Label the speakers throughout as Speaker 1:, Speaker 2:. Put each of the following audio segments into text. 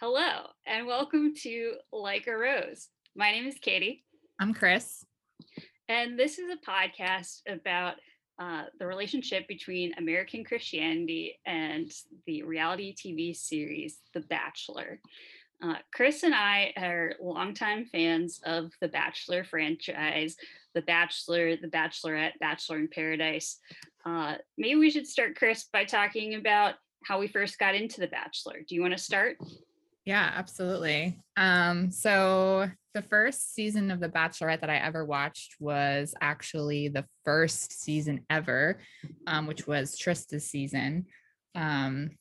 Speaker 1: Hello, and welcome to Like a Rose. My name is Katie.
Speaker 2: I'm Chris.
Speaker 1: And this is a podcast about uh, the relationship between American Christianity and the reality TV series The Bachelor. Uh, Chris and I are longtime fans of the Bachelor franchise, The Bachelor, The Bachelorette, Bachelor in Paradise. Uh, maybe we should start, Chris, by talking about how we first got into The Bachelor. Do you want to start?
Speaker 2: Yeah, absolutely. Um, so the first season of The Bachelorette that I ever watched was actually the first season ever, um, which was Trista's season. Um,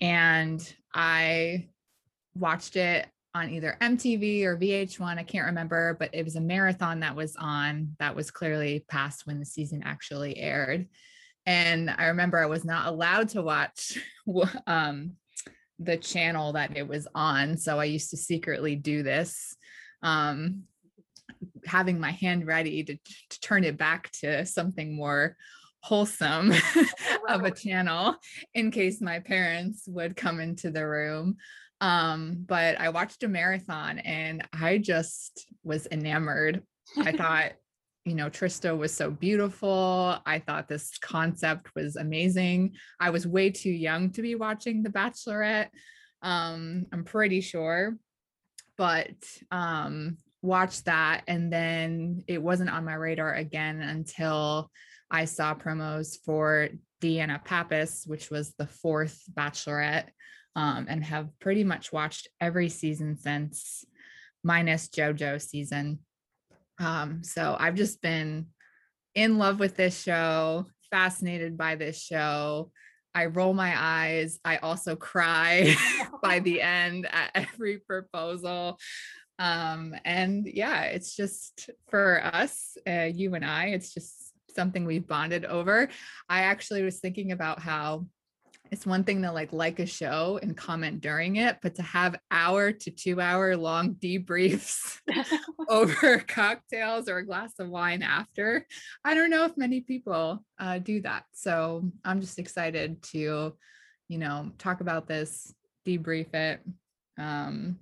Speaker 2: and I watched it on either MTV or VH1. I can't remember, but it was a marathon that was on that was clearly past when the season actually aired. And I remember I was not allowed to watch um, the channel that it was on. So I used to secretly do this, um, having my hand ready to, to turn it back to something more wholesome of a channel in case my parents would come into the room. Um, but I watched a marathon and I just was enamored. I thought, you know, Trista was so beautiful. I thought this concept was amazing. I was way too young to be watching The Bachelorette. Um, I'm pretty sure, but um, watched that. And then it wasn't on my radar again until I saw promos for Deanna Pappas, which was the fourth Bachelorette um, and have pretty much watched every season since, minus JoJo season. Um, so I've just been in love with this show, fascinated by this show. I roll my eyes. I also cry by the end at every proposal. Um, and yeah, it's just for us, uh, you and I, it's just something we've bonded over. I actually was thinking about how it's one thing to like like a show and comment during it but to have hour to two hour long debriefs over cocktails or a glass of wine after i don't know if many people uh, do that. So i'm just excited to you know talk about this debrief it um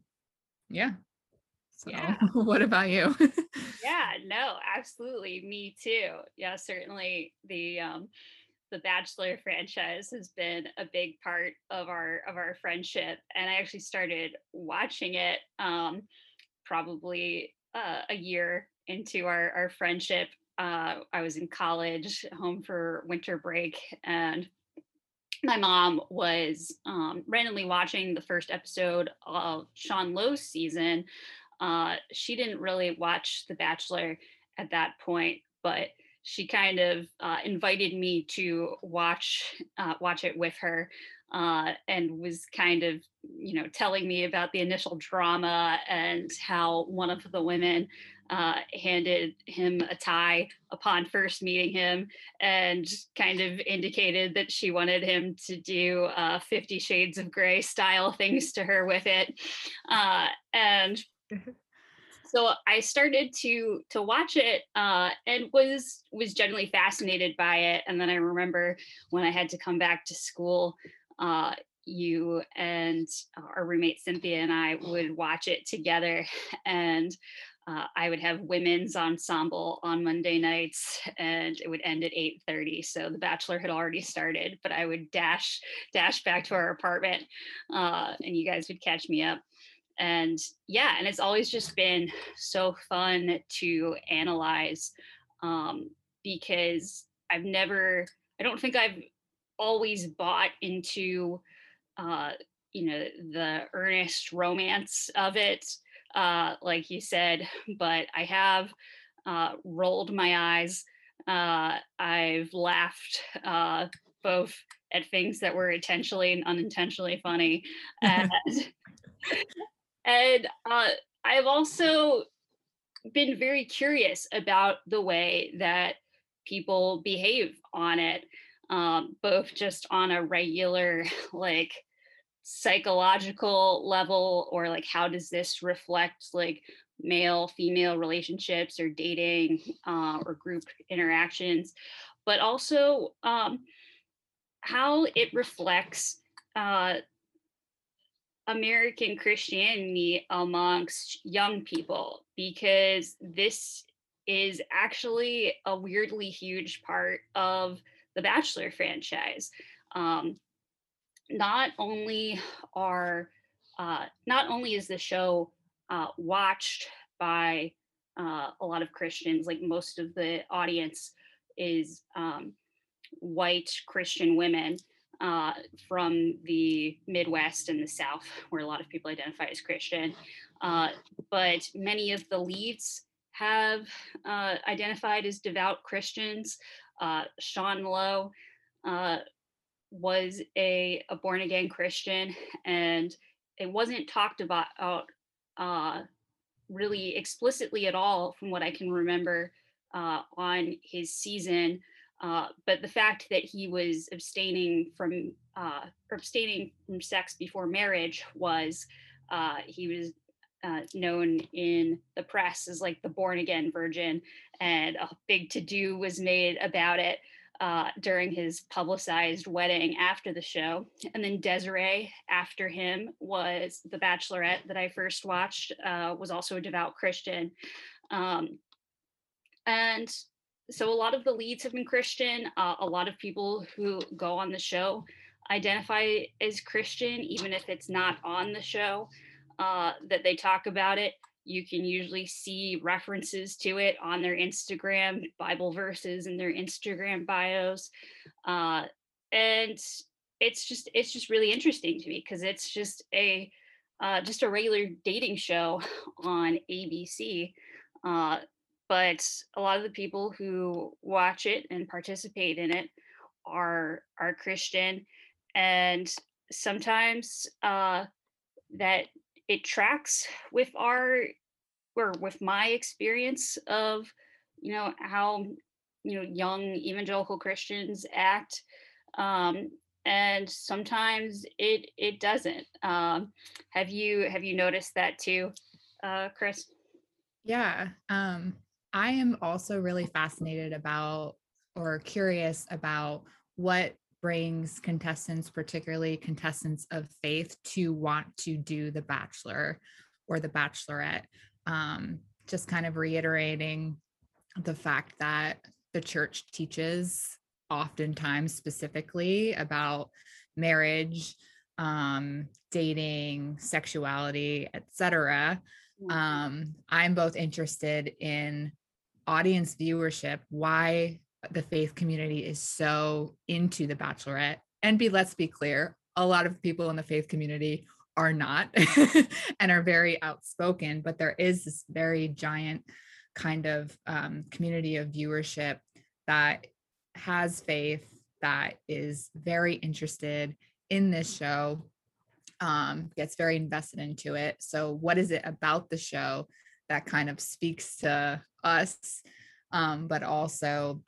Speaker 2: yeah. So yeah. what about you?
Speaker 1: Yeah no absolutely me too. Yeah certainly the um the Bachelor franchise has been a big part of our of our friendship, and I actually started watching it um, probably uh, a year into our our friendship. Uh, I was in college, home for winter break, and my mom was um, randomly watching the first episode of Sean Lowe's season. Uh, she didn't really watch The Bachelor at that point, but she kind of uh, invited me to watch uh, watch it with her uh, and was kind of you know telling me about the initial drama and how one of the women uh, handed him a tie upon first meeting him and kind of indicated that she wanted him to do uh, 50 shades of gray style things to her with it uh, and so I started to to watch it uh, and was was generally fascinated by it. And then I remember when I had to come back to school, uh, you and our roommate Cynthia and I would watch it together, and uh, I would have women's ensemble on Monday nights, and it would end at eight thirty. So The Bachelor had already started, but I would dash dash back to our apartment, uh, and you guys would catch me up and yeah and it's always just been so fun to analyze um, because i've never i don't think i've always bought into uh, you know the earnest romance of it uh, like you said but i have uh, rolled my eyes uh, i've laughed uh, both at things that were intentionally and unintentionally funny and and uh, I've also been very curious about the way that people behave on it, um, both just on a regular, like, psychological level, or like, how does this reflect, like, male female relationships or dating uh, or group interactions, but also um, how it reflects uh, American Christianity amongst young people because this is actually a weirdly huge part of the Bachelor franchise. Um, not only are uh, not only is the show uh, watched by uh, a lot of Christians, like most of the audience is um, white Christian women uh, from the Midwest and the South, where a lot of people identify as Christian. Uh, but many of the leads have uh, identified as devout Christians. Uh, Sean Lowe uh, was a, a born again Christian, and it wasn't talked about uh, really explicitly at all, from what I can remember, on his season. Uh, but the fact that he was abstaining from uh, abstaining from sex before marriage was uh, he was uh, known in the press as like the born again virgin, and a big to do was made about it uh, during his publicized wedding after the show. And then Desiree, after him, was the Bachelorette that I first watched, was also a devout Christian. Um, and so a lot of the leads have been Christian. Uh, a lot of people who go on the show identify as Christian, even if it's not on the show uh, that they talk about it. You can usually see references to it on their Instagram, Bible verses in their Instagram bios. Uh, and it's just it's just really interesting to me because it's just a uh, just a regular dating show on ABC. Uh, but a lot of the people who watch it and participate in it are are Christian, and sometimes uh, that it tracks with our or with my experience of you know how you know young evangelical Christians act. Um, and sometimes it it doesn't. Um, have you have you noticed that too, uh, Chris?
Speaker 2: Yeah. Um, I am also really fascinated about or curious about what brings contestants, particularly contestants of faith, to want to do The Bachelor or The Bachelorette. Um, just kind of reiterating the fact that the church teaches oftentimes specifically about marriage, um, dating, sexuality, etc. Mm-hmm. Um, I'm both interested in audience viewership why the faith community is so into the bachelorette. And be let's be clear a lot of people in the faith community are not and are very outspoken but there is this very giant kind of um, community of viewership that has faith that is very interested in this show um, gets very invested into it. So what is it about the show that kind of speaks to us um, but also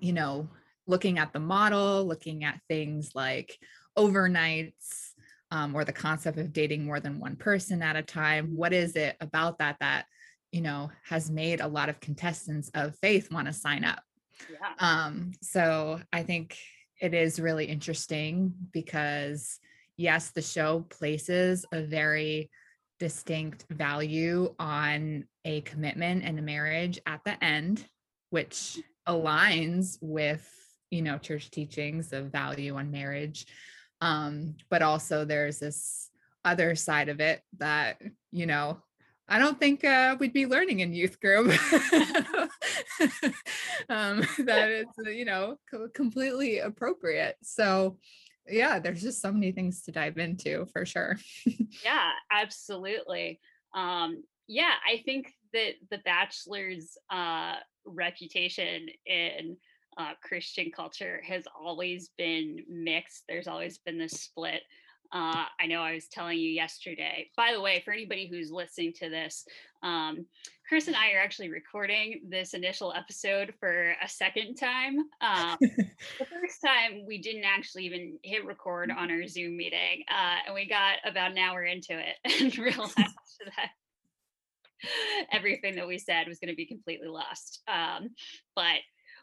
Speaker 2: you know looking at the model looking at things like overnights um, or the concept of dating more than one person at a time what is it about that that you know has made a lot of contestants of faith want to sign up yeah. um, so i think it is really interesting because yes the show places a very distinct value on a commitment and a marriage at the end, which aligns with you know church teachings of value on marriage. Um but also there's this other side of it that you know i don't think uh, we'd be learning in youth group. Um that it's you know completely appropriate. So yeah, there's just so many things to dive into for sure.
Speaker 1: yeah, absolutely. Um, yeah, I think that the bachelor's uh, reputation in uh, Christian culture has always been mixed. There's always been this split uh, I know I was telling you yesterday. By the way, for anybody who's listening to this, um, Chris and I are actually recording this initial episode for a second time. Um, the first time we didn't actually even hit record on our Zoom meeting, uh, and we got about an hour into it and realized that everything that we said was going to be completely lost. Um, but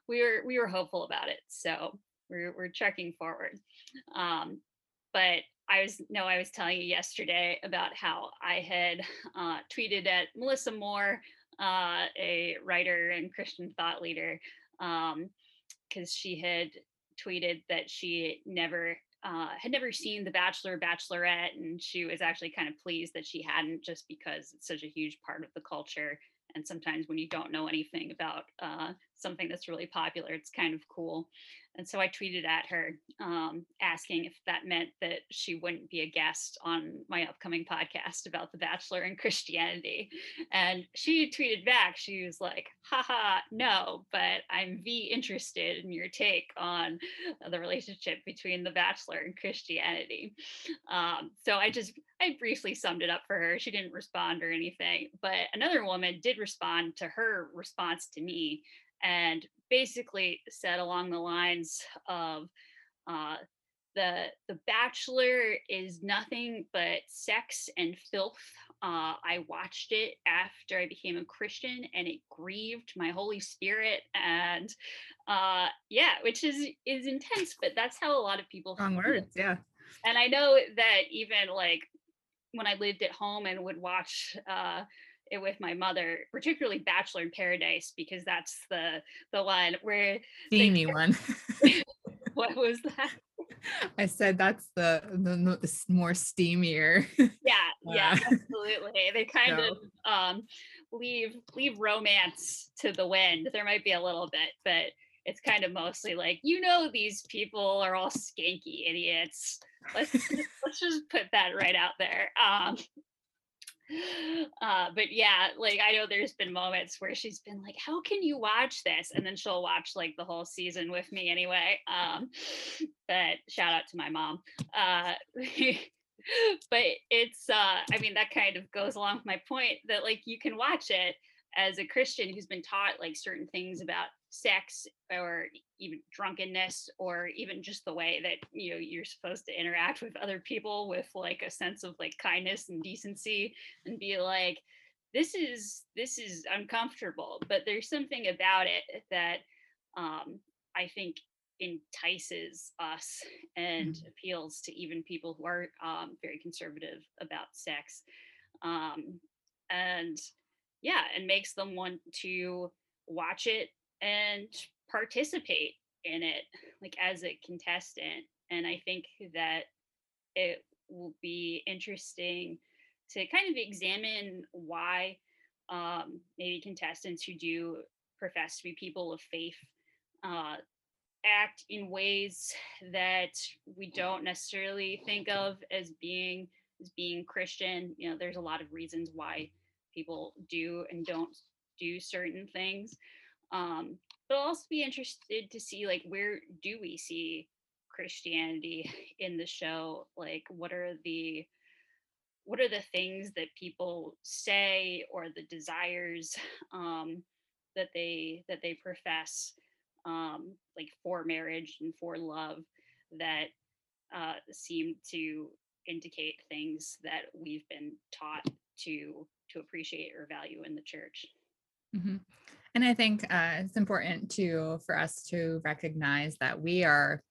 Speaker 1: we were we were hopeful about it, so we're we're checking forward. Um, but I was no, I was telling you yesterday about how I had uh, tweeted at Melissa Moore, uh, a writer and Christian thought leader, because um, she had tweeted that she never uh, had never seen The Bachelor, Bachelorette, and she was actually kind of pleased that she hadn't, just because it's such a huge part of the culture. And sometimes when you don't know anything about uh, something that's really popular, it's kind of cool. And so I tweeted at her um, asking if that meant that she wouldn't be a guest on my upcoming podcast about The Bachelor and Christianity. And she tweeted back, she was like, haha, no, but I'm V interested in your take on the relationship between The Bachelor and Christianity. Um, so I just, I briefly summed it up for her. She didn't respond or anything, but another woman did respond to her response to me and basically said along the lines of uh, the the bachelor is nothing but sex and filth. Uh, i watched it after i became a christian and it grieved my holy spirit and uh, yeah which is is intense but that's how a lot of people
Speaker 2: Wrong words yeah.
Speaker 1: And i know that even like when i lived at home and would watch uh, it with my mother, particularly Bachelor in Paradise, because that's the the one where
Speaker 2: steamy they, one.
Speaker 1: what was that?
Speaker 2: I said that's the the, the more steamier.
Speaker 1: Yeah, yeah, uh, absolutely. They kind no. of um, leave leave romance to the wind. There might be a little bit, but it's kind of mostly like you know these people are all skanky idiots. Let's let's just put that right out there. Um, uh, but yeah, like I know there's been moments where she's been like, "How can you watch this?" And then she'll watch like the whole season with me anyway. Um, but shout out to my mom. Uh, but it's, uh, I mean, that kind of goes along with my point that like you can watch it as a Christian who's been taught like certain things about sex or even drunkenness or even just the way that you know you're supposed to interact with other people with like a sense of like kindness and decency and be like this is this is uncomfortable but there's something about it that um i think entices us and mm-hmm. appeals to even people who are um, very conservative about sex um, and yeah and makes them want to watch it and participate in it like as a contestant and i think that it will be interesting to kind of examine why um, maybe contestants who do profess to be people of faith uh, act in ways that we don't necessarily think of as being as being christian. You know there's a lot of reasons why people do and don't do certain things um, but I'll also be interested to see like where do we see Christianity in the show? Like what are the what are the things that people say or the desires um, that they that they profess um, like for marriage and for love that uh, seem to indicate things that we've been taught to to appreciate or value in the church.
Speaker 2: Mm-hmm. And I think uh, it's important to for us to recognize that we are,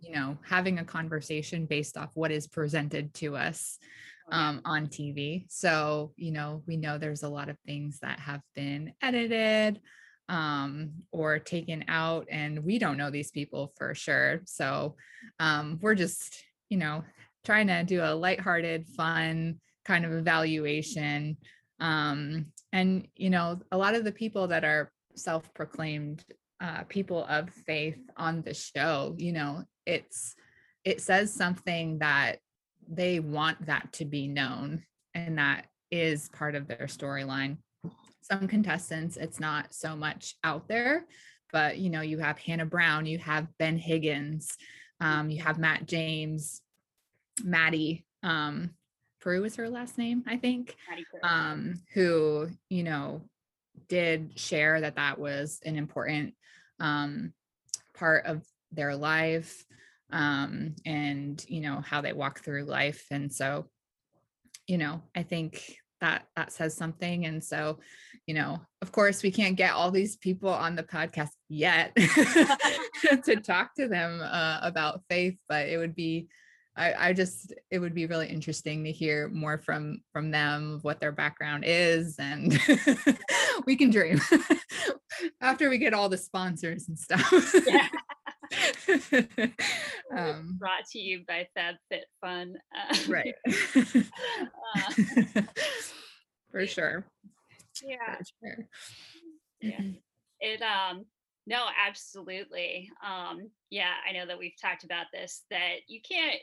Speaker 2: you know, having a conversation based off what is presented to us oh, um, on TV. So, you know, we know there's a lot of things that have been edited um, or taken out, and we don't know these people for sure. So, um, we're just, you know, trying to do a lighthearted, fun kind of evaluation um, and, you know, a lot of the people that are self proclaimed uh, people of faith on the show, you know, it's, it says something that they want that to be known and that is part of their storyline. Some contestants, it's not so much out there, but you know, you have Hannah Brown, you have Ben Higgins, um, you have Matt James, Maddie, um, Prue was her last name, I think, um, who, you know, did share that that was an important um, part of their life um, and, you know, how they walk through life. And so, you know, I think that that says something. And so, you know, of course, we can't get all these people on the podcast yet to talk to them uh, about faith, but it would be I, I just it would be really interesting to hear more from from them what their background is and we can dream after we get all the sponsors and stuff.
Speaker 1: Yeah. um, brought to you by FabFitFun
Speaker 2: uh, right. uh, for sure.
Speaker 1: Yeah. For sure. yeah. It um no absolutely. Um yeah i know that we've talked about this that you can't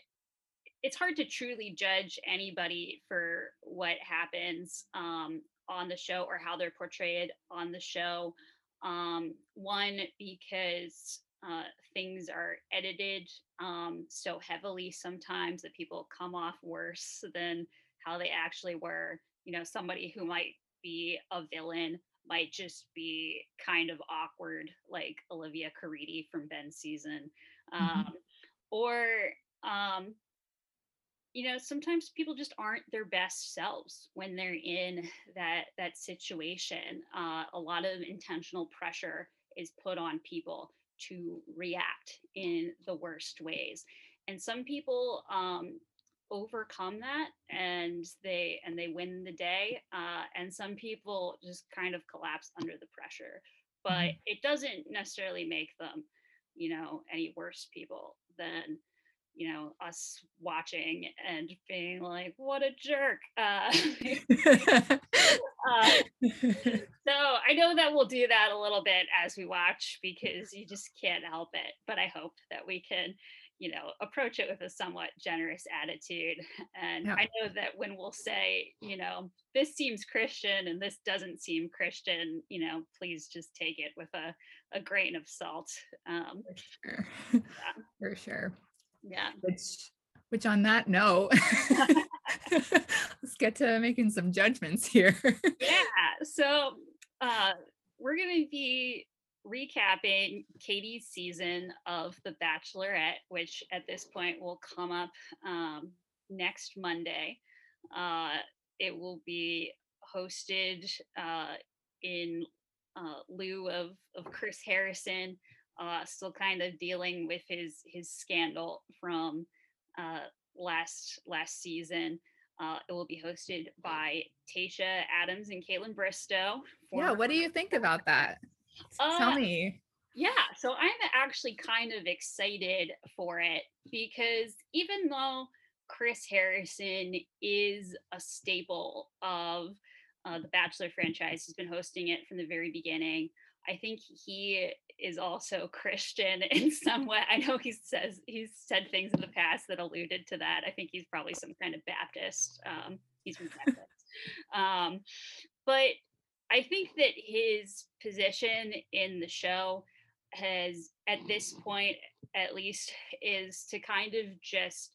Speaker 1: it's hard to truly judge anybody for what happens um, on the show or how they're portrayed on the show. Um, one, because uh, things are edited um, so heavily sometimes that people come off worse than how they actually were. You know, somebody who might be a villain might just be kind of awkward, like Olivia Caridi from Ben's season. Mm-hmm. Um, or um, you know sometimes people just aren't their best selves when they're in that that situation. Uh, a lot of intentional pressure is put on people to react in the worst ways. And some people um, overcome that and they and they win the day uh, and some people just kind of collapse under the pressure. But mm-hmm. it doesn't necessarily make them you know any worse people than you know us watching and being like what a jerk uh, uh, so i know that we'll do that a little bit as we watch because you just can't help it but i hope that we can you know approach it with a somewhat generous attitude and yeah. i know that when we'll say you know this seems christian and this doesn't seem christian you know please just take it with a, a grain of salt um,
Speaker 2: for sure yeah. for sure
Speaker 1: yeah.
Speaker 2: Which which on that note, let's get to making some judgments here.
Speaker 1: yeah. So uh we're gonna be recapping Katie's season of The Bachelorette, which at this point will come up um, next Monday. Uh, it will be hosted uh, in uh, lieu of, of Chris Harrison uh, still kind of dealing with his his scandal from uh, last last season. Uh, it will be hosted by Tayshia Adams and Kaitlyn Bristowe.
Speaker 2: Yeah, what do you think about that? Tell uh, me.
Speaker 1: Yeah, so I'm actually kind of excited for it because even though Chris Harrison is a staple of uh, the Bachelor franchise, he's been hosting it from the very beginning. I think he is also Christian in some way. I know he says he's said things in the past that alluded to that. I think he's probably some kind of Baptist. Um, he's Texas. um, but I think that his position in the show has, at this point at least, is to kind of just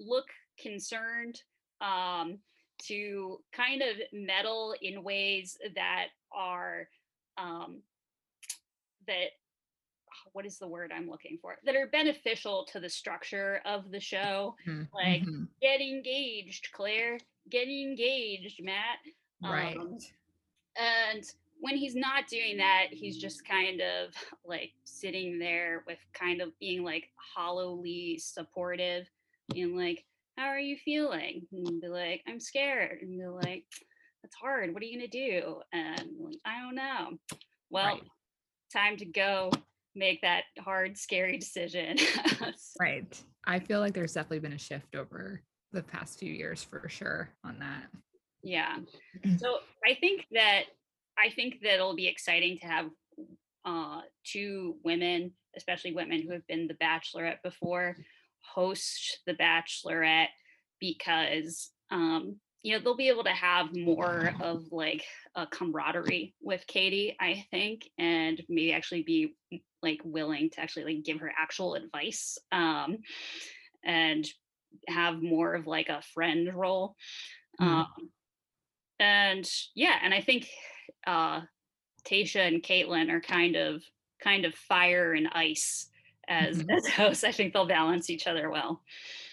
Speaker 1: look concerned, um, to kind of meddle in ways that are um, that what is the word I'm looking for that are beneficial to the structure of the show. Mm-hmm. Like mm-hmm. get engaged, Claire. Get engaged, Matt.
Speaker 2: Right. Um,
Speaker 1: and when he's not doing that, he's just kind of like sitting there with kind of being like hollowly supportive, and like, How are you feeling? And be like, I'm scared. And be like, That's hard. What are you gonna do? And like, I don't know. Well, right time to go make that hard, scary decision.
Speaker 2: right. I feel like there's definitely been a shift over the past few years for sure on that.
Speaker 1: Yeah. So I think that I think that it'll be exciting to have uh, two women, especially women who have been the Bachelorette before, host the Bachelorette because um, you know they'll be able to have more of like a camaraderie with katie i think and maybe actually be like willing to actually like give her actual advice um and have more of like a friend role mm. um and yeah and i think uh Tayshia and Kaitlyn are kind of kind of fire and ice as mm-hmm. as hosts. I think they'll balance each other well.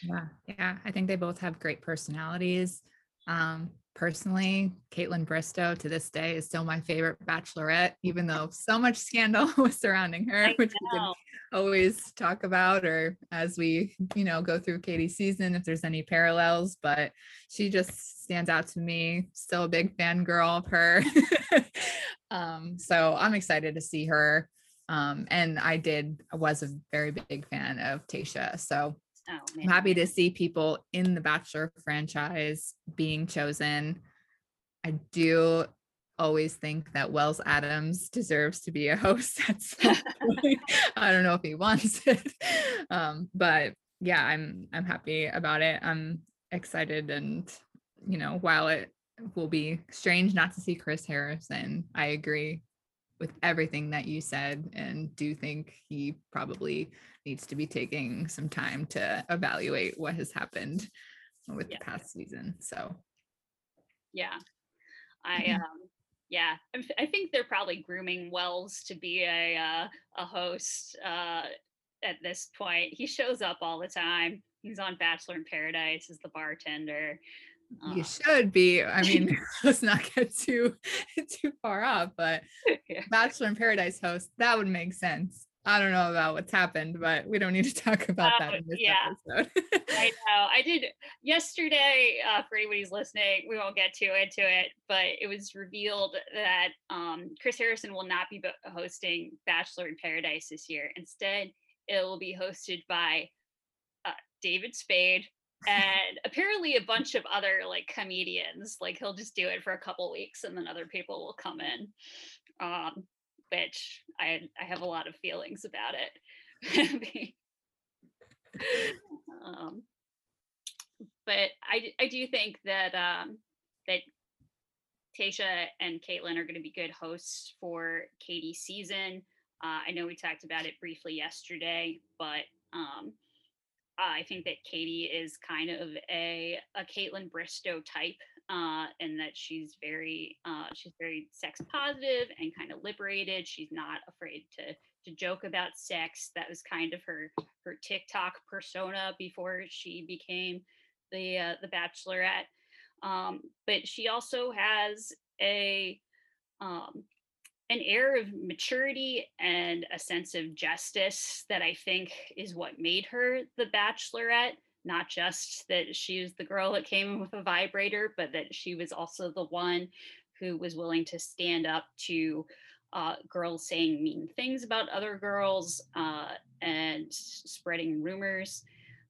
Speaker 2: Yeah, yeah. I think they both have great personalities Um, personally, Kaitlyn Bristowe to this day is still my favorite bachelorette, even though so much scandal was surrounding her, which we can always talk about, or as we, you know, go through Katie's season, if there's any parallels, but she just stands out to me. Still a big fan girl of her. um, so I'm excited to see her. Um, and I did, I was a very big fan of Tasha. So
Speaker 1: Oh,
Speaker 2: I'm happy to see people in the Bachelor franchise being chosen. I do always think that Wells Adams deserves to be a host at some point. I don't know if he wants it. Um, but yeah, I'm I'm happy about it. I'm excited and you know, while it will be strange not to see Chris Harrison, I agree with everything that you said and do think he probably needs to be taking some time to evaluate what has happened with
Speaker 1: Yeah.
Speaker 2: the past season. So
Speaker 1: Yeah. I
Speaker 2: Mhm.
Speaker 1: um yeah, I think they're probably grooming Wells to be a uh, a host uh at this point. He shows up all the time. He's on Bachelor in Paradise as the bartender.
Speaker 2: You
Speaker 1: Uh,
Speaker 2: should be. I mean, let's not get too too far off, but
Speaker 1: yeah.
Speaker 2: Bachelor in Paradise host, that would make sense. I don't know about what's happened, but we don't need to talk about that
Speaker 1: Uh,
Speaker 2: in this
Speaker 1: yeah.
Speaker 2: episode.
Speaker 1: I know. I did yesterday. Uh, for anybody's listening, we won't get too into it, but it was revealed that um, Chris Harrison will not be hosting Bachelor in Paradise this year. Instead, it will be hosted by uh, David Spade and apparently a bunch of other like comedians. Like he'll just do it for a couple weeks, and then other people will come in. Um, which I I have a lot of feelings about it. um, but i i do think that um, that Tasha and Kaitlyn are going to be good hosts for Katie's season. Uh, I know we talked about it briefly yesterday, but um, I think that Katie is kind of a a Kaitlyn Bristowe type, uh, and that she's very uh, she's very sex positive and kind of liberated. She's not afraid to to joke about sex. That was kind of her her TikTok persona before she became the uh, the Bachelorette. Um, but she also has a um, an air of maturity and a sense of justice that I think is what made her the Bachelorette. Not just that she was the girl that came with a vibrator, but that she was also the one who was willing to stand up to uh, girls saying mean things about other girls uh, and spreading rumors.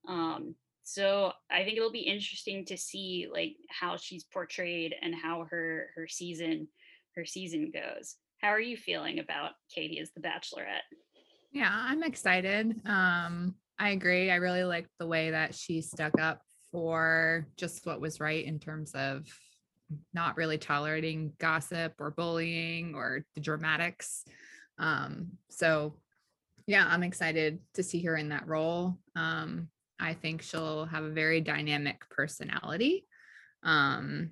Speaker 1: Um, so I think it'll be interesting to see like how she's portrayed and how her her season her season goes. How are you feeling about Katie as the Bachelorette?
Speaker 2: Yeah, I'm excited. Um, I agree. I really liked the way that she stuck up for just what was right in terms of not really tolerating gossip or bullying or the dramatics. Um, so yeah, I'm excited to see her in that role. Um, I think she'll have a very dynamic personality. Um,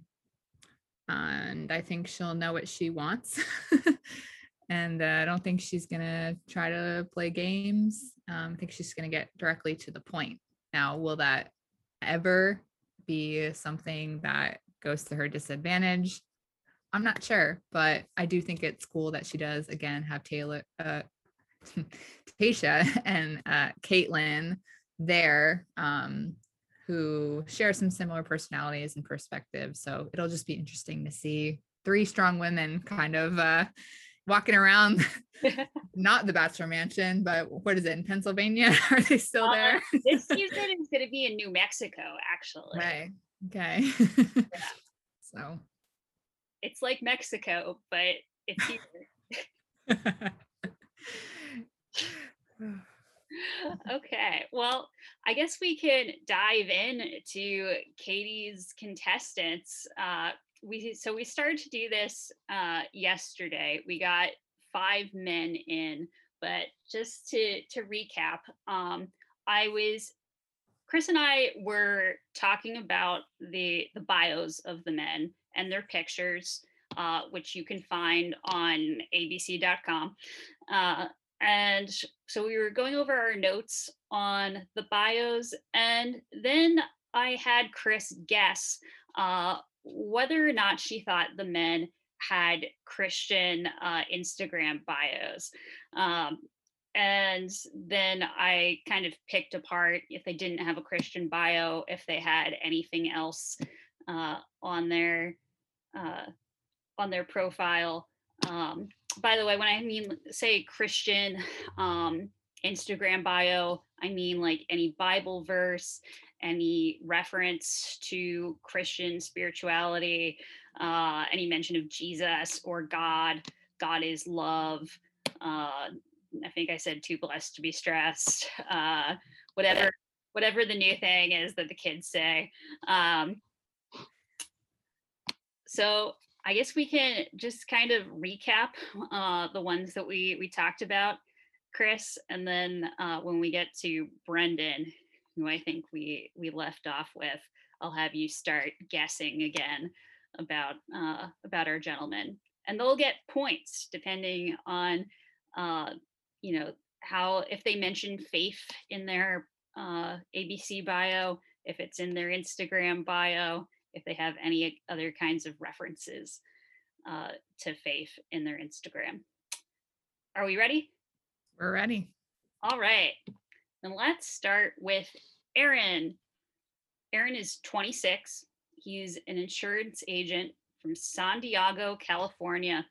Speaker 2: and I think she'll know what she wants. and uh, I don't think she's gonna try to play games. Um, I think she's gonna get directly to the point. Now, will that ever be something that goes to her disadvantage? I'm not sure, but I do think it's cool that she does again have Taylor, uh, Tasha, and uh, Kaitlyn there, um, who share some similar personalities and perspectives. So it'll just be interesting to see three strong women kind of uh, walking around, not the Bachelor Mansion, but what is it in Pennsylvania? Are they still
Speaker 1: Uh,
Speaker 2: there?
Speaker 1: this season is going to be in New Mexico, actually.
Speaker 2: Right. Okay. so
Speaker 1: It's like Mexico, but it's here. okay. Well, I guess we can dive in to Katie's contestants. Uh, we so we started to do this uh, yesterday. We got five men in, but just to to recap, um, I was Chris and I were talking about the the bios of the men and their pictures, uh, which you can find on abc.com. Uh, and so we were going over our notes on the bios, and then I had Chris guess uh, whether or not she thought the men had Christian uh, Instagram bios. Um, and then I kind of picked apart if they didn't have a Christian bio, if they had anything else uh, on their uh, on their profile. Um, by the way, when I mean say Christian um, Instagram bio, I mean like any Bible verse, any reference to Christian spirituality, uh, any mention of Jesus or God. God is love. Uh, I think I said too blessed to be stressed. Uh, whatever, whatever the new thing is that the kids say. Um, so I guess we can just kind of recap uh, the ones that we we talked about, Chris, and then uh, when we get to Brendan, who I think we we left off with, I'll have you start guessing again about uh, about our gentlemen, and they'll get points depending on uh, you know how if they mention faith in their uh, ABC bio, if it's in their Instagram bio, if they have any other kinds of references uh, to faith in their Instagram. Are we ready?
Speaker 2: We're ready.
Speaker 1: All right. Then let's start with Aaron. Aaron is 26. He's an insurance agent from San Diego, California.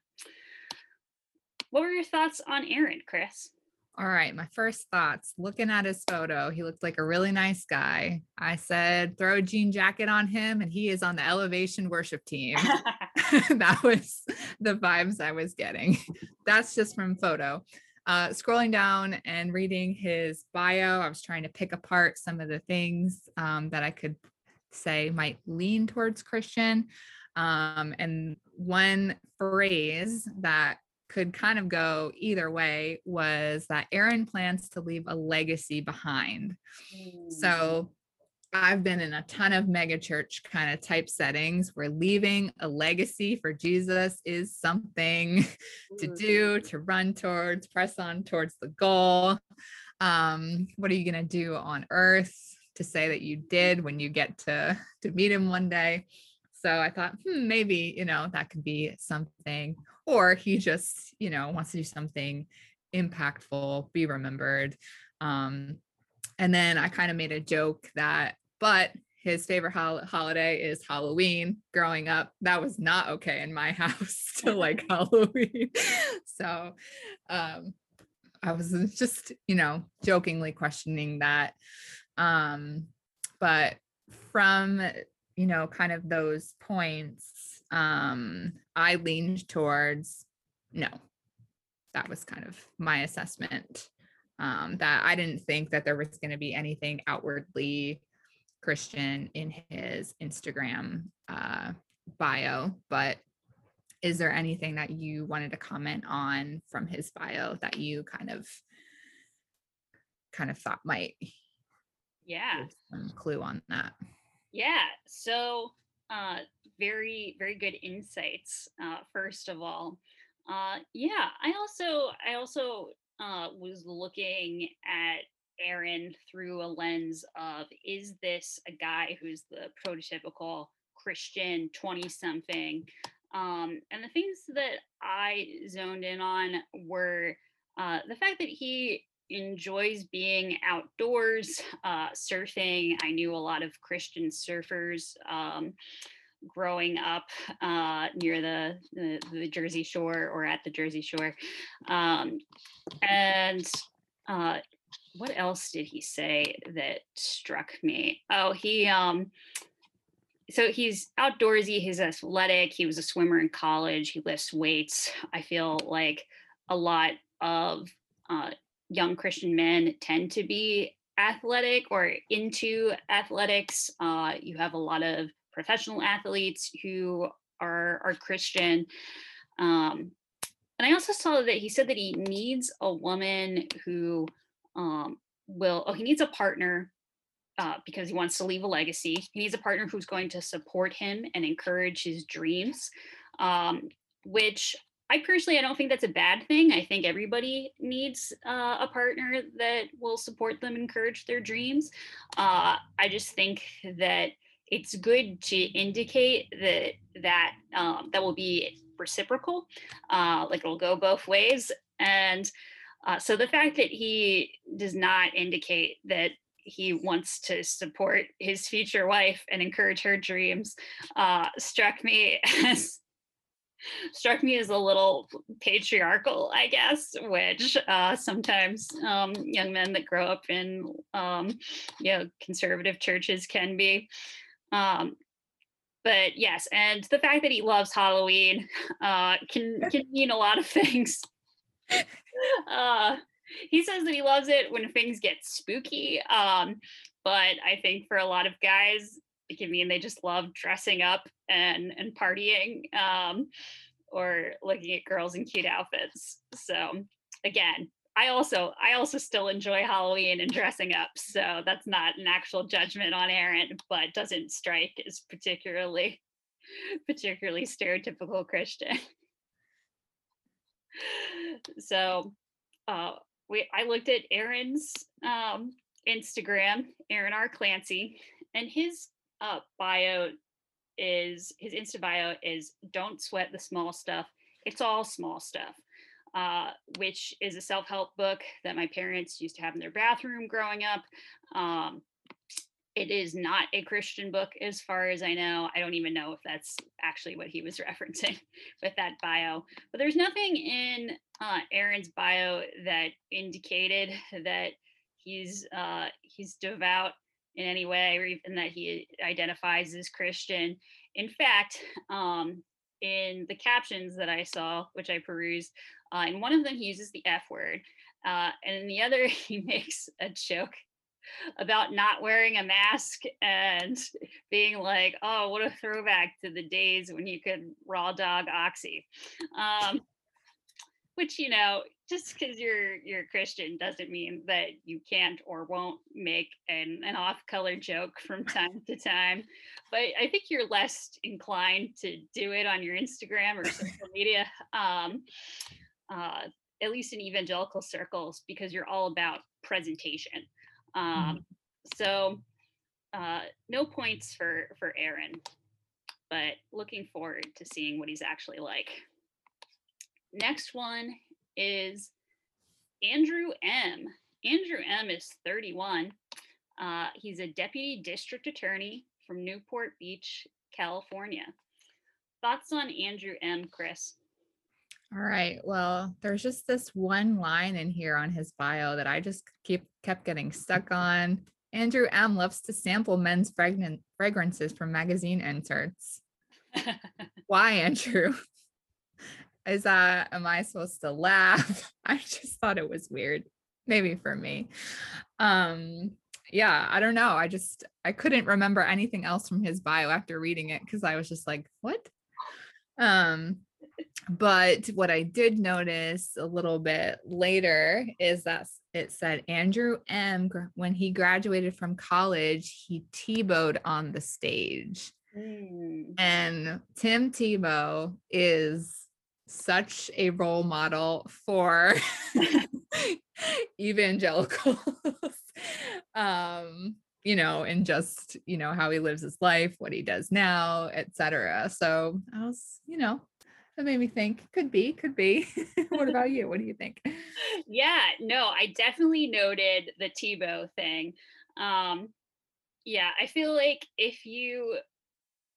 Speaker 1: What were your thoughts on Aaron, Chris?
Speaker 2: All right, my first thoughts looking at his photo, he looked like a really nice guy. I said, throw a jean jacket on him, and he is on the elevation worship team. that was the vibes I was getting. That's just from photo. Uh, scrolling down and reading his bio, I was trying to pick apart some of the things um, that I could say might lean towards Christian. Um, and one phrase that could kind of go either way was that Aaron plans to leave a legacy behind. Mm. So I've been in a ton of megachurch kind of type settings where leaving a legacy for Jesus is something to do, to run towards, press on towards the goal. Um, what are you going to do on earth to say that you did when you get to to meet him one day? So I thought, hmm, maybe, you know, that could be something. Or he just, you know, wants to do something impactful, be remembered. Um, and then I kind of made a joke that, but his favorite hol- holiday is Halloween. Growing up, that was not okay in my house to like Halloween. so um, I was just, you know, jokingly questioning that. Um, but from you know, kind of those points, um, I leaned towards no. That was kind of my assessment. Um, that I didn't think that there was going to be anything outwardly Christian in his Instagram uh, bio, but is there anything that you wanted to comment on from his bio that you kind of kind of thought might
Speaker 1: yeah
Speaker 2: some clue on that
Speaker 1: yeah. So, uh, very, very good insights. Uh, first of all, uh, yeah. I also, I also uh, was looking at Aaron through a lens of is this a guy who's the prototypical Christian 20 something? Um, and the things that I zoned in on were uh, the fact that he enjoys being outdoors, uh, surfing. I knew a lot of Christian surfers um, growing up uh, near the, the, the Jersey Shore or at the Jersey Shore, um, and uh, what else did he say that struck me? Oh, he um, so he's outdoorsy. He's athletic. He was a swimmer in college. He lifts weights. I feel like a lot of uh, young Christian men tend to be athletic or into athletics. Uh, you have a lot of professional athletes who are are Christian. Um, and I also saw that he said that he needs a woman who um, will. Oh, he needs a partner uh, because he wants to leave a legacy. He needs a partner who's going to support him and encourage his dreams, um, which I personally, I don't think that's a bad thing. I think everybody needs uh, a partner that will support them, encourage their dreams. Uh, I just think that it's good to indicate that that um, that will be reciprocal, uh, like it'll go both ways. And uh, so the fact that he does not indicate that he wants to support his future wife and encourage her dreams uh, struck me as struck me as a little patriarchal, I guess, which uh, sometimes um, young men that grow up in um, you know conservative churches can be. Um, but yes, and the fact that he loves Halloween uh, can can mean a lot of things. uh, he says that he loves it when things get spooky. Um, but I think for a lot of guys, it can mean they just love dressing up and and partying um, or looking at girls in cute outfits. So again, I also I also still enjoy Halloween and dressing up. So that's not an actual judgment on Aaron, but doesn't strike as particularly particularly stereotypical Christian. so uh we I looked at Aaron's um Instagram, Aaron R. Clancy, and his uh bio is his Insta bio is don't sweat the small stuff. It's all small stuff. Uh, which is a self-help book that my parents used to have in their bathroom growing up. Um, it is not a Christian book, as far as I know. I don't even know if that's actually what he was referencing with that bio. But there's nothing in uh, Aaron's bio that indicated that he's uh, he's devout in any way, or even that he identifies as Christian. In fact, um, in the captions that I saw, which I perused, uh, in one of them he uses the F word, uh, and in the other he makes a joke about not wearing a mask and being like, "Oh, what a throwback to the days when you could raw dog oxy." Um, which you know, just because you're you're Christian doesn't mean that you can't or won't make an, an off-color joke from time to time. But I think you're less inclined to do it on your Instagram or social media. Um, uh, at least in evangelical circles, because you're all about presentation. Mm-hmm. Um, so uh, no points for for Aaron, but looking forward to seeing what he's actually like. Next one is Andrew M. Andrew M. is 31. Uh, he's a deputy district attorney from Newport Beach, California. Thoughts on Andrew M. Chris?
Speaker 2: All right. Well, there's just this one line in here on his bio that I just keep kept getting stuck on. Andrew M loves to sample men's fragrant fragrances from magazine inserts. Why, Andrew? Is that am I supposed to laugh? I just thought it was weird. Maybe for me. Um yeah, I don't know. I just I couldn't remember anything else from his bio after reading it because I was just like, what? Um but what I did notice a little bit later is that it said Andrew M. When he graduated from college, he Tebowed on the stage. Mm. And Tim Tebow is such a role model for evangelicals. um, you know, and just, you know, how he lives his life, what he does now, etc. So I was, you know, that made me think could be could be. What about you? What do you think?
Speaker 1: Yeah no i definitely noted the tebow thing. Um yeah i feel like if you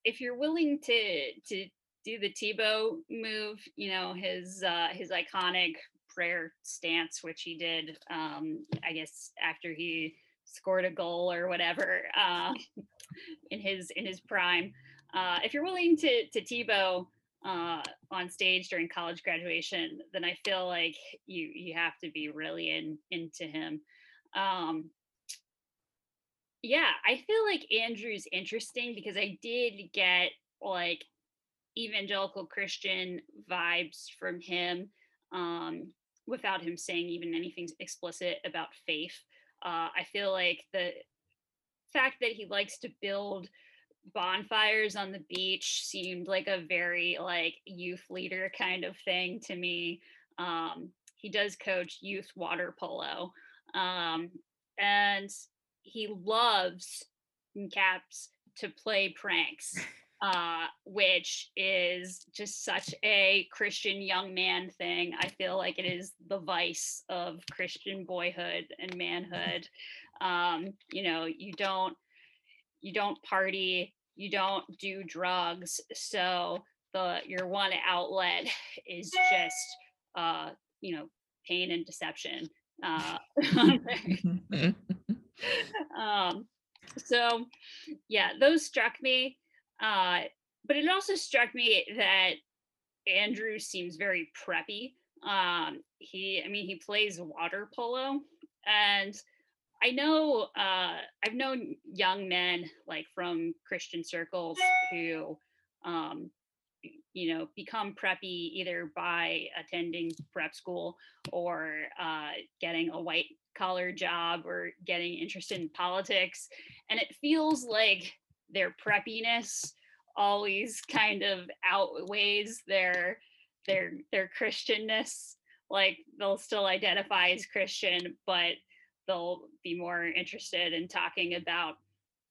Speaker 1: if you're willing to to do the tebow move you know his uh his iconic prayer stance which he did um i guess after he scored a goal or whatever uh in his in his prime uh if you're willing to to tebow uh, on stage during college graduation, then I feel like you you have to be really in into him. Um, yeah, I feel like Andrew's interesting because I did get like evangelical Christian vibes from him um, without him saying even anything explicit about faith. Uh, I feel like the fact that he likes to build bonfires on the beach seemed like a very like youth leader kind of thing to me. Um, he does coach youth water polo, um, and he loves in caps to play pranks uh, which is just such a Christian young man thing. I feel like it is the vice of Christian boyhood and manhood. Um, you know, you don't you don't party, you don't do drugs, so the your one outlet is just uh, you know, pain and deception. Uh, um, so yeah, those struck me. Uh, but it also struck me that Andrew seems very preppy. Um, he, I mean, he plays water polo, and I know uh, I've known young men like from Christian circles who, um, you know, become preppy either by attending prep school or uh, getting a white collar job or getting interested in politics, and it feels like their preppiness always kind of outweighs their their their christianness. Like they'll still identify as christian but they'll be more interested in talking about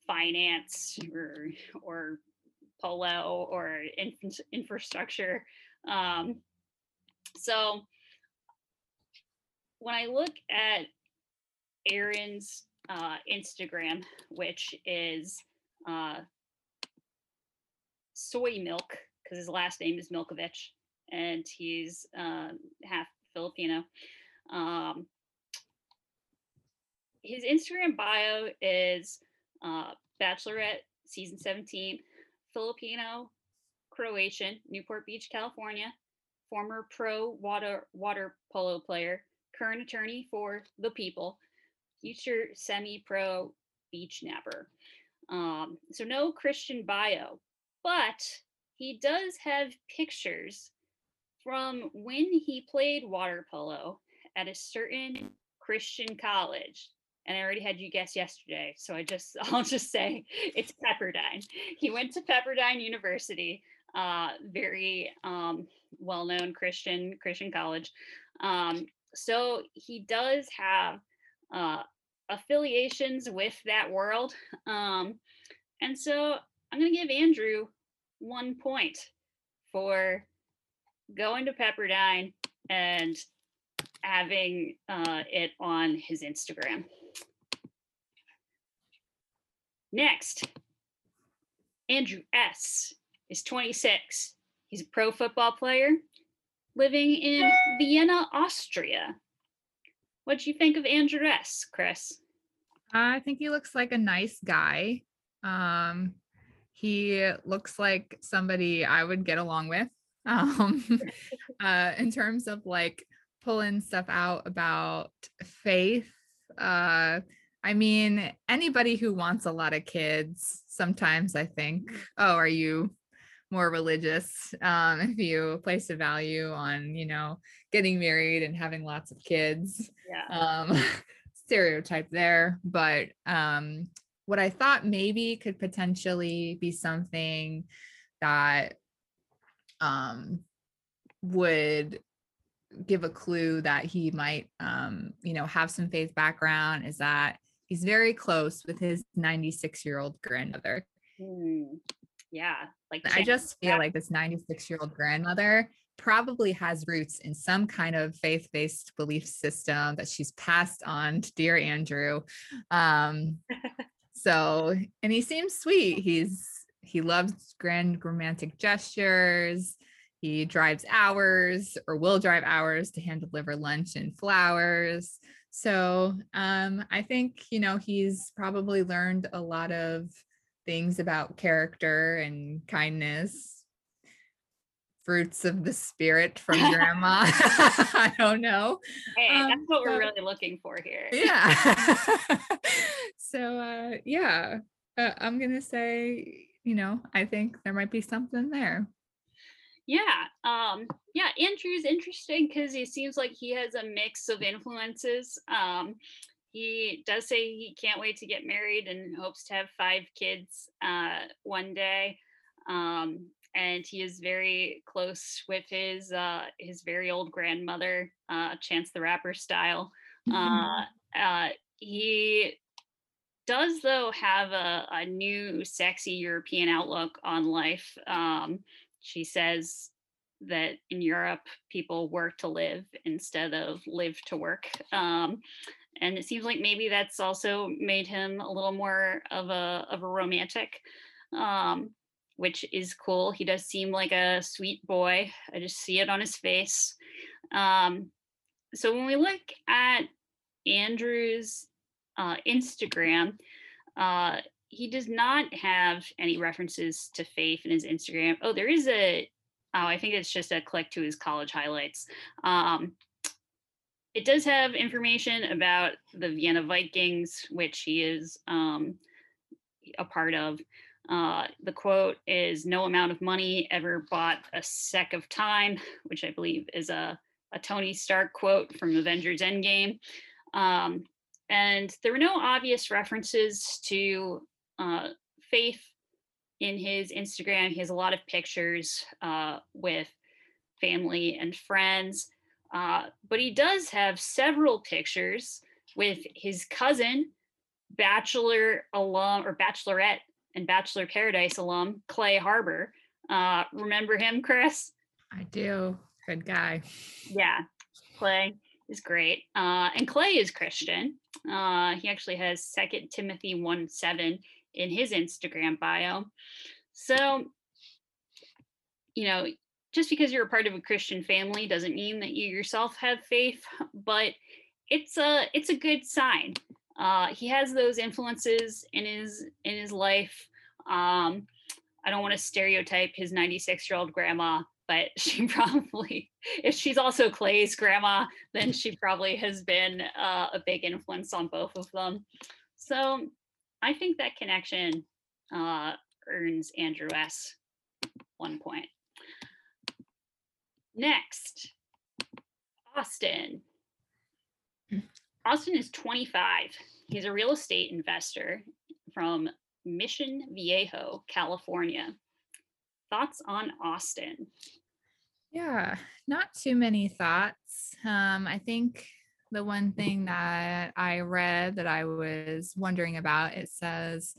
Speaker 1: finance or or polo or inf- infrastructure um, so when i look at aaron's uh, instagram which is uh, soy milk because his last name is Milkovich and he's uh, half Filipino. Um, his Instagram bio is uh, Bachelorette season 17, Filipino, Croatian, Newport Beach, California, former pro water water polo player, current attorney for the people, future semi-pro beach napper. Um, so no Christian bio, but he does have pictures from when he played water polo at a certain Christian college. And I already had you guess yesterday, so I just I'll just say it's Pepperdine. He went to Pepperdine University, uh, very um, well-known Christian Christian college. Um, so he does have uh, affiliations with that world. Um, and so I'm going to give Andrew one point for going to Pepperdine and having uh, it on his Instagram. Next, Andrew S. is 26. He's a pro football player living in Vienna, Austria. What do you think of Andrew S., Chris?
Speaker 2: I think he looks like a nice guy. Um, he looks like somebody I would get along with. Um, uh, in terms of like pulling stuff out about faith. Uh, I mean, anybody who wants a lot of kids, sometimes I think, oh, are you more religious? Um, if you place a value on, you know, getting married and having lots of kids.
Speaker 1: Yeah.
Speaker 2: Um, stereotype there, but um, what I thought maybe could potentially be something that um, would give a clue that he might um, you know have some faith background is that he's very close with his 96 year old grandmother
Speaker 1: mm, yeah like
Speaker 2: i just feel like this 96 year old grandmother probably has roots in some kind of faith-based belief system that she's passed on to dear andrew um, So, and he seems sweet. He's he loves grand romantic gestures. He drives hours or will drive hours to hand deliver lunch and flowers. So, um, I think, you know, he's probably learned a lot of things about character and kindness fruits of the spirit from grandma. I don't know.
Speaker 1: Hey, um, that's what we're really looking for here.
Speaker 2: Yeah. so uh yeah, uh, I'm going to say, you know, I think there might be something there.
Speaker 1: Yeah. Um yeah, Andrew's interesting cuz he seems like he has a mix of influences. Um he does say he can't wait to get married and hopes to have five kids uh, one day. Um, and he is very close with his uh, his very old grandmother, uh, Chance the Rapper style. Mm-hmm. Uh, uh, he does though have a, a new sexy European outlook on life. Um, she says that in Europe, people work to live instead of live to work. Um, and it seems like maybe that's also made him a little more of a of a romantic, um, which is cool. He does seem like a sweet boy. I just see it on his face. Um, so when we look at Andrew's uh, Instagram, uh, he does not have any references to faith in his Instagram. Oh, there is a. Oh, I think it's just a click to his college highlights. Um, it does have information about the Vienna Vikings, which he is um, a part of. Uh, the quote is No amount of money ever bought a sec of time, which I believe is a, a Tony Stark quote from Avengers Endgame. Um, and there were no obvious references to uh, faith in his Instagram. He has a lot of pictures uh, with family and friends. Uh, but he does have several pictures with his cousin, Bachelor alum or Bachelorette and Bachelor Paradise alum, Clay Harbor. Uh, remember him, Chris?
Speaker 2: I do. Good guy.
Speaker 1: Yeah, Clay is great. Uh, and Clay is Christian. Uh, he actually has Second Timothy 1 7 in his Instagram bio. So, you know, just because you're a part of a Christian family doesn't mean that you yourself have faith, but it's a it's a good sign. Uh, he has those influences in his in his life. Um, I don't want to stereotype his 96 year old grandma, but she probably, if she's also Clay's grandma, then she probably has been uh, a big influence on both of them. So I think that connection uh, earns Andrew S. one point. Next, Austin. Austin is 25. He's a real estate investor from Mission Viejo, California. Thoughts on Austin?
Speaker 2: Yeah, not too many thoughts. Um, I think the one thing that I read that I was wondering about it says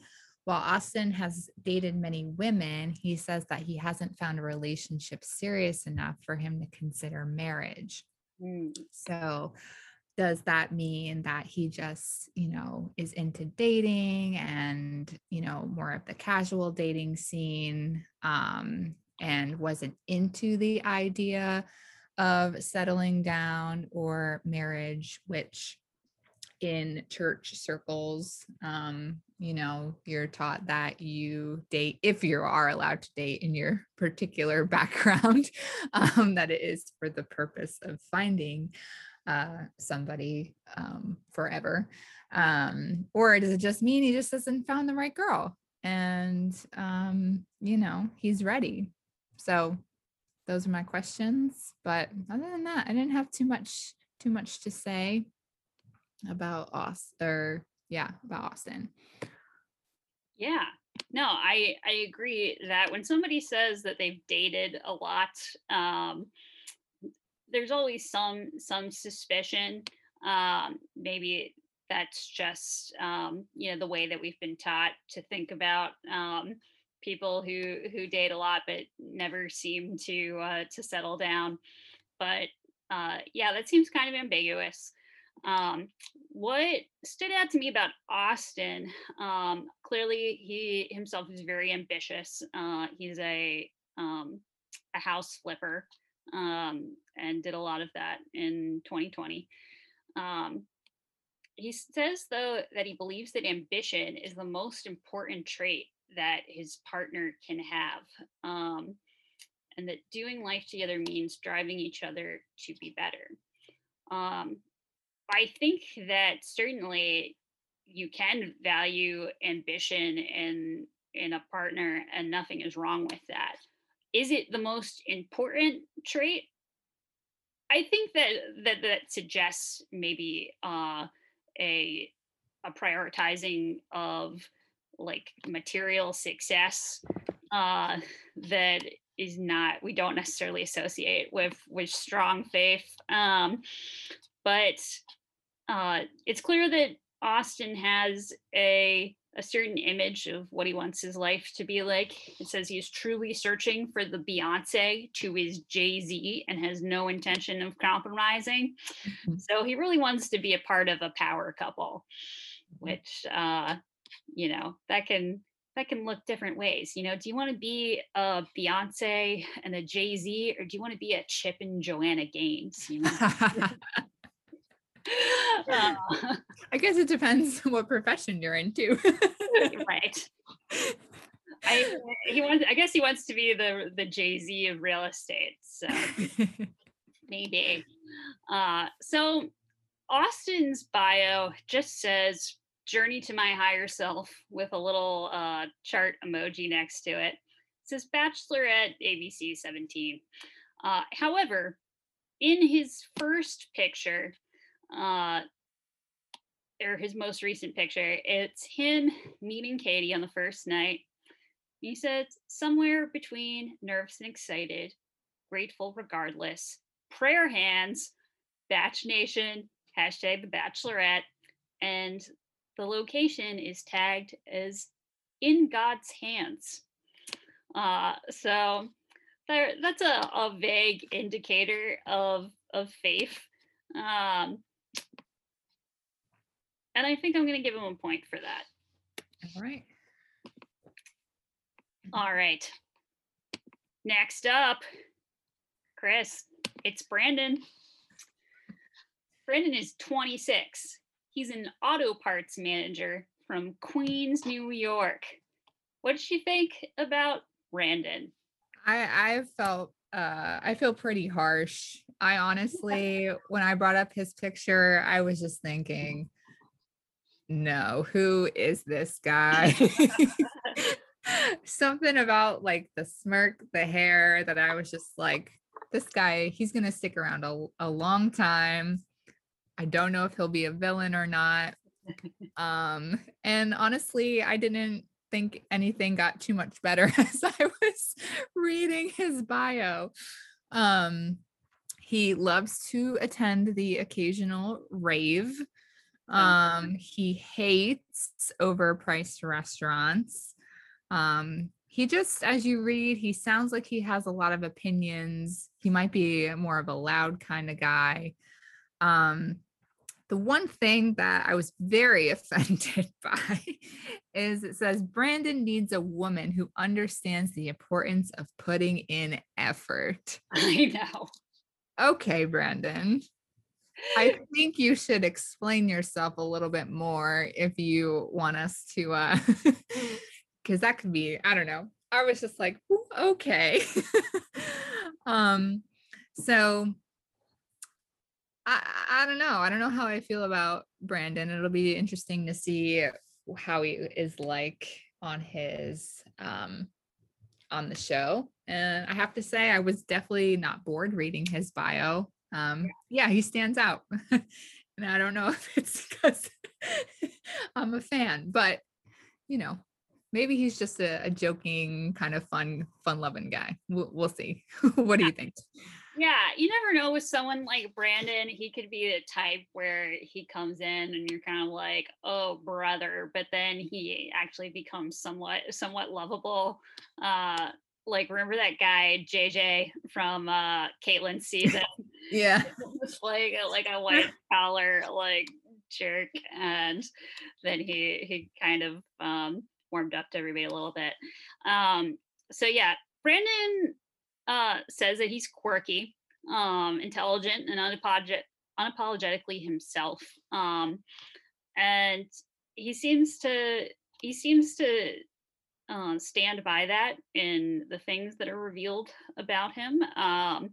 Speaker 2: while Austin has dated many women, he says that he hasn't found a relationship serious enough for him to consider marriage.
Speaker 1: Mm.
Speaker 2: So, does that mean that he just, you know, is into dating and, you know, more of the casual dating scene um, and wasn't into the idea of settling down or marriage, which in church circles um, you know you're taught that you date if you are allowed to date in your particular background um, that it is for the purpose of finding uh, somebody um, forever. Um, or does it just mean he just hasn't found the right girl? And um, you know he's ready. So those are my questions but other than that i didn't have too much too much to say about Austin or yeah, about Austin.
Speaker 1: Yeah. No, I I agree that when somebody says that they've dated a lot, um, there's always some some suspicion. Um, maybe that's just um, you know the way that we've been taught to think about um, people who who date a lot but never seem to uh, to settle down. But uh, yeah, that seems kind of ambiguous. Um, what stood out to me about Austin, um, clearly he himself is very ambitious. Uh, he's a um, a house flipper um, and did a lot of that in 2020. Um, he says though that he believes that ambition is the most important trait that his partner can have. Um, and that doing life together means driving each other to be better. Um, I think that certainly you can value ambition in in a partner and nothing is wrong with that. Is it the most important trait? I think that that that suggests maybe uh, a a prioritizing of like material success uh, that is not we don't necessarily associate with with strong faith um, but uh, it's clear that Austin has a a certain image of what he wants his life to be like. It says he's truly searching for the Beyonce to his Jay Z and has no intention of compromising. Mm-hmm. So he really wants to be a part of a power couple, mm-hmm. which, uh, you know, that can that can look different ways. You know, do you want to be a Beyonce and a Jay Z, or do you want to be a Chip and Joanna Gaines? You know?
Speaker 2: uh, I guess it depends what profession you're into.
Speaker 1: right. I he wants I guess he wants to be the the Jay-Z of real estate. So maybe. Uh so Austin's bio just says journey to my higher self with a little uh chart emoji next to it. It says bachelorette ABC 17. Uh however, in his first picture, uh, or his most recent picture. It's him meeting Katie on the first night. He says, somewhere between nervous and excited, grateful regardless, prayer hands, Bach Nation, hashtag the Bachelorette, and the location is tagged as in God's hands. Uh, so there, that's a, a vague indicator of of faith. Um, and I think I'm going to give him a point for that.
Speaker 2: All right.
Speaker 1: All right. Next up, Chris, it's Brandon. Brandon is 26. He's an auto parts manager from Queens, New York. What did you think about Brandon?
Speaker 2: I I felt uh I feel pretty harsh. I honestly when I brought up his picture, I was just thinking no, who is this guy? Something about like the smirk, the hair that I was just like, this guy, he's going to stick around a, a long time. I don't know if he'll be a villain or not. Um, and honestly, I didn't think anything got too much better as I was reading his bio. Um, he loves to attend the occasional rave. Um, he hates overpriced restaurants. Um, he just, as you read, he sounds like he has a lot of opinions. He might be more of a loud kind of guy. Um, the one thing that I was very offended by is it says Brandon needs a woman who understands the importance of putting in effort.
Speaker 1: I know.
Speaker 2: Okay, Brandon. I think you should explain yourself a little bit more if you want us to uh because that could be I don't know. I was just like, okay. um so I I don't know. I don't know how I feel about Brandon. It'll be interesting to see how he is like on his um on the show. And I have to say I was definitely not bored reading his bio. Um yeah. he stands out. And i don't know if it's because i'm a fan but you know maybe he's just a, a joking kind of fun fun loving guy. We'll, we'll see. What do you think
Speaker 1: yeah you never know with someone like brandon he could be the type where he comes in and you're kind of like oh brother but then he actually becomes somewhat somewhat lovable uh like remember that guy JJ from uh Kaitlyn's season?
Speaker 2: yeah.
Speaker 1: like like a white collar like jerk. And then he he kind of um warmed up to everybody a little bit. Um so yeah, Brandon uh says that he's quirky, um, intelligent and unapologetic unapologetically himself. Um and he seems to he seems to uh, stand by that in the things that are revealed about him. Um,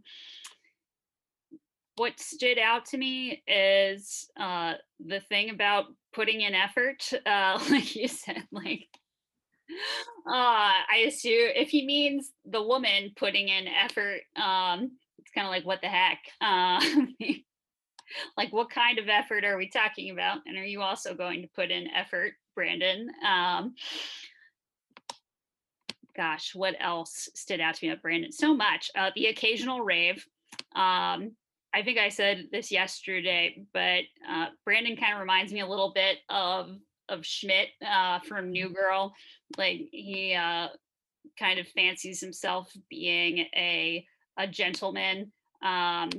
Speaker 1: what stood out to me is uh, the thing about putting in effort. Uh, like you said, like uh, I assume if he means the woman putting in effort, um, it's kind of like what the heck. Uh, like what kind of effort are we talking about? And are you also going to put in effort, Brandon? Um, gosh, what else stood out to me about Brandon? So much. Uh, the occasional rave. Um, I think I said this yesterday, but uh, Brandon kind of reminds me a little bit of of Schmidt uh, from New Girl. Like he uh, kind of fancies himself being a a gentleman, um,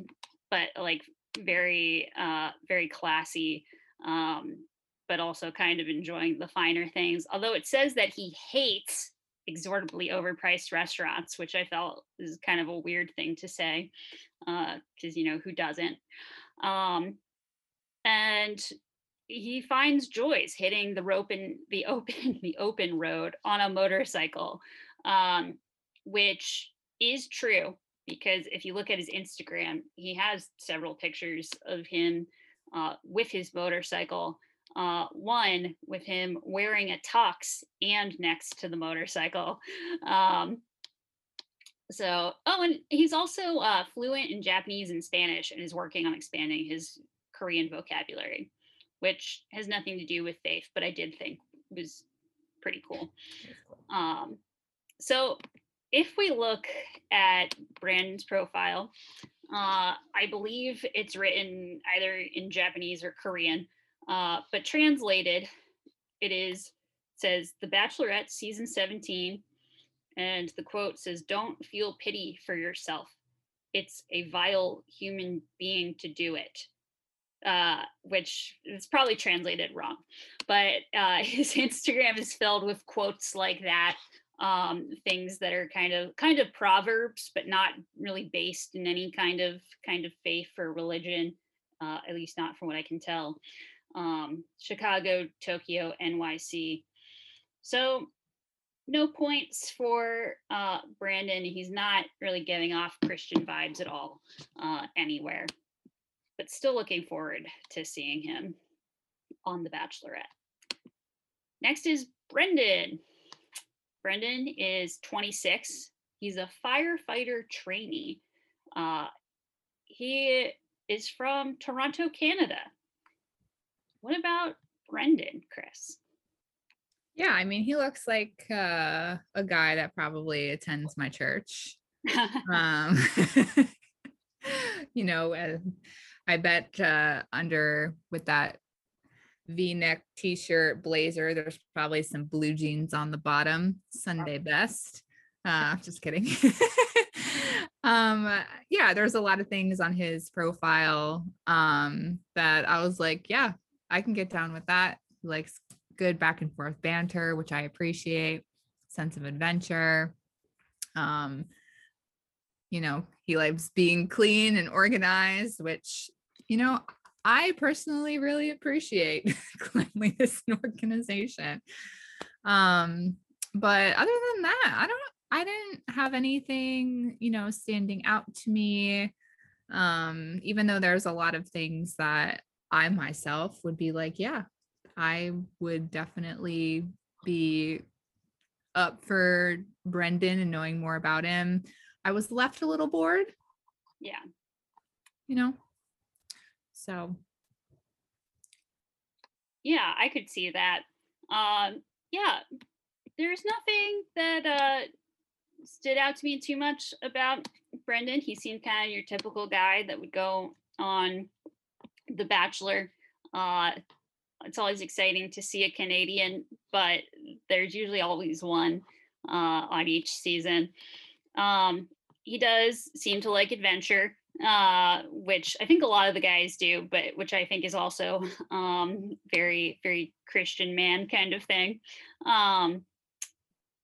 Speaker 1: but like very uh, very classy, um, but also kind of enjoying the finer things. Although it says that he hates exorbitantly overpriced restaurants, which I felt is kind of a weird thing to say, because uh, you know who doesn't. Um, and he finds joys hitting the rope in the open the open road on a motorcycle, um, which is true because if you look at his Instagram, he has several pictures of him uh, with his motorcycle uh, one with him wearing a tux and next to the motorcycle. Um, so, oh, and he's also uh, fluent in Japanese and Spanish and is working on expanding his Korean vocabulary, which has nothing to do with faith, but I did think was pretty cool. Um, so, if we look at Brandon's profile, uh, I believe it's written either in Japanese or Korean. Uh, but translated, it is says The Bachelorette season 17, and the quote says, "Don't feel pity for yourself. It's a vile human being to do it." Uh, which is probably translated wrong, but uh, his Instagram is filled with quotes like that, um, things that are kind of kind of proverbs, but not really based in any kind of kind of faith or religion, uh, at least not from what I can tell um, Chicago, Tokyo, NYC. So no points for uh, Brandon. He's not really giving off Christian vibes at all uh, anywhere, but still looking forward to seeing him on The Bachelorette. Next is Brendan. Brendan is 26. He's a firefighter trainee. Uh, he is from Toronto, Canada. What about Brendan, Chris?
Speaker 2: Yeah, I mean, he looks like uh, a guy that probably attends my church. um, you know, uh, I bet uh, under with that V-neck t-shirt blazer, there's probably some blue jeans on the bottom. Sunday best. Uh, just kidding. um, yeah, there's a lot of things on his profile um, that I was like, yeah, I can get down with that. He likes good back and forth banter, which I appreciate, sense of adventure. Um, you know, he likes being clean and organized, which, you know, I personally really appreciate cleanliness and organization. Um, but other than that, I don't I didn't have anything, you know, standing out to me. Um, even though there's a lot of things that I myself would be like, yeah, I would definitely be up for Brendan and knowing more about him. I was left a little bored.
Speaker 1: Yeah.
Speaker 2: You know? So
Speaker 1: yeah, I could see that. Um, yeah, there's nothing that uh stood out to me too much about Brendan. He seemed kind of your typical guy that would go on the Bachelor. Uh, it's always exciting to see a Canadian, but there's usually always one uh, on each season. Um, he does seem to like adventure, uh, which I think a lot of the guys do, but which I think is also um, very, very Christian man kind of thing. Um,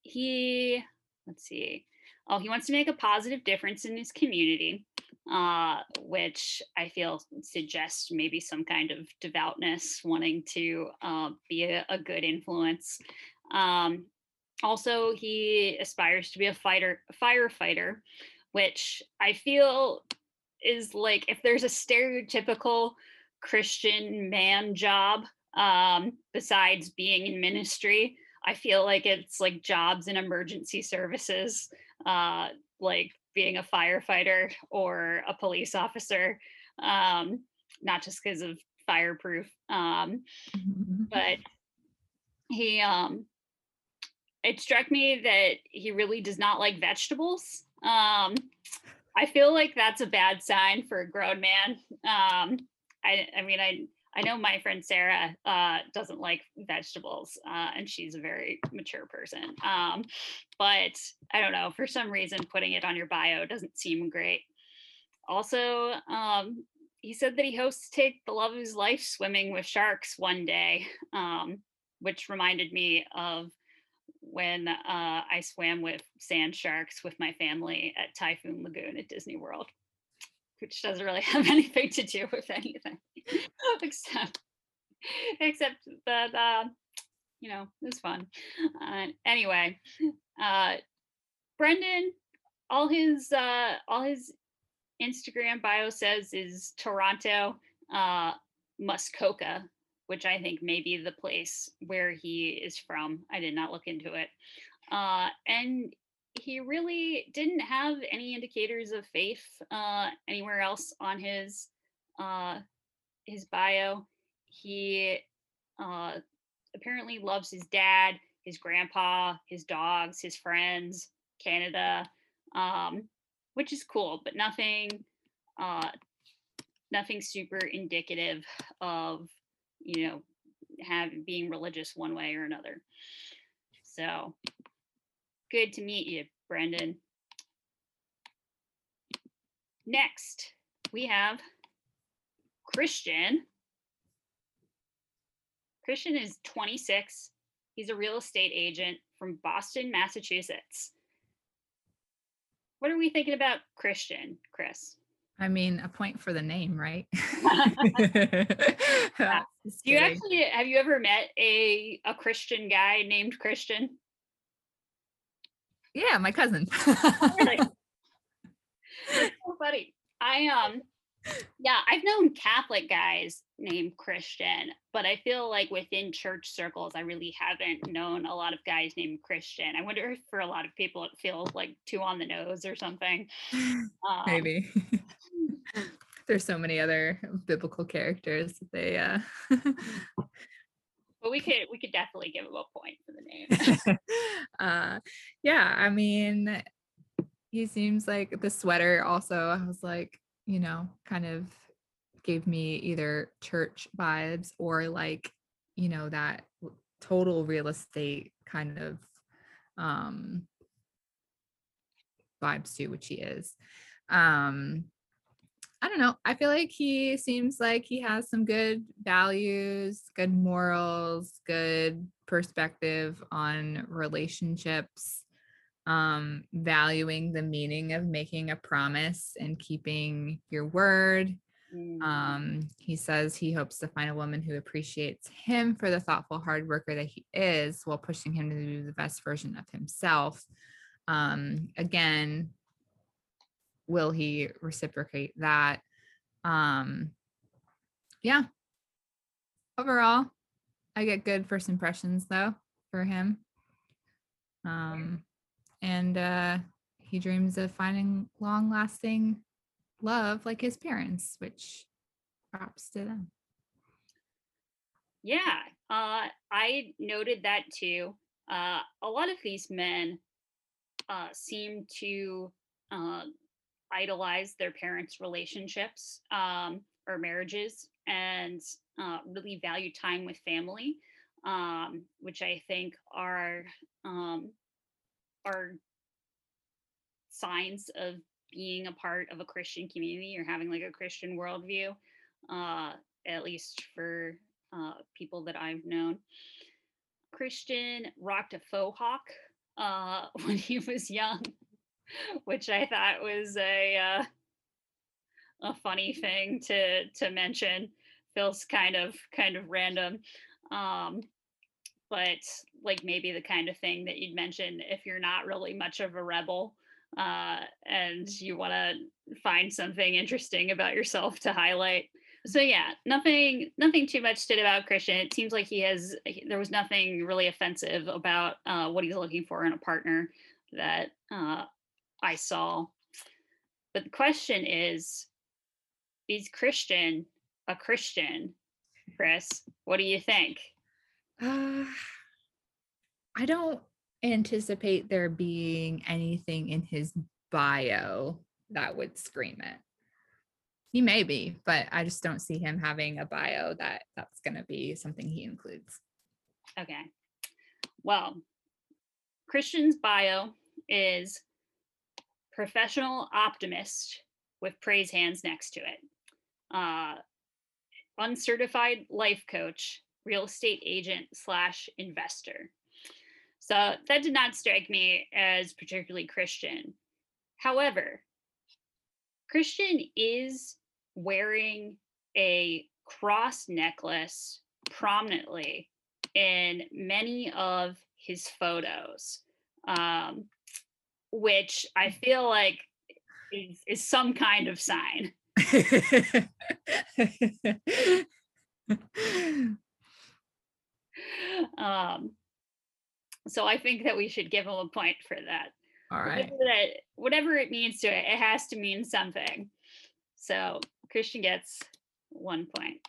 Speaker 1: he, let's see, oh, he wants to make a positive difference in his community uh, which I feel suggests maybe some kind of devoutness, wanting to uh, be a, a, good influence. Um, also, he aspires to be a fighter, firefighter, which I feel is like if there's a stereotypical Christian man job um, besides being in ministry, I feel like it's like jobs in emergency services, uh, like being a firefighter or a police officer, um, not just because of fireproof. Um, but he, um, it struck me that he really does not like vegetables. Um, I feel like that's a bad sign for a grown man. Um, I, I mean, I, I know my friend Sarah uh, doesn't like vegetables, uh, and she's a very mature person. Um, but I don't know, for some reason, putting it on your bio doesn't seem great. Also, um, he said that he hopes to take the love of his life swimming with sharks one day, um, which reminded me of when uh, I swam with sand sharks with my family at Typhoon Lagoon at Disney World, which doesn't really have anything to do with anything except except that uh, you know it was fun. Uh, anyway, uh, Brendan, all his uh, all his Instagram bio says is Toronto, uh, Muskoka, which I think may be the place where he is from. I did not look into it. Uh, and he really didn't have any indicators of faith uh, anywhere else on his uh, his bio. He uh, apparently loves his dad, his grandpa, his dogs, his friends, Canada, um, which is cool, but nothing, uh, nothing super indicative of you know, have being religious one way or another. So good to meet you, Brendan. Next, we have Christian. Christian is 26. He's a real estate agent from Boston, Massachusetts. What are we thinking about Christian, Chris?
Speaker 2: I mean, a point for the name, right?
Speaker 1: yeah. Do you actually have you ever met a a Christian guy named Christian?
Speaker 2: Yeah, my cousin.
Speaker 1: really? That's so funny. I um yeah, I've known Catholic guys named Christian, but I feel like within church circles, I really haven't known a lot of guys named Christian. I wonder if for a lot of people it feels like too on the nose or something.
Speaker 2: Um, Maybe. There's so many other biblical characters that they uh
Speaker 1: but we could we could definitely give him a point for the
Speaker 2: name. uh yeah, I mean he seems like the sweater also I was like, you know, kind of gave me either church vibes or like, you know, that total real estate kind of um vibes too, which he is. Um I don't know. I feel like he seems like he has some good values, good morals, good perspective on relationships um, valuing the meaning of making a promise and keeping your word. Mm. Um, he says he hopes to find a woman who appreciates him for the thoughtful hard worker that he is while pushing him to be the best version of himself. Um, again, will he reciprocate that? Um, yeah. Overall, I get good first impressions though for him. Um, and uh, he dreams of finding long lasting love like his parents, which props to them.
Speaker 1: Yeah, uh, I noted that too. Uh, a lot of these men uh, seem to uh, idolize their parents' relationships um, or marriages and uh, really value time with family, um, which I think are um, are signs of being a part of a Christian community or having like a Christian worldview, uh, at least for uh, people that I've known. Christian rocked a faux hawk uh, when he was young, which I thought was a uh, a funny thing to to mention. Feels kind of kind of random. Um, but like maybe the kind of thing that you'd mention if you're not really much of a rebel uh, and you want to find something interesting about yourself to highlight. So yeah, nothing nothing too much stood about Christian. It seems like he has there was nothing really offensive about uh, what he's looking for in a partner that uh, I saw. But the question is, is Christian a Christian? Chris, what do you think?
Speaker 2: Uh, I don't anticipate there being anything in his bio that would scream it. He may be, but I just don't see him having a bio that that's going to be something he includes.
Speaker 1: Okay. Well, Christian's bio is professional optimist with praise hands next to it. Uh, uncertified life coach, real estate agent slash investor. So that did not strike me as particularly Christian. However, Christian is wearing a cross necklace prominently in many of his photos, um, which I feel like is, is some kind of sign. um, so I think that we should give him a point for that.
Speaker 2: All right.
Speaker 1: Whatever, that, whatever it means to it, it has to mean something. So Christian gets one point.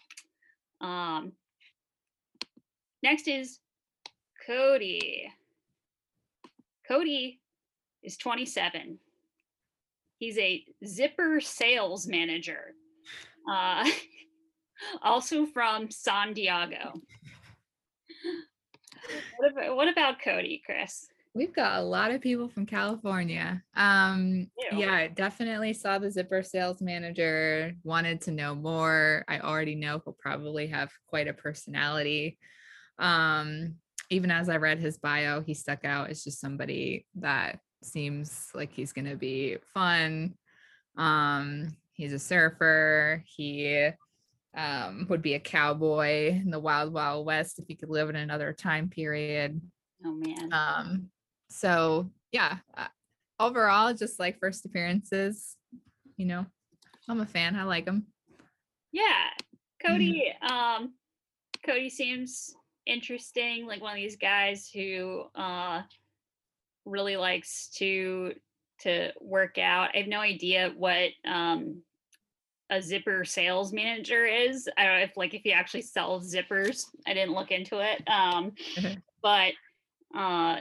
Speaker 1: Um, next is Cody. Cody is 27. He's a zipper sales manager, uh, also from San Diego. What about, what about Cody, Chris?
Speaker 2: We've got a lot of people from California. Um,
Speaker 1: Ew.
Speaker 2: yeah, definitely saw the zipper sales manager, wanted to know more. I already know he'll probably have quite a personality. Um, even as I read his bio, he stuck out as just somebody that seems like he's going to be fun. Um, he's a surfer. He um, would be a cowboy in the wild, wild west if he could live in another time period.
Speaker 1: Oh man.
Speaker 2: Um, so yeah, uh, overall, just like first appearances, you know, I'm a fan. I like him.
Speaker 1: yeah cody um cody seems interesting like one of these guys who uh really likes to to work out. I have no idea what um a zipper sales manager is. I don't know if like if he actually sells zippers. I didn't look into it um but uh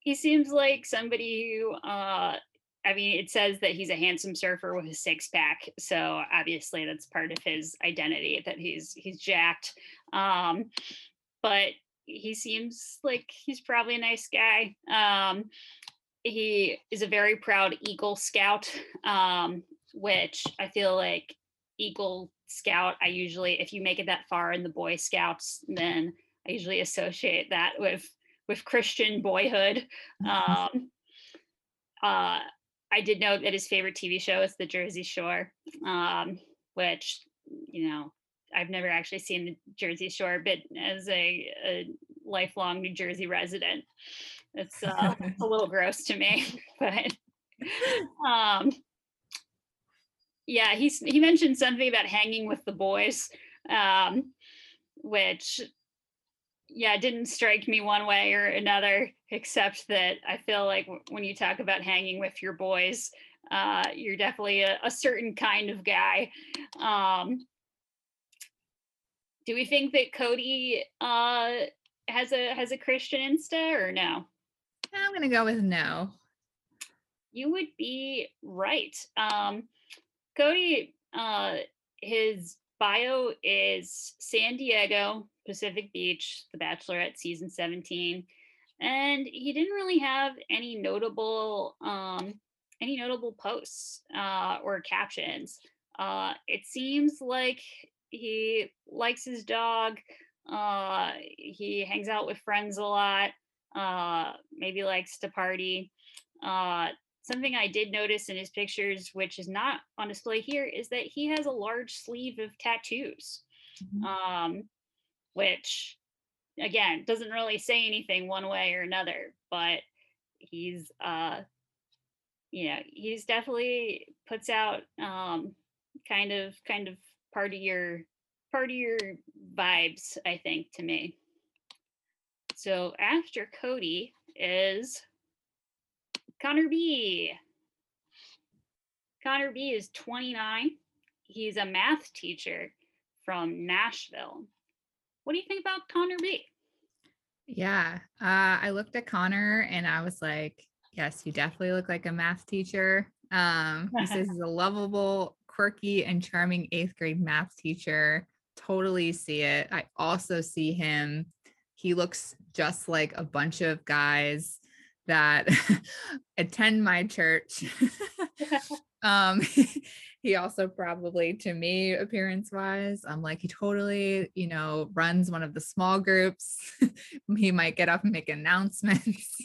Speaker 1: he seems like somebody who uh I mean, it says that he's a handsome surfer with a six pack, so obviously that's part of his identity that he's he's jacked. Um, but he seems like he's probably a nice guy. Um, he is a very proud Eagle Scout, um, which I feel like Eagle Scout. I usually, if you make it that far in the Boy Scouts, then I usually associate that with with Christian boyhood. Um, uh, I did know that his favorite TV show is The Jersey Shore, um, which you know I've never actually seen the Jersey Shore, but as a, a lifelong New Jersey resident, it's uh, a little gross to me. But um, yeah, he's he mentioned something about hanging with the boys, um, which yeah didn't strike me one way or another except that i feel like when you talk about hanging with your boys uh, you're definitely a, a certain kind of guy um, do we think that cody uh, has a has a christian insta or no?
Speaker 2: I'm gonna go with no.
Speaker 1: you would be right. Um, cody uh, his bio is san diego pacific beach the bachelorette season 17 and he didn't really have any notable um, any notable posts uh, or captions. Uh, it seems like he likes his dog uh, he hangs out with friends a lot uh, maybe likes to party uh, something I did notice in his pictures, which is not on display here, is that he has a large sleeve of tattoos,
Speaker 2: Mhm.
Speaker 1: um, which again doesn't really say anything one way or another, but he's uh, you know he's definitely puts out um, kind of kind of partier your vibes. I think to me. So after Cody is Connor B. Connor B is 29. He's a math teacher from Nashville. What do you think about Connor B?
Speaker 2: Yeah, uh, I looked at Connor and I was like, yes, you definitely look like a math teacher. Um, he says he's a lovable, quirky, and charming eighth grade math teacher. Totally see it. I also see him. He looks just like a bunch of guys that attend my church. um, he also probably to me appearance wise i'm like he totally you know runs one of the small groups he might get up and make announcements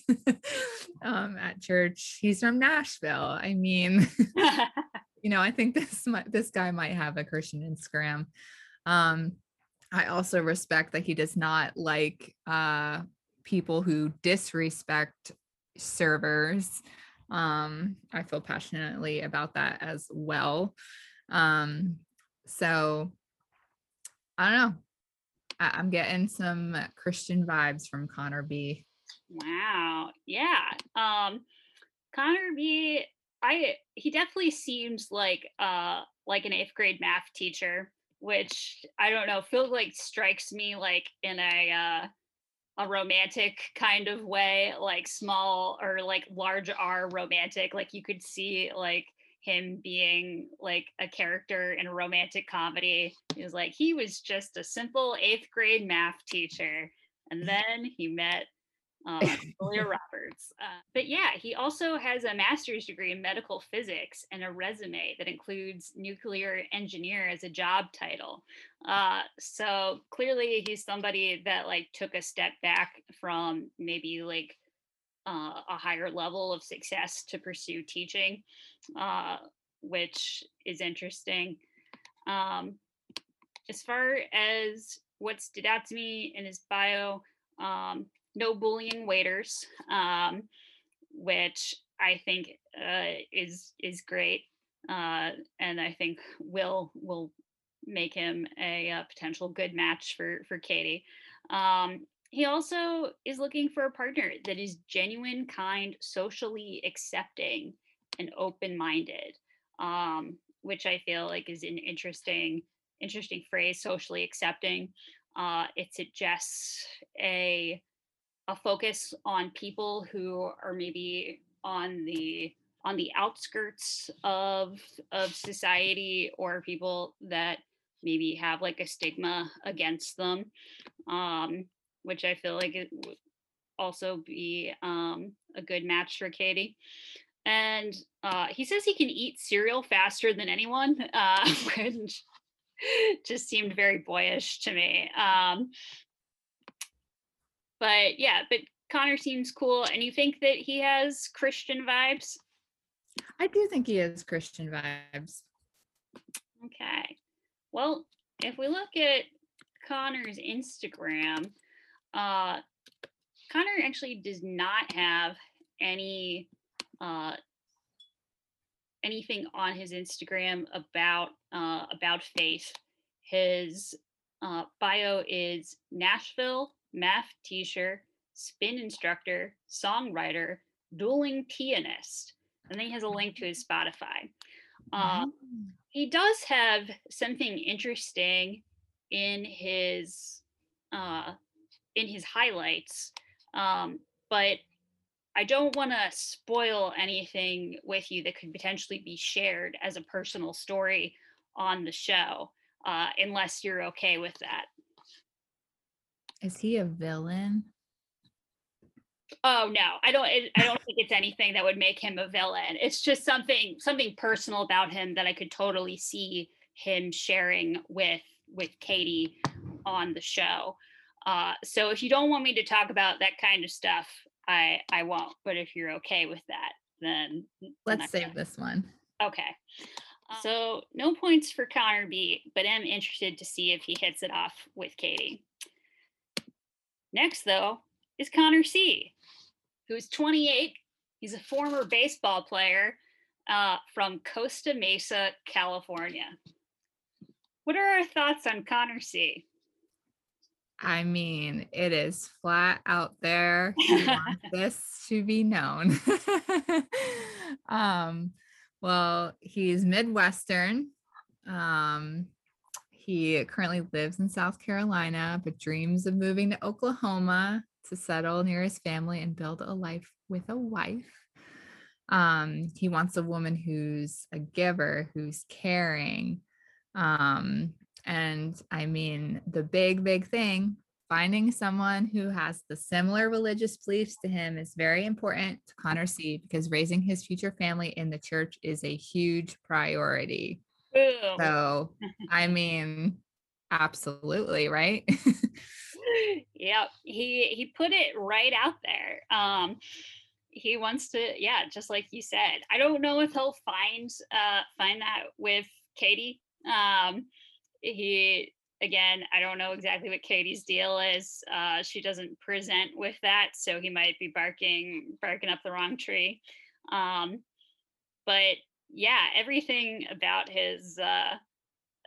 Speaker 2: um, at church he's from nashville i mean you know i think this might, this guy might have a christian instagram. Um, i also respect that he does not like uh, people who disrespect servers. Um i feel passionately about that as well. Um so i don't know. I- i'm getting some christian vibes from connor b.
Speaker 1: Wow. Yeah. Um connor b i he definitely seems like uh like an eighth grade math teacher which i don't know feels like strikes me like in a uh a romantic kind of way, like small or like large R romantic. Like you could see like him being like a character in a romantic comedy. He was like, he was just a simple eighth grade math teacher. And then he met um, Julia Roberts. Uh, but yeah, he also has a master's degree in medical physics and a resume that includes nuclear engineer as a job title. Uh, so clearly, he's somebody that like took a step back from maybe like uh, a higher level of success to pursue teaching, uh, which is interesting. Um, as far as what stood out to me in his bio, um, no bullying waiters, um, which I think uh, is is great, uh, and I think will will make him a, a, uh, potential good match for for Katie. Um, he also is looking for a partner that is genuine, kind, socially accepting, and open minded, um, which I feel like is an interesting interesting phrase. Socially accepting. Uh, it suggests a a focus on people who are maybe on the on the outskirts of of society or people that maybe have like a stigma against them um, which i feel like it would also be um, a good match for katie. And uh, he says he can eat cereal faster than anyone uh, which just seemed very boyish to me. Um, but yeah, but Connor seems cool. And you think that he has Christian vibes?
Speaker 2: I do think he has Christian vibes.
Speaker 1: Okay. Well, if we look at Connor's Instagram, uh, Connor actually does not have any uh, anything on his Instagram about uh, about faith. His uh, bio is Nashville, math teacher, spin instructor, songwriter, dueling pianist. And then he has a link to his Spotify. Uh, he does have something interesting in his uh, in his highlights, um, but I don't want to spoil anything with you that could potentially be shared as a personal story on the show, uh, unless you're okay with that.
Speaker 2: Is he a villain?
Speaker 1: Oh no, I don't. I don't think it's anything that would make him a villain. It's just something something personal about him that I could totally see him sharing with with Katie on the show. Uh, so if you don't want me to talk about that kind of stuff, I I won't. But if you're okay with that, then
Speaker 2: let's save gonna. this one.
Speaker 1: Okay. So no points for Connor B, but I'm interested to see if he hits it off with Katie. Next, though, is Connor C, who's 28. He's a former baseball player uh, from Costa Mesa, California. What are our thoughts on Connor C?
Speaker 2: I mean, it is flat out there. this to be known. um, well, he's Midwestern. Um, he currently lives in South Carolina, but dreams of moving to Oklahoma to settle near his family and build a life with a wife. Um, he wants a woman who's a giver, who's caring. Um, and I mean, the big, big thing finding someone who has the similar religious beliefs to him is very important to Connor C because raising his future family in the church is a huge priority.
Speaker 1: Boom.
Speaker 2: So, I mean, absolutely, right?
Speaker 1: yep. He he put it right out there. Um he wants to yeah, just like you said. I don't know if he'll find uh find that with Katie. Um he again, I don't know exactly what Katie's deal is. Uh, she doesn't present with that, so he might be barking barking up the wrong tree. Um, but yeah, everything about his uh,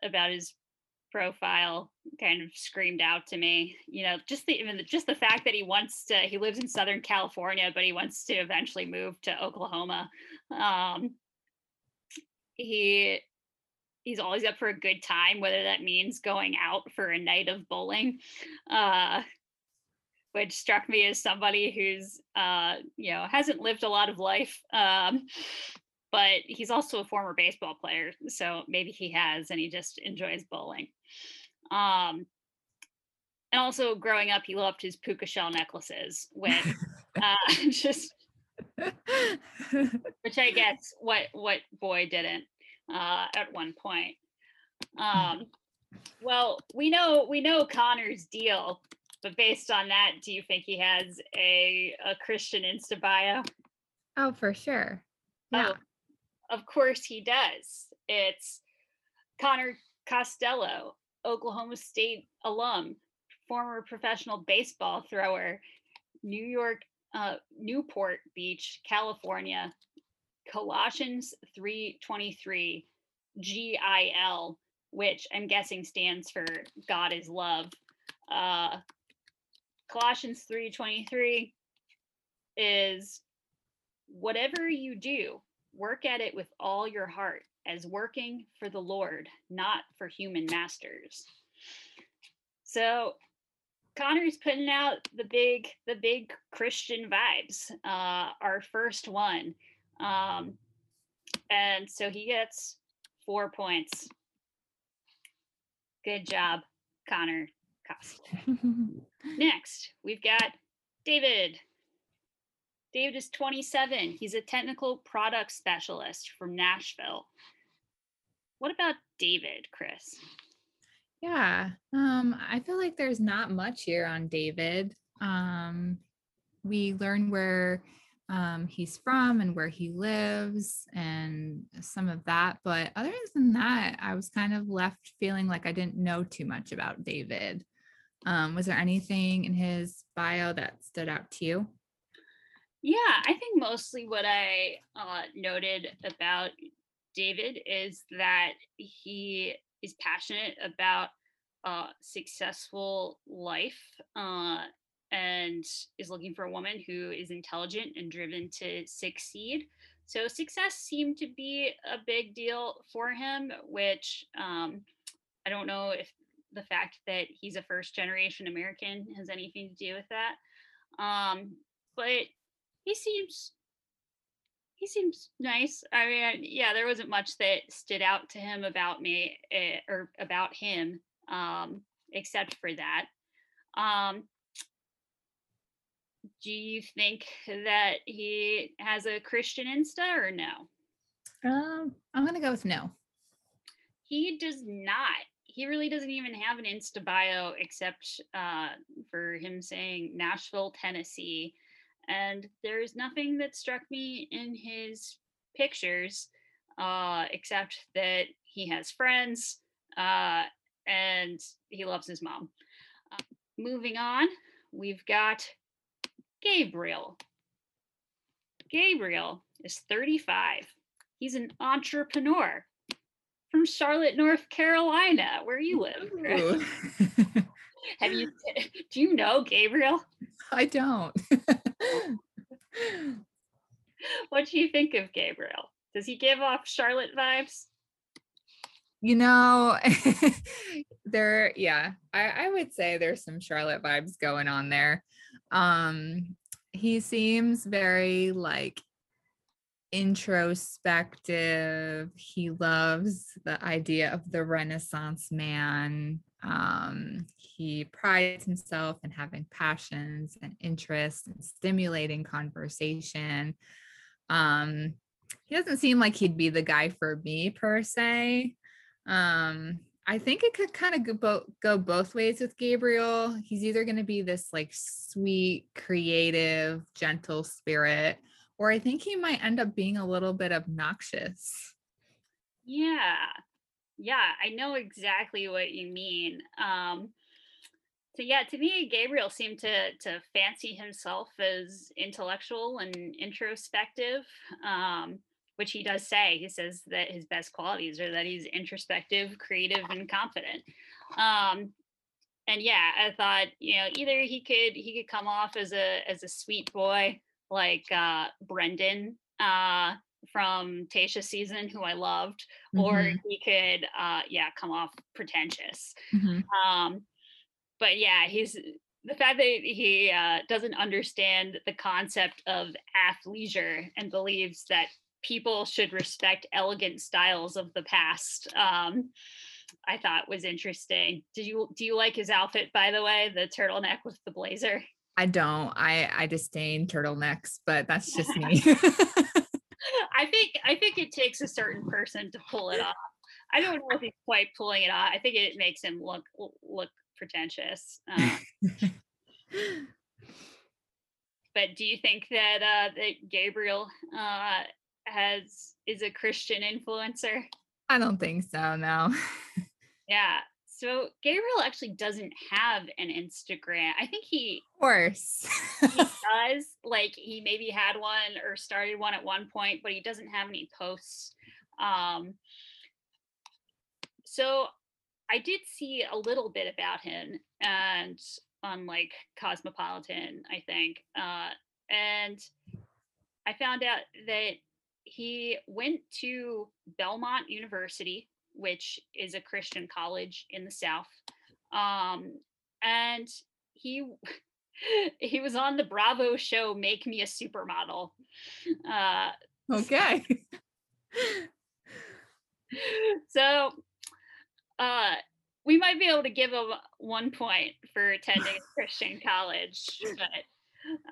Speaker 1: about his profile kind of screamed out to me. You know, just the even the, just the fact that he wants to he lives in Southern California, but he wants to eventually move to Oklahoma. Um, he he's always up for a good time, whether that means going out for a night of bowling. Uh, which struck me as somebody who's uh, you know hasn't lived a lot of life um, but he's also a former baseball player so maybe he has and he just enjoys bowling um, and also growing up he loved his puka shell necklaces with uh, just which i guess what what boy didn't uh, at one point. Um, well, we know we know Connor's deal, but based on that, do you think he has a a Christian Insta bio?
Speaker 2: Oh, for sure. Yeah.
Speaker 1: Oh, of course he does. It's Connor Costello, Oklahoma State alum, former professional baseball thrower, New York, uh, Newport Beach, California, Colossians 3:23 GIL, which I'm guessing stands for God is love. Uh, Colossians 3:23 is whatever you do, work at it with all your heart as working for the Lord, not for human masters. So Connor's putting out the big the big Christian vibes. Uh, our first one um, and so he gets four points. Good job, Connor Cost. Next, we've got David. David is 27. He's a technical product specialist from Nashville. What about David, Chris?
Speaker 2: Yeah, um, I feel like there's not much here on David. Um, we learn where um, he's from and where he lives and some of that. But other than that, I was kind of left feeling like I didn't know too much about David. Um, was there anything in his bio that stood out to you?
Speaker 1: Yeah, I think mostly what I uh, noted about David is that he is passionate about a successful life uh, and is looking for a woman who is intelligent and driven to succeed. So success seemed to be a big deal for him, which um, I don't know if the fact that he's a first generation American has anything to do with that. Um, but he seems he seems nice. I mean, yeah, there wasn't much that stood out to him about me eh, or about him, um, except for that. Um, do you think that he has a Christian Insta or no?
Speaker 2: Um, I'm gonna go with no.
Speaker 1: He does not. He really doesn't even have an Insta bio except uh, for him saying Nashville, Tennessee. And there's nothing that struck me in his pictures uh, except that he has friends uh, and he loves his mom. Uh, moving on, we've got Gabriel. Gabriel is 35. He's an entrepreneur from Charlotte, North Carolina, where you live. Have you do you know Gabriel?
Speaker 2: I don't.
Speaker 1: what do you think of Gabriel? Does he give off Charlotte vibes?
Speaker 2: You know, there, yeah, I, I would say there's some Charlotte vibes going on there. Um, he seems very like introspective. He loves the idea of the Renaissance man. Um, he prides himself in having passions and interests and stimulating conversation. Um, he doesn't seem like he'd be the guy for me per se. Um, I think it could kind of go, bo- go both ways with Gabriel. He's either going to be this like sweet, creative, gentle spirit, or I think he might end up being a little bit obnoxious.
Speaker 1: Yeah. Yeah, I know exactly what you mean. Um so yeah, to me Gabriel seemed to to fancy himself as intellectual and introspective. Um which he does say. He says that his best qualities are that he's introspective, creative, and confident. Um, and yeah, I thought you know either he could he could come off as a as a sweet boy like uh, Brendan uh, from Tayshia season, who I loved, mm-hmm. or he could uh, yeah come off pretentious. Mm-hmm. Um, but yeah, he's the fact that he uh, doesn't understand the concept of athleisure and believes that people should respect elegant styles of the past. Um, I thought was interesting. Did you do you like his outfit by the way, the turtleneck with the blazer?
Speaker 2: I don't. I I disdain turtlenecks, but that's just me.
Speaker 1: I think I think it takes a certain person to pull it off. I don't know if he's quite pulling it off. I think it makes him look look pretentious. Uh, but do you think that uh, that Gabriel uh, has is a Christian influencer?
Speaker 2: I don't think so, no.
Speaker 1: yeah. So Gabriel actually doesn't have an Instagram. I think he
Speaker 2: Of course.
Speaker 1: he does. Like he maybe had one or started one at one point, but he doesn't have any posts. Um so I did see a little bit about him and on like Cosmopolitan, I think. Uh and I found out that he went to Belmont University, which is a Christian college in the South. Um, and he he was on the Bravo show Make Me a Supermodel. Uh,
Speaker 2: okay.
Speaker 1: so uh, we might be able to give him one point for attending a Christian college, but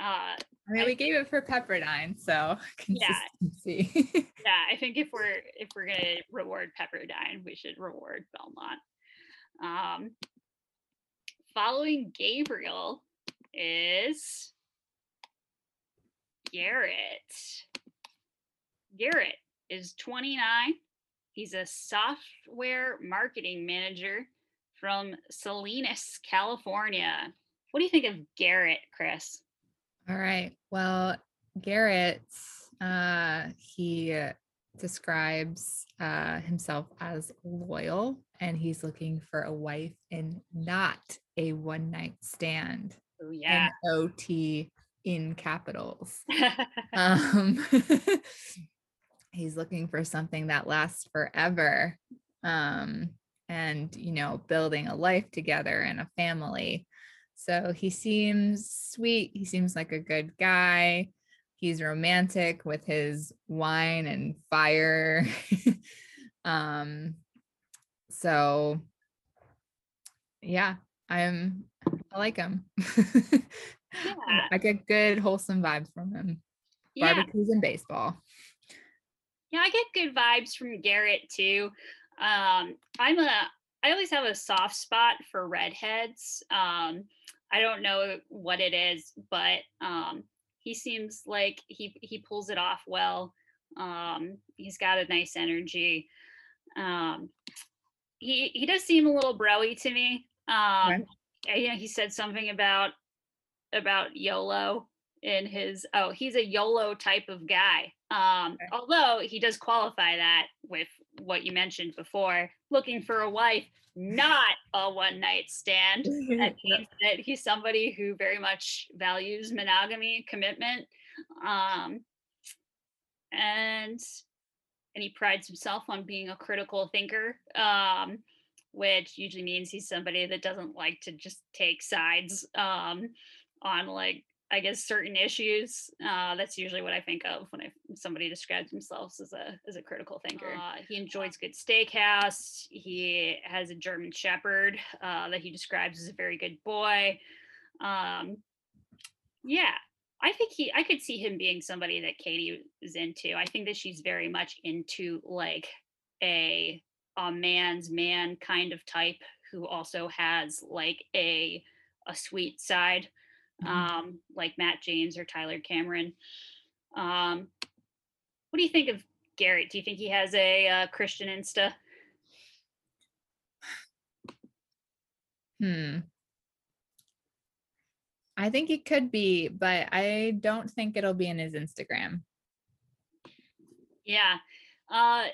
Speaker 2: uh, I mean, we gave it for Pepperdine, so
Speaker 1: consistency. Yeah, yeah. I think if we're if we're gonna reward Pepperdine, we should reward Belmont. Um, following Gabriel is Garrett. Garrett is 29. He's a software marketing manager from Salinas, California. What do you think of Garrett, Chris?
Speaker 2: All right. Well, Garrett, uh, he describes uh, himself as loyal and he's looking for a wife and not a one night stand.
Speaker 1: Oh, yeah.
Speaker 2: OT in capitals. um, he's looking for something that lasts forever. Um, and, you know, building a life together and a family. So he seems sweet. He seems like a good guy. He's romantic with his wine and fire. um, so yeah, I'm I like him. yeah. I get good wholesome vibes from him. Yeah. Barbecues and baseball.
Speaker 1: Yeah, I get good vibes from Garrett too. Um, I'm a I always have a soft spot for redheads. Um, I don't know what it is, but um, he seems like he he pulls it off well. Um, he's got a nice energy. Um, he he does seem a little broy to me. Um, right. You know, he said something about about YOLO in his. Oh, he's a YOLO type of guy. Um. Although he does qualify that with what you mentioned before, looking for a wife not a one night stand. That means that he's somebody who very much values monogamy, commitment, um, and and he prides himself on being a critical thinker, um, which usually means he's somebody that doesn't like to just take sides um, on like I guess certain issues. Uh, that's usually what I think of when I, somebody describes themselves as a as a critical thinker. Uh, he enjoys good steakhouse. He has a German Shepherd uh, that he describes as a very good boy. Um, yeah, I think he. I could see him being somebody that Katie is into. I think that she's very much into like a a man's man kind of type who also has like a a sweet side. Um, like Matt James or Tyler Cameron. Um, what do you think of Garrett? Do you think he has a uh, Christian Insta?
Speaker 2: Hmm. I think it could be, but I don't think it'll be in his Instagram.
Speaker 1: Yeah. Uh,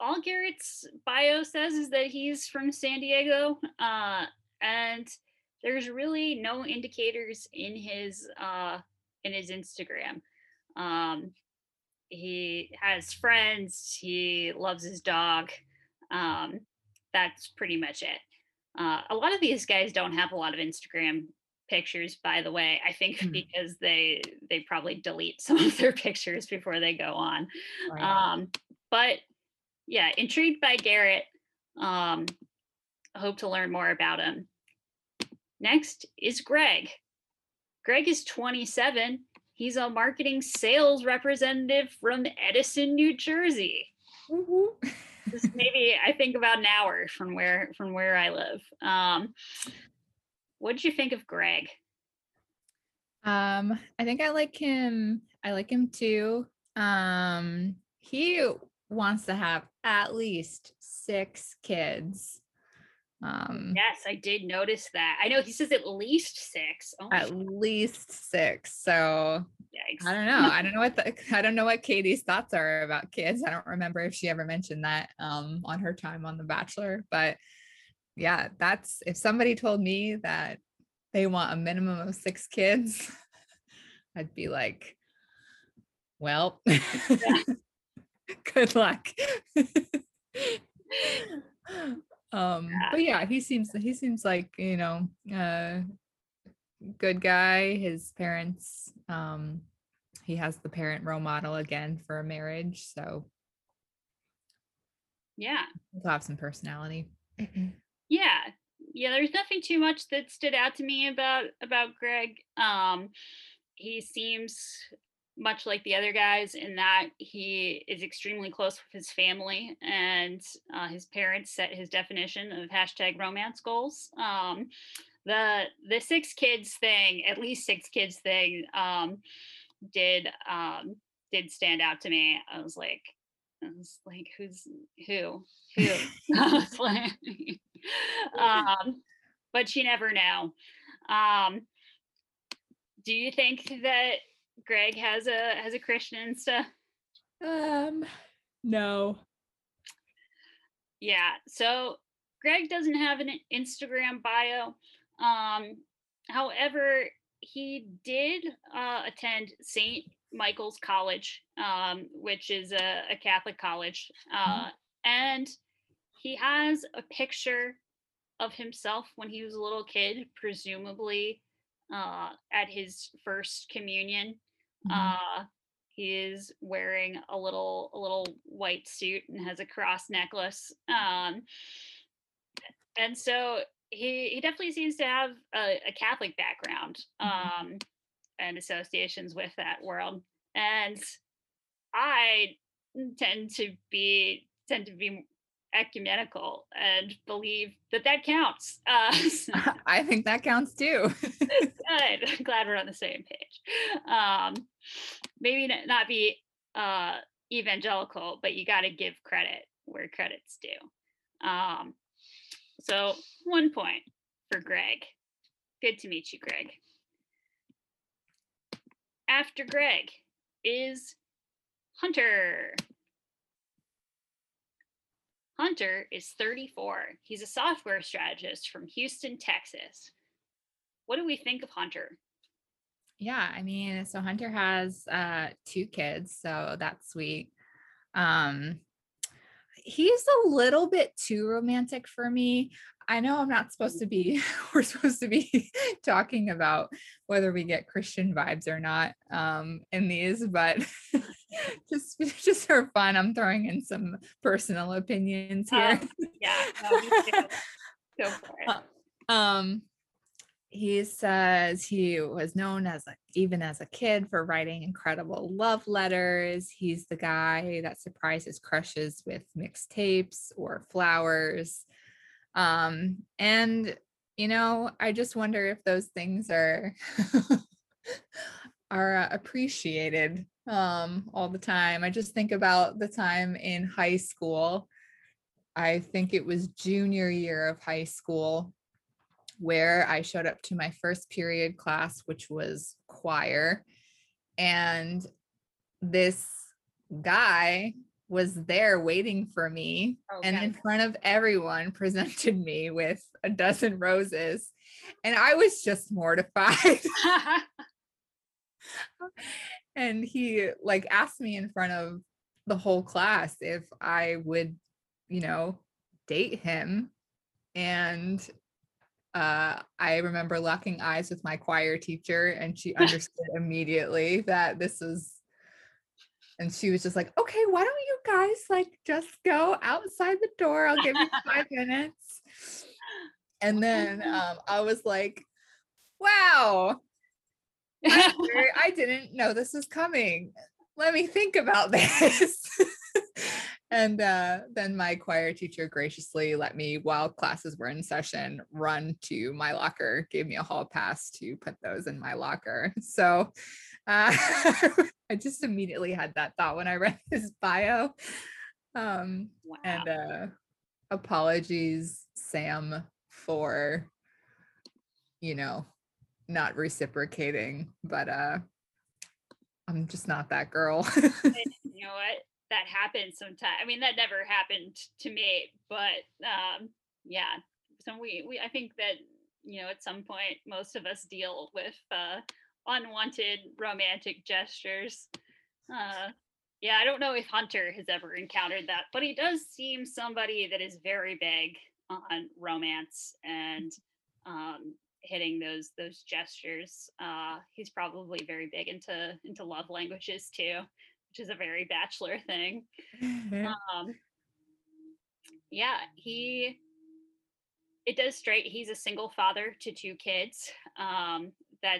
Speaker 1: all Garrett's bio says is that he's from San Diego. Uh, and there's really no indicators in his uh in his Instagram. Um he has friends, he loves his dog. Um that's pretty much it. Uh, a lot of these guys don't have a lot of Instagram pictures by the way i think mm-hmm. because they they probably delete some of their pictures before they go on right. um but yeah intrigued by garrett um hope to learn more about him Next is Greg. Greg is 27. He's a marketing sales representative from Edison, New Jersey. Mm-hmm. this maybe I think about an hour from where from where I live. Um, what did you think of Greg?
Speaker 2: Um, I think I like him. I like him too. Um, he wants to have at least six kids.
Speaker 1: Um, yes, I did notice that. I know he says at least six.
Speaker 2: Oh at God. least six. So Yikes. I don't know. I don't know what the, I don't know what Katie's thoughts are about kids. I don't remember if she ever mentioned that um, on her time on The Bachelor. But yeah, that's if somebody told me that they want a minimum of six kids, I'd be like, well, good luck. Um yeah. but yeah he seems he seems like you know uh good guy his parents um he has the parent role model again for a marriage so
Speaker 1: yeah.
Speaker 2: He'll have some personality.
Speaker 1: Yeah. Yeah there's nothing too much that stood out to me about about greg. Um he seems much like the other guys in that he is extremely close with his family and uh, his parents set his definition of hashtag romance goals. Um, the the six kids thing at least six kids thing um, did um, did stand out to me. I was like i was like who's who? Who? Um, but you never know. Um, do you think that Greg has a has a Christian Insta?
Speaker 2: Um, no.
Speaker 1: Yeah. So Greg doesn't have an Instagram bio. Um, however, he did uh, attend St. Michael's College, um, which is a, a Catholic college, uh, mm-hmm. and he has a picture of himself when he was a little kid, presumably uh, at his first communion. Mm-hmm. Uh, he is wearing a little a little white suit and has a cross necklace. Um, and so he he definitely seems to have a, a Catholic background mm-hmm. um, and associations with that world. And I tend to be tend to be ecumenical and believe that that counts. Uh,
Speaker 2: so. I think that counts too.
Speaker 1: good. Glad we're on the same page. Um, maybe not be uh, evangelical, but you got to give credit where credit's due. Um, so one point for Greg. Good to meet you, Greg. After Greg is Hunter. Hunter is 34. He's a software strategist from Houston, Texas. What do we think of Hunter?
Speaker 2: Yeah, I mean, so Hunter has uh two kids, so that's sweet. Um he's a little bit too romantic for me. I know I'm not supposed to be, we're supposed to be talking about whether we get Christian vibes or not um, in these, but just just for fun, I'm throwing in some personal opinions here.
Speaker 1: Um, yeah. No. Go for it.
Speaker 2: Um, he says he was known as a, even as a kid for writing incredible love letters. He's the guy that surprises crushes with mixtapes or flowers. Um, and you know, I just wonder if those things are are uh, appreciated um all the time. I just think about the time in high school. I think it was junior year of high school where I showed up to my first period class, which was choir. And this guy was there waiting for me and in front of everyone presented me with a dozen roses. And I was just mortified. and he like asked me in front of the whole class if I would, you know, date him. And uh, I remember locking eyes with my choir teacher, and she understood immediately that this was. And she was just like, okay, why don't guys like just go outside the door? I'll give you five minutes. And then um, I was like, wow, sorry, I didn't know this was coming. Let me think about this. and uh, then my choir teacher graciously let me, while classes were in session, run to my locker, gave me a hall pass to put those in my locker. So uh, I just immediately had that thought when I read his bio. Um,
Speaker 1: wow.
Speaker 2: and uh, apologies, Sam, for, you know, not reciprocating, but uh I'm just not that girl.
Speaker 1: you know what? That happens sometimes. I mean, that never happened to me, but um, yeah. So we, we, I think that you know, at some point, most of us deal with uh, unwanted romantic gestures. Uh, yeah, I don't know if Hunter has ever encountered that, but he does seem somebody that is very big on romance and um, hitting those those gestures. Uh, he's probably very big into into love languages too, which is a very bachelor thing. Um, yeah, he. It does straight. He's a single father to two kids. Um, that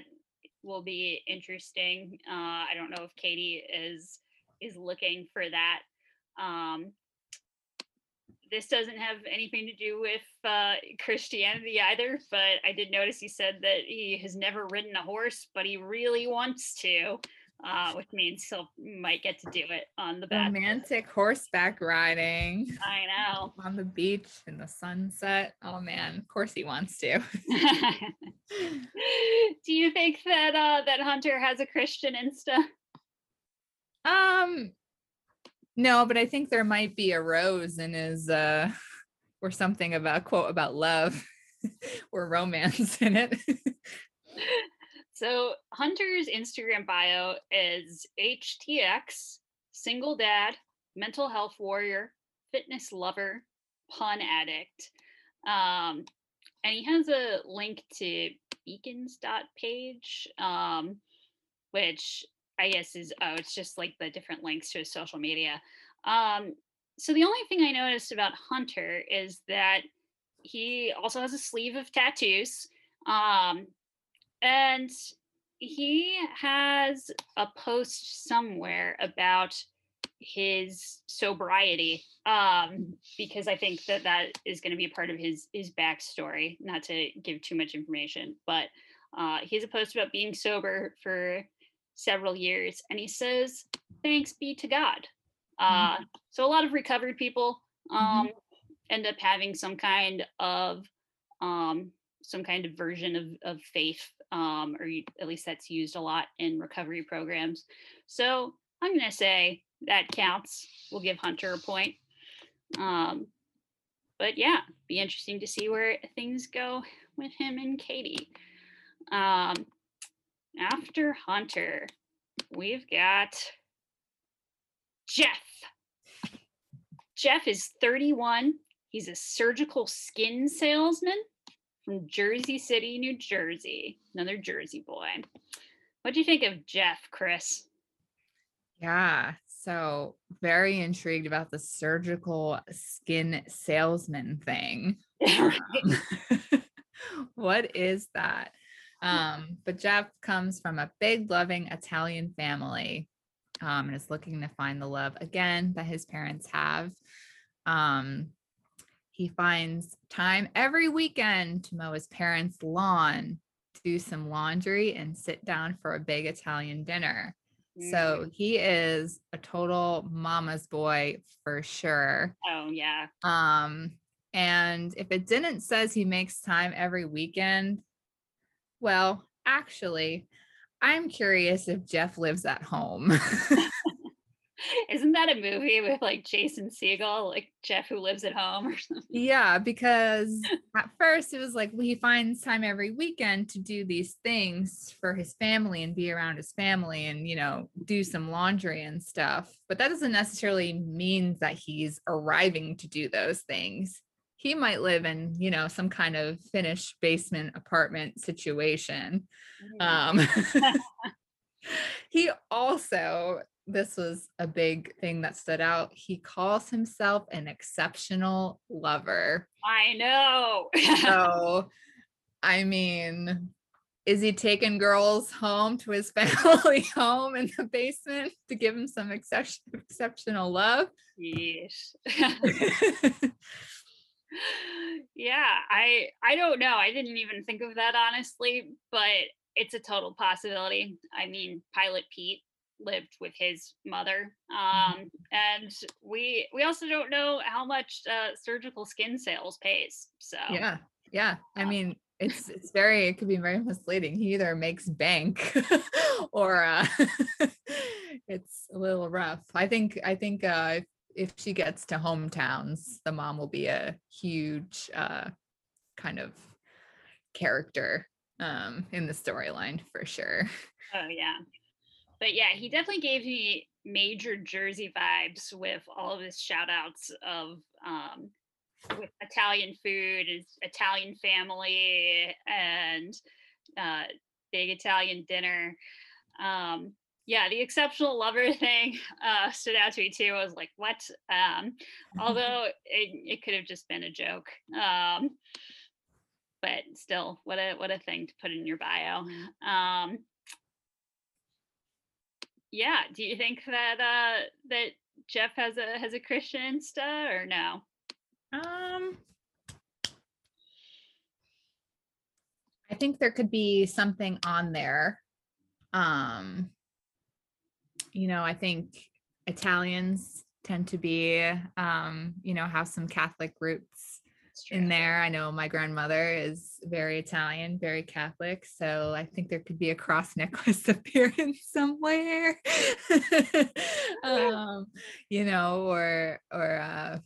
Speaker 1: will be interesting. Uh, I don't know if Katie is is looking for that. Um, this doesn't have anything to do with uh, Christianity either, but I did notice he said that he has never ridden a horse, but he really wants to, uh, which means he'll might get to do it on the back.
Speaker 2: Romantic horseback riding
Speaker 1: I know.
Speaker 2: on the beach in the sunset. Oh man, of course he wants to.
Speaker 1: do you think that uh, that Hunter has a Christian Insta?
Speaker 2: Um no, but I think there might be a rose in his uh or something about quote about love or romance in it.
Speaker 1: So Hunter's Instagram bio is HTX, single dad, mental health warrior, fitness lover, pun addict. Um, and he has a link to beacons.page, um, which I guess is oh, it's just like the different links to his social media. Um, so the only thing I noticed about Hunter is that he also has a sleeve of tattoos. Um, and he has a post somewhere about his sobriety um because i think that that is going to be a part of his his backstory not to give too much information but uh he has a post about being sober for several years and he says thanks be to god. Uh so a lot of recovered people um end up having some kind of um some kind of version of, of faith um, or you, at least that's used a lot in recovery programs. So i'm going to say that counts. We'll give hunter a point. Um, but yeah be interesting to see where things go with him and katie. Um, after hunter we've got jeff. Jeff is 31 He's a surgical skin salesman from Jersey City, New Jersey. Another Jersey boy. What do you think of Jeff, Chris?
Speaker 2: Yeah. So very intrigued about the surgical skin salesman thing. Um, what is that? Um, but Jeff comes from a big, loving Italian family um, and is looking to find the love again that his parents have. Um, he finds time every weekend to mow his parents' lawn, do some laundry, and sit down for a big Italian dinner. So
Speaker 1: Mm.
Speaker 2: he is a total mama's boy for sure.
Speaker 1: Oh yeah.
Speaker 2: Um, and if it didn't says he makes time every weekend, well, actually, I'm curious if Jeff lives at home.
Speaker 1: Isn't that a movie with like Jason Segel, like Jeff who lives at home or something?
Speaker 2: yeah, because at first it was like well, he finds time every weekend to do these things for his family and be around his family and, you know, do some laundry and stuff. But that doesn't necessarily mean that he's arriving to do those things. He might live in, you know, some kind of finished basement apartment situation. Um, he also, this was a big thing that stood out. He calls himself an exceptional lover.
Speaker 1: I know.
Speaker 2: So, I mean, is he taking girls home to his family home in the basement to give him some exception, exceptional love?
Speaker 1: Yeesh. yeah, I I don't know. I didn't even think of that honestly, but it's a total possibility. I mean, Pilot Pete lived with his mother, um, and we we also don't know how much uh, surgical skin sales pays. So
Speaker 2: yeah, yeah. I
Speaker 1: Um,
Speaker 2: mean, it's it's very it could be very misleading. He either makes bank or uh, it's a little rough. I think I think uh, if, if she gets to hometowns, the mom will be a huge uh, kind of character um, in the storyline for sure.
Speaker 1: Oh yeah. But yeah, he definitely gave me major Jersey vibes with all of his shout outs of um with Italian food, his Italian family and uh big Italian dinner. Um yeah, the exceptional lover thing uh stood out to me too. I was like, what? Um although it, it could have just been a joke. Um but still what a what a thing to put in your bio. Um yeah do you think that uh that jeff has a has a christian insta or no?
Speaker 2: Um, I think there could be something on there. Um, you know, I think Italians tend to be, um, you know, have some Catholic roots in there. I know my grandmother is very Italian, very Catholic, so I think there could be a cross necklace appearance somewhere. um, you know, or or uh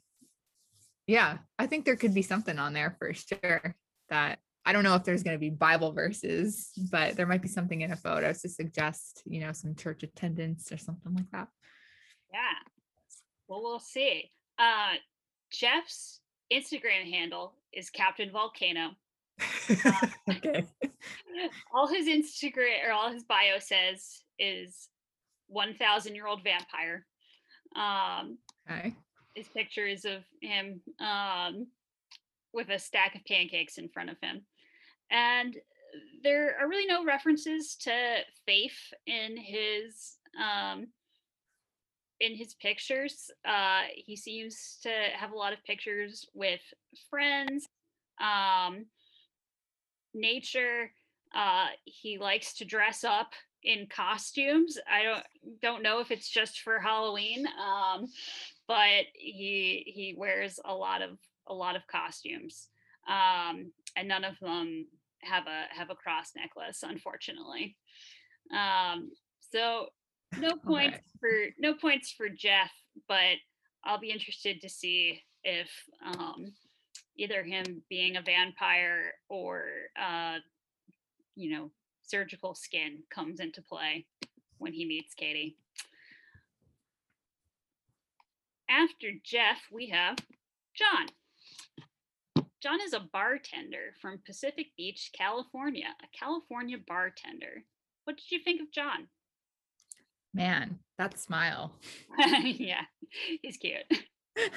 Speaker 2: yeah, I think there could be something on there for sure that I don't know if there's going to be Bible verses, but there might be something in a photo to suggest, you know, some church attendance or something like that.
Speaker 1: yeah well we'll see uh jeff's instagram handle is captain volcano
Speaker 2: okay.
Speaker 1: all his instagram or all his bio says is 1000 year old vampire um
Speaker 2: Okay.
Speaker 1: his pictures of him um, with a stack of pancakes in front of him. And there are really no references to faith in his um, in his pictures. Uh, he seems to have a lot of pictures with friends, um, nature. Uh, he likes to dress up in costumes. I don't don't know if it's just for Halloween. Um, but he he wears a lot of a lot of costumes um and none of them have a have a cross necklace unfortunately um so no points
Speaker 2: Okay.
Speaker 1: for no points for jeff but i'll be interested to see if um either him being a vampire or uh you know surgical skin comes into play when he meets katie after Jeff, we have John. John is a bartender from Pacific Beach, California, a California bartender. What did you think of John?
Speaker 2: Man, that smile.
Speaker 1: yeah, he's cute.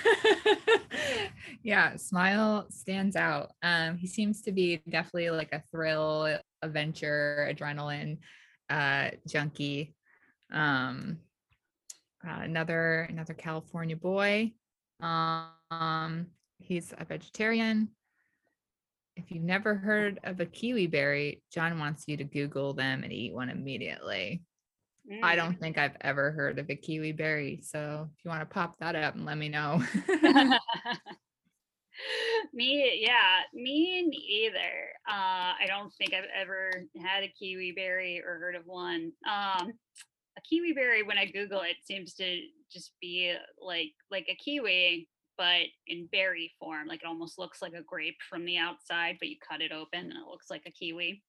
Speaker 2: yeah, smile stands out. Um, he seems to be definitely like a thrill, adventure, adrenaline uh junkie. Um uh, another another California boy. Um, he's a vegetarian. If you've never heard of a kiwi berry, John wants you to Google them and eat one immediately. Mm. I don't think I've ever heard of a kiwi berry. So if you want to pop that up and let me know.
Speaker 1: me, yeah, me neither. Uh, I don't think I've ever had a kiwi berry or heard of one. Um, a kiwi berry, when I Google it, seems to just be like like a kiwi, but in berry form. Like it almost looks like a grape from the outside, but you cut it open and it looks like a kiwi.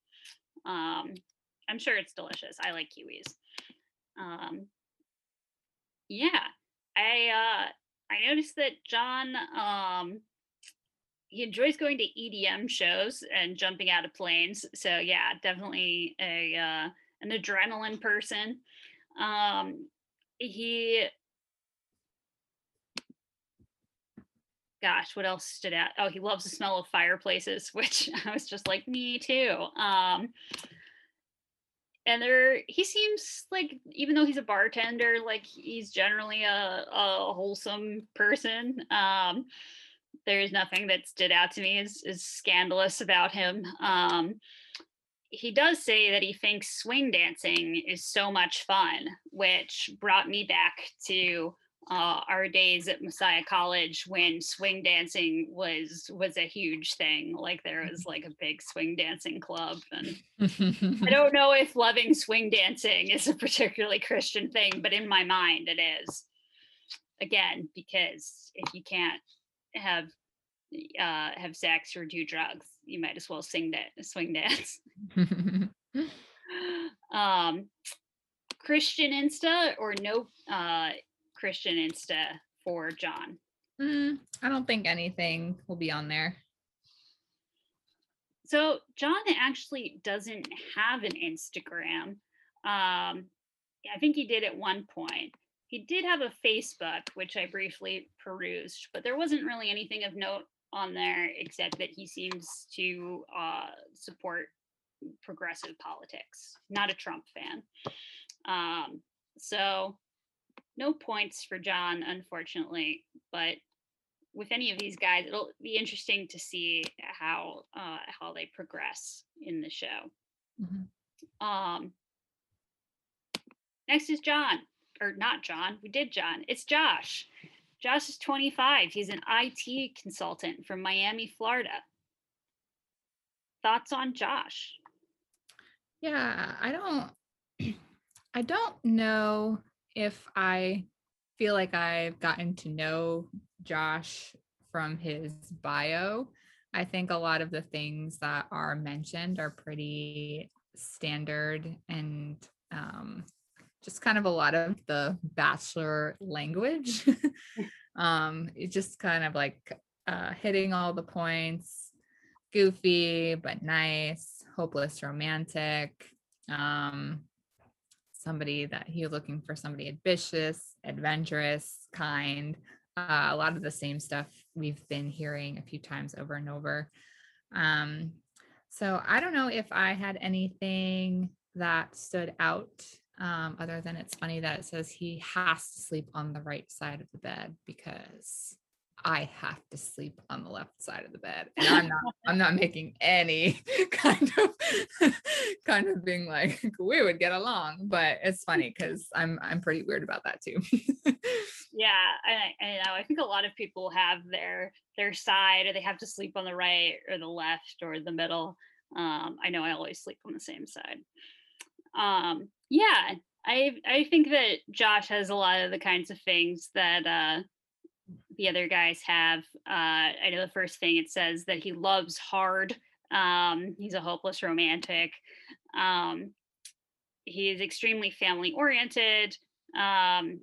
Speaker 1: Um, I'm sure it's delicious. I like kiwis. Um, yeah, I uh, I noticed that John um, he enjoys going to EDM shows and jumping out of planes. So yeah, definitely a uh, an adrenaline person. Um, he gosh, what else stood out? Oh, he loves the smell of fireplaces, which I was just like, me too. Um, and there he seems like even though he's a bartender like he's generally a, a wholesome person um there's nothing that stood out to me as, as scandalous about him um he does say that he thinks swing dancing is so much fun which brought me back to uh, our days at Messiah College when swing dancing was was a huge thing. Like there was like a big swing dancing club, and I don't know if loving swing dancing is a particularly Christian thing, but in my mind it is. Again, because if you can't have uh, have sex or do drugs, you might as well sing that swing dance. um, Christian Insta or no uh, Christian Insta for John?
Speaker 2: Mm, I don't think anything will be on there.
Speaker 1: So John actually doesn't have an Instagram. Um, I think he did at one point. He did have a Facebook, which I briefly perused, but there wasn't really anything of note on there except that he seems to uh, support progressive politics. Not a Trump fan. Um, so no points for John, unfortunately. But with any of these guys, it'll be interesting to see how uh, how they progress in the show. Mm-hmm. Um, next is John, or not John. We did John. It's Josh. Josh is 25. He's an IT consultant from Miami, Florida. Thoughts on Josh?
Speaker 2: Yeah, I don't I don't know if I feel like I've gotten to know Josh from his bio, I think a lot of the things that are mentioned are pretty standard and um, just kind of a lot of the bachelor language. um, it's just kind of like uh, hitting all the points, goofy but nice, hopeless romantic. Um, somebody that he was looking for somebody ambitious, adventurous, kind. Uh, a lot of the same stuff we've been hearing a few times over and over. Um, so I don't know if I had anything that stood out um, other than it's funny that it says he has to sleep on the right side of the bed because I have to sleep on the left side of the bed. And I'm not I'm not making any kind of kind of being like we would get along, but it's funny because I'm I'm pretty weird about that too.
Speaker 1: yeah, I, I know. I think a lot of people have their their side or they have to sleep on the right or the left or the middle. Um, I know I always sleep on the same side. Um, yeah, I I think that Josh has a lot of the kinds of things that uh the other guys have. Uh, I know the first thing it says that he loves hard. Um, he's a hopeless romantic. Um, he is extremely family oriented. Um,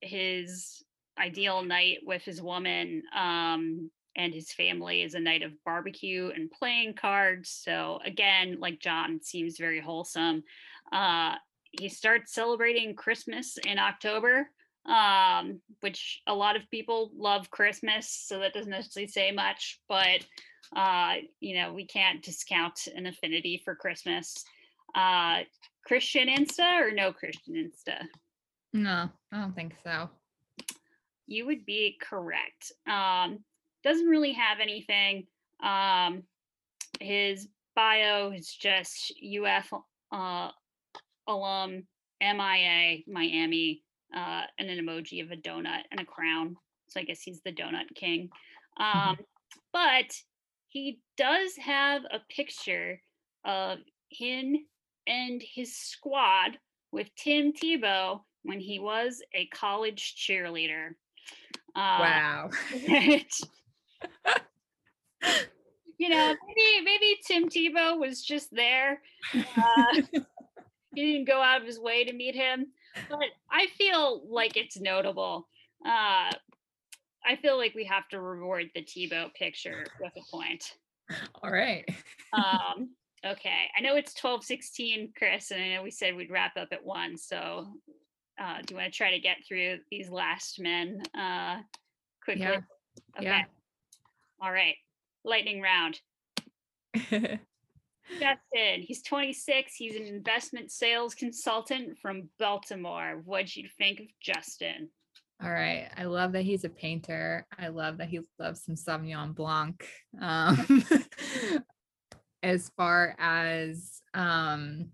Speaker 1: his ideal night with his woman um, and his family is a night of barbecue and playing cards. So again, like John, seems very wholesome. Uh, he starts celebrating Christmas in October, um, which a lot of people love Christmas, so that doesn't necessarily say much, but uh, you know, we can't discount an affinity for Christmas. Uh, Christian Insta or no Christian Insta?
Speaker 2: No, I don't think so.
Speaker 1: You would be correct. Um, doesn't really have anything. Um, his bio is just UF uh, alum, MIA, Miami, uh, and an emoji of a donut and a crown. So I guess he's the donut king. Um, but he does have a picture of him and his squad with Tim Tebow when he was a college cheerleader.
Speaker 2: Uh, wow.
Speaker 1: you know, maybe maybe Tim Tebow was just there. Uh, he didn't go out of his way to meet him, but I feel like it's notable. Uh, I feel like we have to reward the Tebow picture with a point.
Speaker 2: All right.
Speaker 1: um, okay. I know it's 12 16, Chris, and I know we said we'd wrap up at one. So uh, do you want to try to get through these last men uh, quickly?
Speaker 2: Yeah.
Speaker 1: Okay.
Speaker 2: Yeah.
Speaker 1: All right. Lightning round. Justin, he's 26. He's an investment sales consultant from Baltimore. What'd you think of Justin?
Speaker 2: All right. I love that he's a painter. I love that he loves some Sauvignon Blanc. Um, as far as um,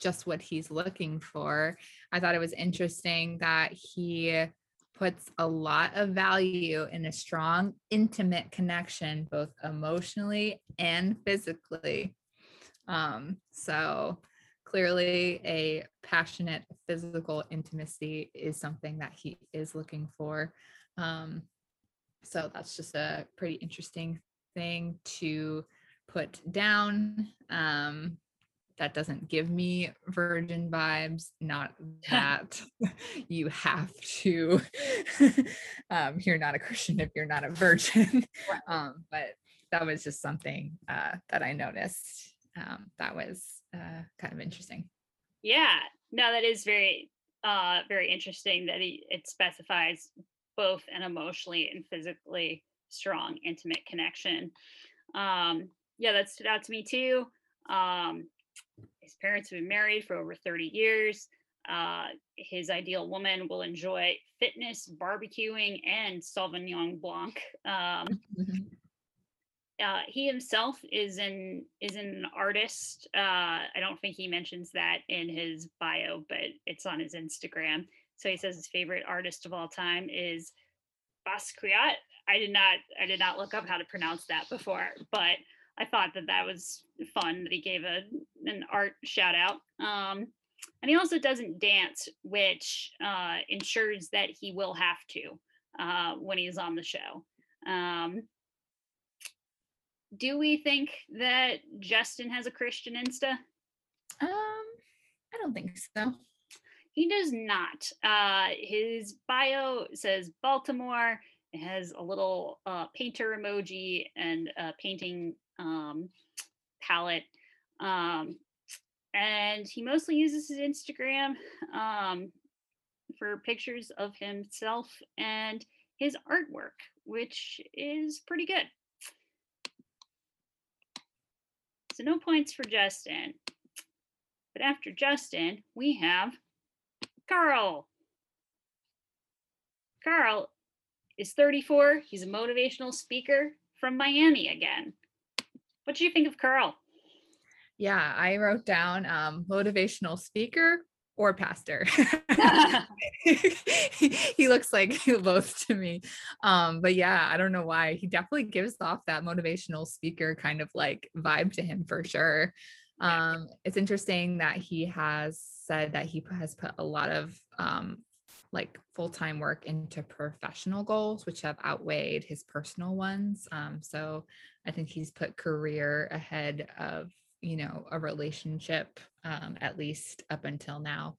Speaker 2: just what he's looking for, I thought it was interesting that he puts a lot of value in a strong, intimate connection, both emotionally and physically. Um, so clearly a passionate physical intimacy is something that he is looking for. Um, so that's just a pretty interesting thing to put down. Um, that doesn't give me virgin vibes not that you have to um, you're not a christian if you're not a virgin. Um, but that was just something uh, that i noticed um, that was uh, kind of interesting.
Speaker 1: Yeah, no, that is very, uh, very interesting that he, it specifies both an emotionally and physically strong, intimate connection. Um, yeah, that stood out to me too. Um, his parents have been married for over 30 years. Uh, his ideal woman will enjoy fitness, barbecuing, and Sauvignon Blanc. Um, mm-hmm uh, he himself is an is an artist. Uh, I don't think he mentions that in his bio, but it's on his Instagram. So he says his favorite artist of all time is Basquiat. I did not I did not look up how to pronounce that before, but I thought that that was fun that he gave a an art shout out. Um, and he also doesn't dance, which uh, ensures that he will have to uh, when he's on the show. Um, do we think that Justin has a Christian Insta?
Speaker 2: Um, I don't think so.
Speaker 1: He does not. Uh, his bio says Baltimore. It has a little uh, painter emoji and a painting um, palette. Um, and he mostly uses his Instagram um, for pictures of himself and his artwork, which is pretty good. So no points for Justin. But after Justin, we have Carl. Carl is 34. He's a motivational speaker from Miami again. What do you think of Carl?
Speaker 2: Yeah, I wrote down um, motivational speaker or pastor. he looks like both to me. Um, but yeah, I don't know why. He definitely gives off that motivational speaker kind of like vibe to him for sure. Um, it's interesting that he has said that he has put a lot of um, like full-time work into professional goals which have outweighed his personal ones um, so i think he's put career ahead of you know a relationship um, at least up until now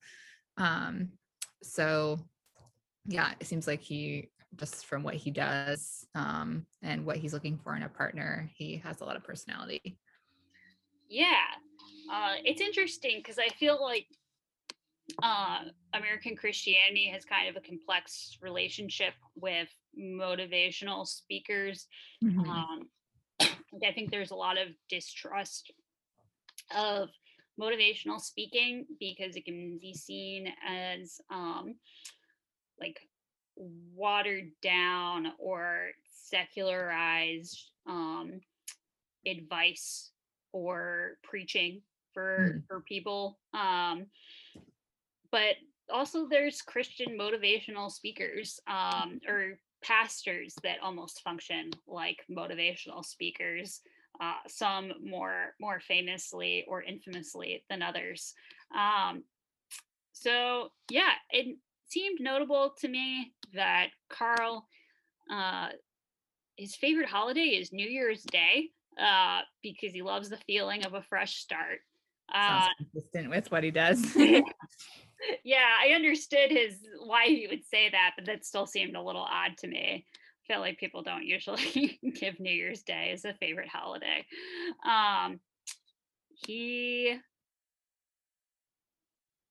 Speaker 2: um, so yeah it seems like he just from what he does um, and what he's looking for in a partner. He has a lot of personality.
Speaker 1: Yeah. Uh, it's interesting because I feel like uh, American Christianity has kind of a complex relationship with motivational speakers.
Speaker 2: Mhm.
Speaker 1: Um, I think there's a lot of distrust of motivational speaking because it can be seen as um, like watered down or secularized um, advice or preaching for
Speaker 2: Mm.
Speaker 1: for people. Um, but also there's Christian motivational speakers um, or pastors that almost function like motivational speakers. Uh, some more more famously or infamously than others. Um, so yeah, it seemed notable to me that Carl, uh, his favorite holiday is New Year's Day uh, because he loves the feeling of a fresh start. Uh,
Speaker 2: Sounds consistent with what he does.
Speaker 1: yeah, I understood his why he would say that, but that still seemed a little odd to me. Feel like people don't usually give New Year's Day as a favorite holiday. Um, he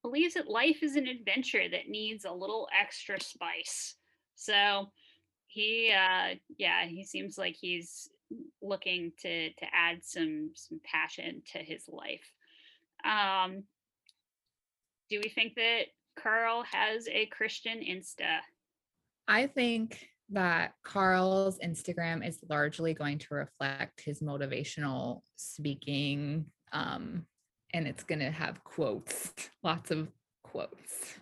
Speaker 1: believes that life is an adventure that needs a little extra spice. So he uh yeah, he seems like he's looking to to add some some passion to his life. Um do we think that Carl has a Christian Insta?
Speaker 2: I think that Carl's Instagram is largely going to reflect his motivational speaking. Um, and it's going to have quotes, lots of quotes.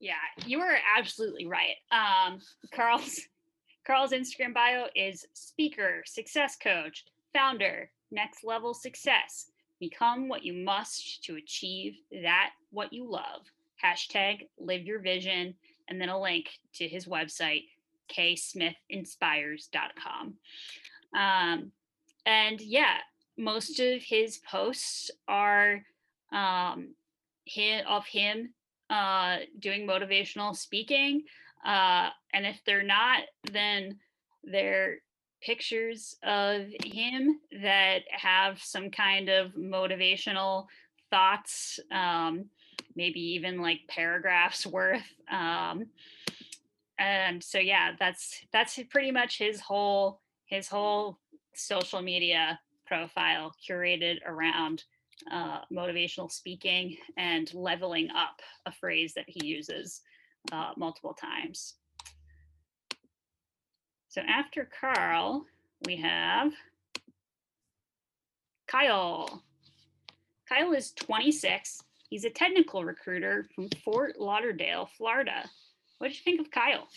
Speaker 1: Yeah, you are absolutely right. Um, Carl's Carl's Instagram bio is speaker, success coach, founder, next level success. Become what you must to achieve that what you love. Hashtag live your vision, and then a link to his website, ksmithinspires.com. Um, and yeah, most of his posts are um, of him uh, doing motivational speaking. Uh, and if they're not, then they're pictures of him that have some kind of motivational thoughts, um, maybe even like paragraphs worth. Um, and so yeah, that's that's pretty much his whole his whole social media profile curated around uh, motivational speaking and leveling up, a phrase that he uses uh, multiple times. So after Carl, we have Kyle. Kyle is 26. He's a technical recruiter from Fort Lauderdale, Florida. What did you think of Kyle?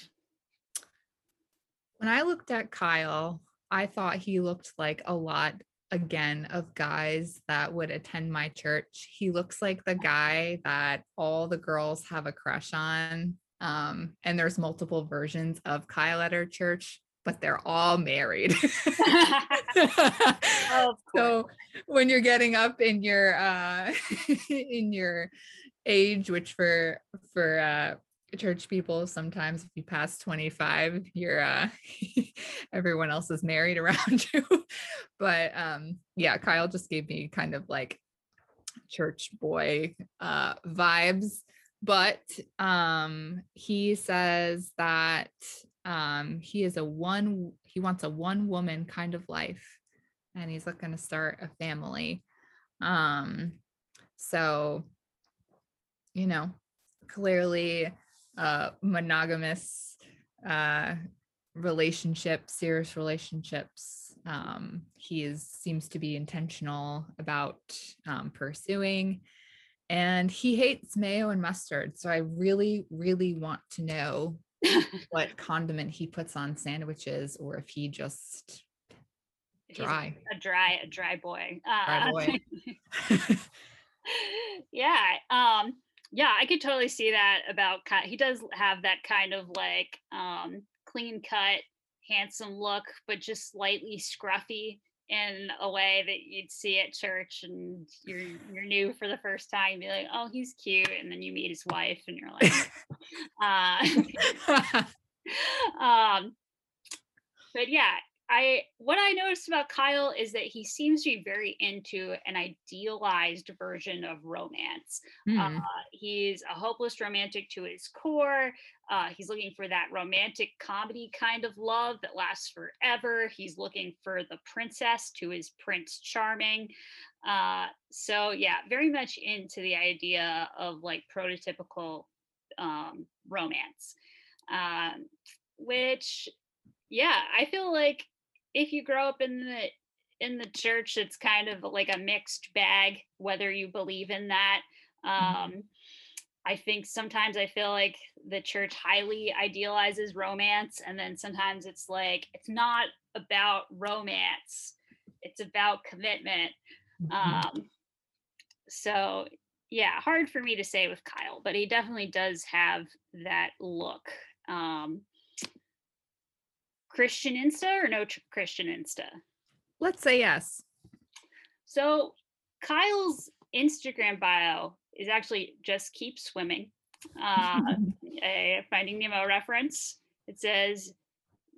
Speaker 2: When I looked at Kyle, I thought he looked like a lot again of guys that would attend my church. He looks like the guy that all the girls have a crush on. Um, and there's multiple versions of Kyle at our church, but they're all married. So when you're getting up in your uh in your age, which for for uh church people sometimes if you pass 25 you're uh everyone else is married around you. But um yeah kyle just gave me kind of like church boy uh vibes. But um he says that um he is a one he wants a one woman kind of life and he's looking to start a family. Um so you know clearly uh monogamous uh relationship serious relationships um he is seems to be intentional about um pursuing and he hates mayo and mustard so i really really want to know what condiment he puts on sandwiches or if he just
Speaker 1: He's
Speaker 2: dry
Speaker 1: a dry, a dry boy.
Speaker 2: Dry
Speaker 1: Uh,
Speaker 2: boy.
Speaker 1: yeah. Um, yeah, I could totally see that about he does have that kind of like um clean cut, handsome look, but just slightly scruffy in a way that you'd see at church and you're you're new for the first time, you'd be like, oh, he's cute, and then you meet his wife and you're like, uh um, but yeah, I what I noticed about Kyle is that he seems to be very into an idealized version of romance. Uh,
Speaker 2: Hmm.
Speaker 1: he's a hopeless romantic to his core. Uh, he's looking for that romantic comedy kind of love that lasts forever. He's looking for the princess to his prince charming. Uh, so yeah, very much into the idea of like prototypical um, romance. Um, which yeah, I feel like if you grow up in the in the church, it's kind of like a mixed bag whether you believe in that.
Speaker 2: Mhm.
Speaker 1: Um, I think sometimes I feel like the church highly idealizes romance, and then sometimes it's like it's not about romance; it's about commitment.
Speaker 2: Mhm.
Speaker 1: Um, so yeah, hard for me to say with Kyle, but he definitely does have that look. Um, Christian Insta or no tr- Christian Insta?
Speaker 2: Let's say yes.
Speaker 1: So Kyle's Instagram bio is actually just keep swimming. Uh, a Finding Nemo reference. It says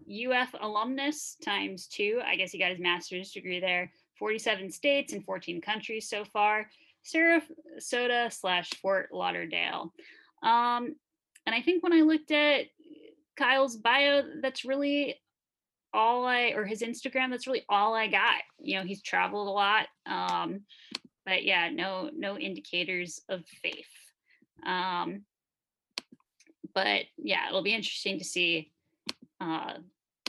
Speaker 1: UF alumnus times two. I guess he got his master's degree there. 47 states and 14 countries so far. Sarasota slash Fort Lauderdale. Um, and I think when I looked at Kyle's bio, that's really all I or his Instagram, that's really all I got. You know, he's traveled a lot. Um, but yeah, no, no indicators of faith. Um, but yeah, it'll be interesting to see uh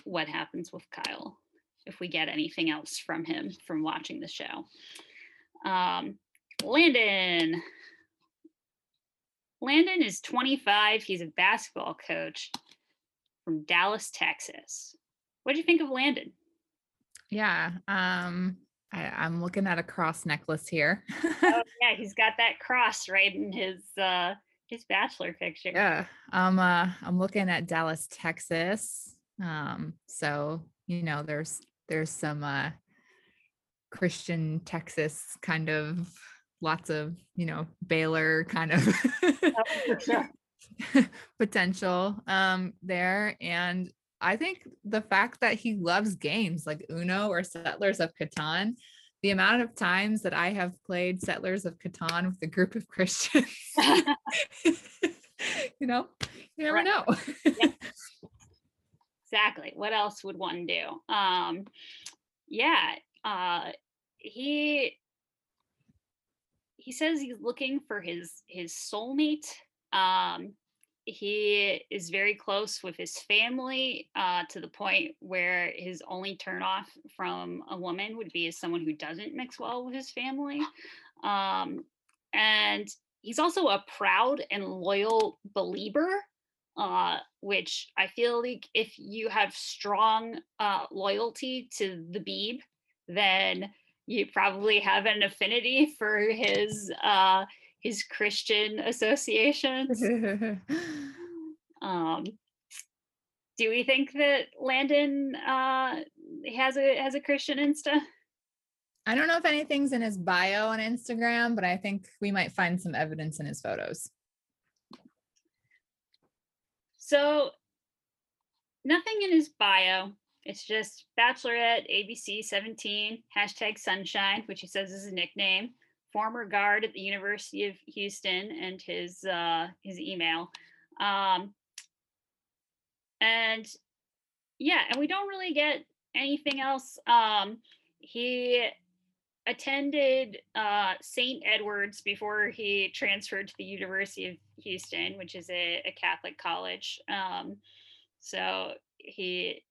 Speaker 1: what happens with Kyle if we get anything else from him from watching the show. Um, Landon. Landon is 25. He's a basketball coach from Dallas, Texas. What do you think of Landon?
Speaker 2: Yeah. Um, I, I'm looking at a cross necklace here.
Speaker 1: Oh yeah, he's got that cross right in his uh his bachelor picture.
Speaker 2: yeah. Um, uh, I'm looking at Dallas, Texas. Um, so you know, there's there's some uh Christian Texas kind of lots of, you know, Baylor kind of
Speaker 1: Oh,
Speaker 2: potential um there and i think the fact that he loves games like uno or settlers of catan the amount of times that i have played settlers of catan with a group of christians you know you never
Speaker 1: Right.
Speaker 2: know
Speaker 1: exactly. What else would one do? Um yeah, uh he he says he's looking for his his soulmate. Um he is very close with his family uh, to the point where his only turnoff from a woman would be as someone who doesn't mix well with his family. Um, and he's also a proud and loyal believer, uh, which I feel like if you have strong uh, loyalty to the Beeb, then you probably have an affinity for his uh, his Christian associations. Um, do we think that Landon uh, has a has a Christian Insta?
Speaker 2: i don't know if anything's in his bio on instagram but i think we might find some evidence in his photos
Speaker 1: So nothing in his bio. It's just Bachelorette ABC 17 hashtag Sunshine, which he says is a nickname. Former guard at the University of Houston and his uh, his email. Um, and yeah, and we don't really get anything else. Um, he attended uh, St. Edward's before he transferred to the University of Houston, which is a, a Catholic college. Um, so he,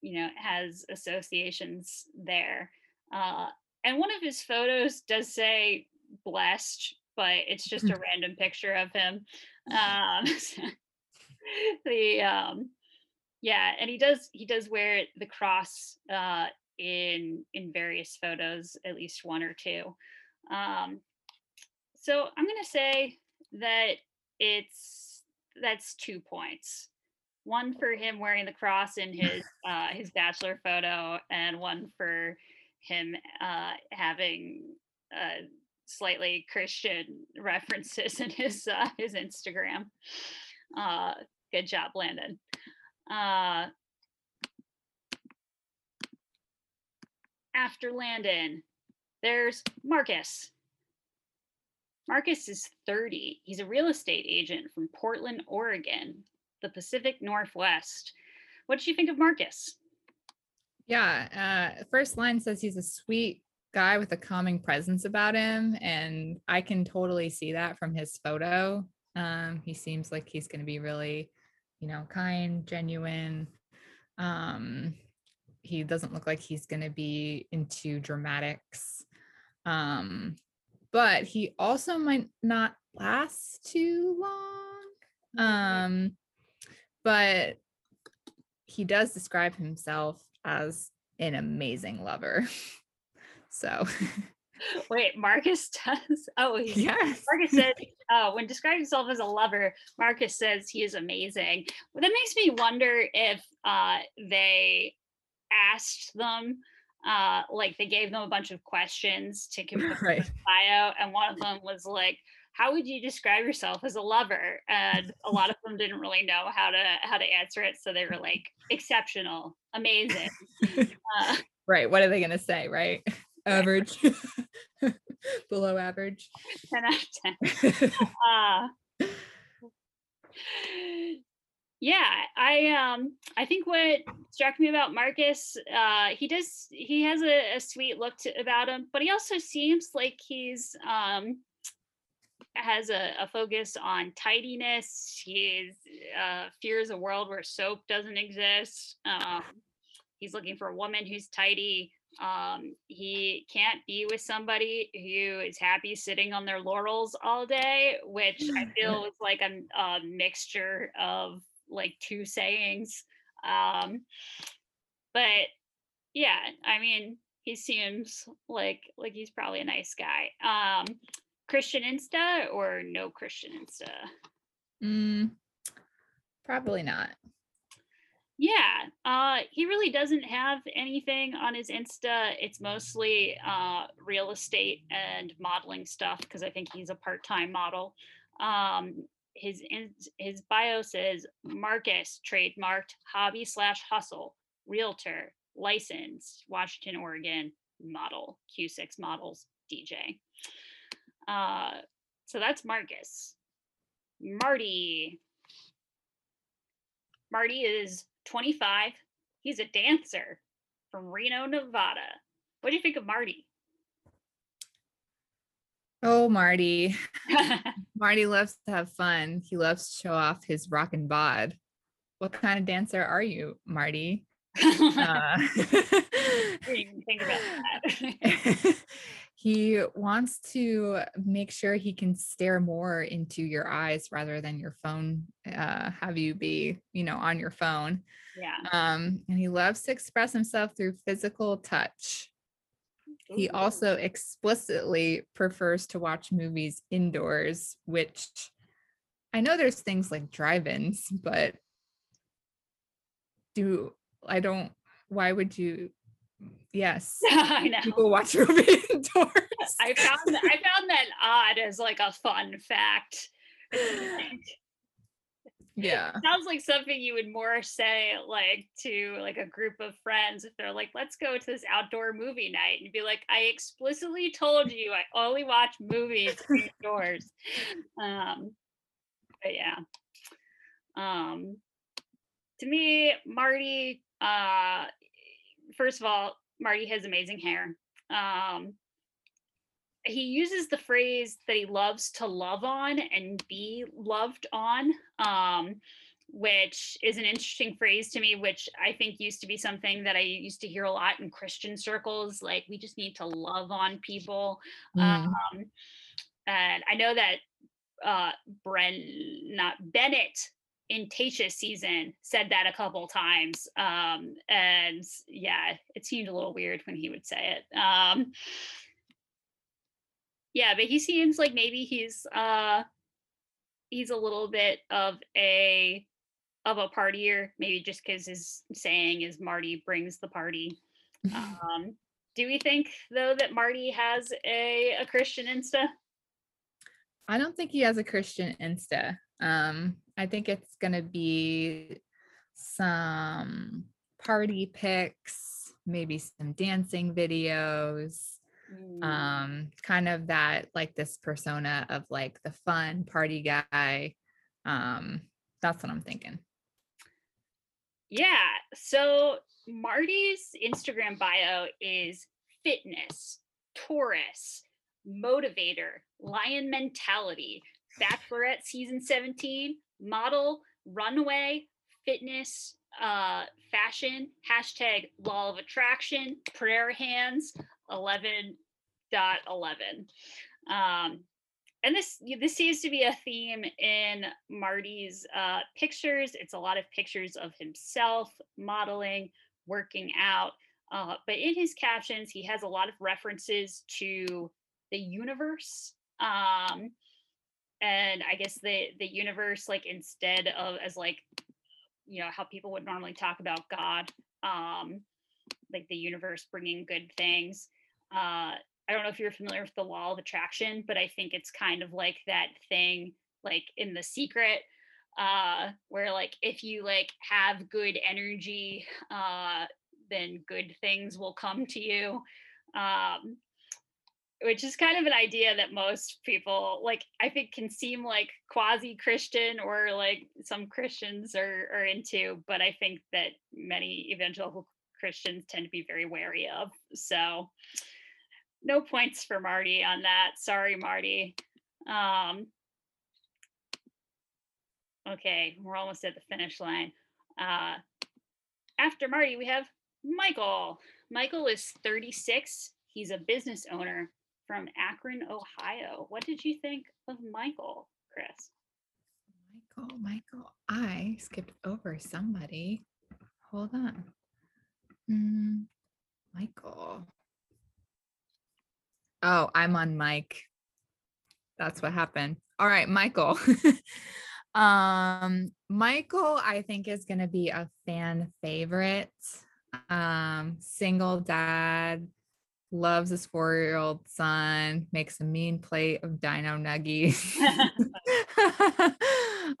Speaker 1: you know, has associations there. Uh, and one of his photos does say blessed, but it's just a random picture of him. Um, the um, yeah, and he does he does wear the cross uh, in in various photos, at least one or two. Um, so I'm gonna say that it's that's two points. One for him wearing the cross in his uh, his bachelor photo, and one for him uh, having uh, slightly Christian references in his uh, his Instagram. Uh, good job, Landon. Uh, after Landon, there's Marcus. Marcus is 30. He's a real estate agent from Portland, Oregon, the Pacific Northwest. What did you think of Marcus?
Speaker 2: Yeah, uh, first line says he's a sweet guy with a calming presence about him, and I can totally see that from his photo. Um, he seems like he's going to be really, you know, kind, genuine. Um, he doesn't look like he's going to be into dramatics. Um, but he also might not last too long. Um, but he does describe himself as an amazing lover. so
Speaker 1: wait, Marcus does. Oh,
Speaker 2: yes.
Speaker 1: Marcus said, uh, when describing himself as a lover, Marcus says he is amazing. Well, that makes me wonder if uh, they asked them uh, like they gave them a bunch of questions to complete
Speaker 2: right.
Speaker 1: bio, and one of them was like, "How would you describe yourself as a lover?" And a lot of them didn't really know how to how to answer it, so they were like, "Exceptional, amazing."
Speaker 2: Uh, right. What are they gonna say? Right. Average. Below average.
Speaker 1: 10 out of 10. uh, yeah i um i think what struck me about marcus uh he does he has a, a sweet look to, about him but he also seems like he's um has a, a focus on tidiness he is, uh fears a world where soap doesn't exist um he's looking for a woman who's tidy um he can't be with somebody who is happy sitting on their laurels all day which i feel is like a, a mixture of like two sayings. Um, but yeah, I mean, he seems like like he's probably a nice guy. Um, Christian Insta or no Christian Insta?
Speaker 2: Mm, probably not.
Speaker 1: Yeah, uh, he really doesn't have anything on his Insta. It's mostly uh, real estate and modeling stuff because I think he's a part time model. Um, his his bio says Marcus trademarked hobby slash hustle realtor licensed Washington Oregon model Q6 models DJ. Uh, so that's Marcus. Marty. Marty is 25. He's a dancer from Reno, Nevada. What do you think of Marty?
Speaker 2: Oh, Marty. Marty loves to have fun. He loves to show off his rock and bod. What kind of dancer are you, Marty? uh,
Speaker 1: think about that.
Speaker 2: He wants to make sure he can stare more into your eyes rather than your phone uh, have you be you know on your phone.
Speaker 1: Yeah.
Speaker 2: Um and he loves to express himself through physical touch. He also explicitly prefers to watch movies indoors, which I know there's things like drive-ins, but do I don't why would you yes.
Speaker 1: I know.
Speaker 2: People watch movies indoors.
Speaker 1: I found I found that odd as like a fun fact.
Speaker 2: yeah.
Speaker 1: Sounds like something you would more say like to like a group of friends if they're like let's go to this outdoor movie night and be like i explicitly told you i only watch movies indoors. Um but yeah. Um to me marty uh first of all marty has amazing hair um he uses the phrase that he loves to love on and be loved on um, which is an interesting phrase to me which i think used to be something that i used to hear a lot in christian circles like we just need to love on people mm. um, and i know that uh bren not bennett in Tayshia's season said that a couple times. Um, and yeah, it seemed a little weird when he would say it. Um, yeah, but he seems like maybe he's uh he's a little bit of a of a partier, maybe just because his saying is Marty brings the party. um, do we think though that Marty has a a Christian Insta?
Speaker 2: I don't think he has a Christian Insta. Um, I think it's gonna be some party pics, maybe some dancing videos,
Speaker 1: Mm,
Speaker 2: um, kind of that like this persona of like the fun party guy. Um, that's what I'm thinking.
Speaker 1: yeah. So Marty's Instagram bio is fitness, Taurus, motivator, lion mentality, bachelorette season 17, model, runway, fitness, uh, fashion, hashtag law of attraction, prayer hands, 11.11. Um, and this this seems to be a theme in Marty's uh, pictures. It's a lot of pictures of himself modeling, working out. Uh, but in his captions, he has a lot of references to the universe. Um, and I guess the the universe, like instead of as like you know how people would normally talk about God, um, like the universe bringing good things. Uh, I don't know if you're familiar with the law of attraction, but I think it's kind of like that thing like in the secret uh where like if you like have good energy uh then good things will come to you um which is kind of an idea that most people like i think can seem like quasi christian or like some christians are are into but i think that many evangelical christians tend to be very wary of so no points for Marty on that. Sorry, Marty. Um, okay, we're almost at the finish line. Uh, after Marty, we have Michael. Michael is 36. He's a business owner from Akron, Ohio. What did you think of Michael, Chris?
Speaker 2: Michael, Michael, I skipped over somebody. Hold on. Mm, Michael. Oh, I'm on Mike. That's what happened. All right, Michael. um, Michael, I think is going to be a fan favorite. Um, single dad, loves his four-year-old son, makes a mean plate of dino nuggies.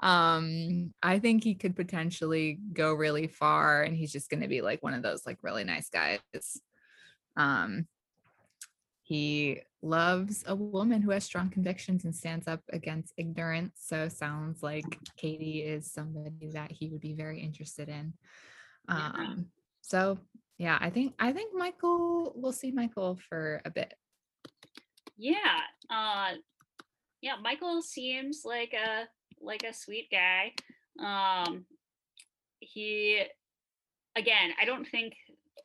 Speaker 2: um, I think he could potentially go really far, and he's just going to be like one of those like really nice guys. Um, he loves a woman who has strong convictions and stands up against ignorance. So sounds like Katie is somebody that he would be very interested in.
Speaker 1: Yeah.
Speaker 2: Um, so yeah, I think I think Michael we'll see Michael for a bit.
Speaker 1: yeah. Uh, yeah, Michael seems like a like a sweet guy. Um, he again, I don't think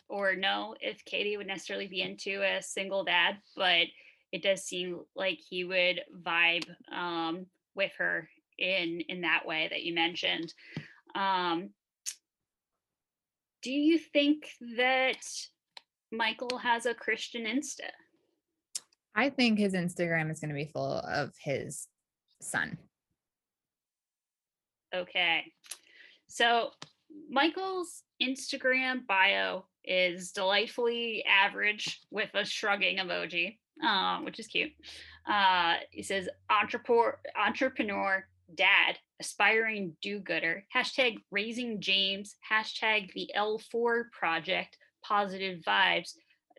Speaker 1: or know if Katie would necessarily be into a single dad, but it does seem like he would vibe um, with her in in that way that you mentioned. Um, do you think that Michael has a Christian Insta?
Speaker 2: I think his Instagram is going to be full of his son.
Speaker 1: Okay. So Michael's Instagram bio is delightfully average with a shrugging emoji, um, which is cute. Uh, he says entrepreneur, entrepreneur, dad, aspiring do-gooder, hashtag raising James, hashtag the L4 project, positive vibes,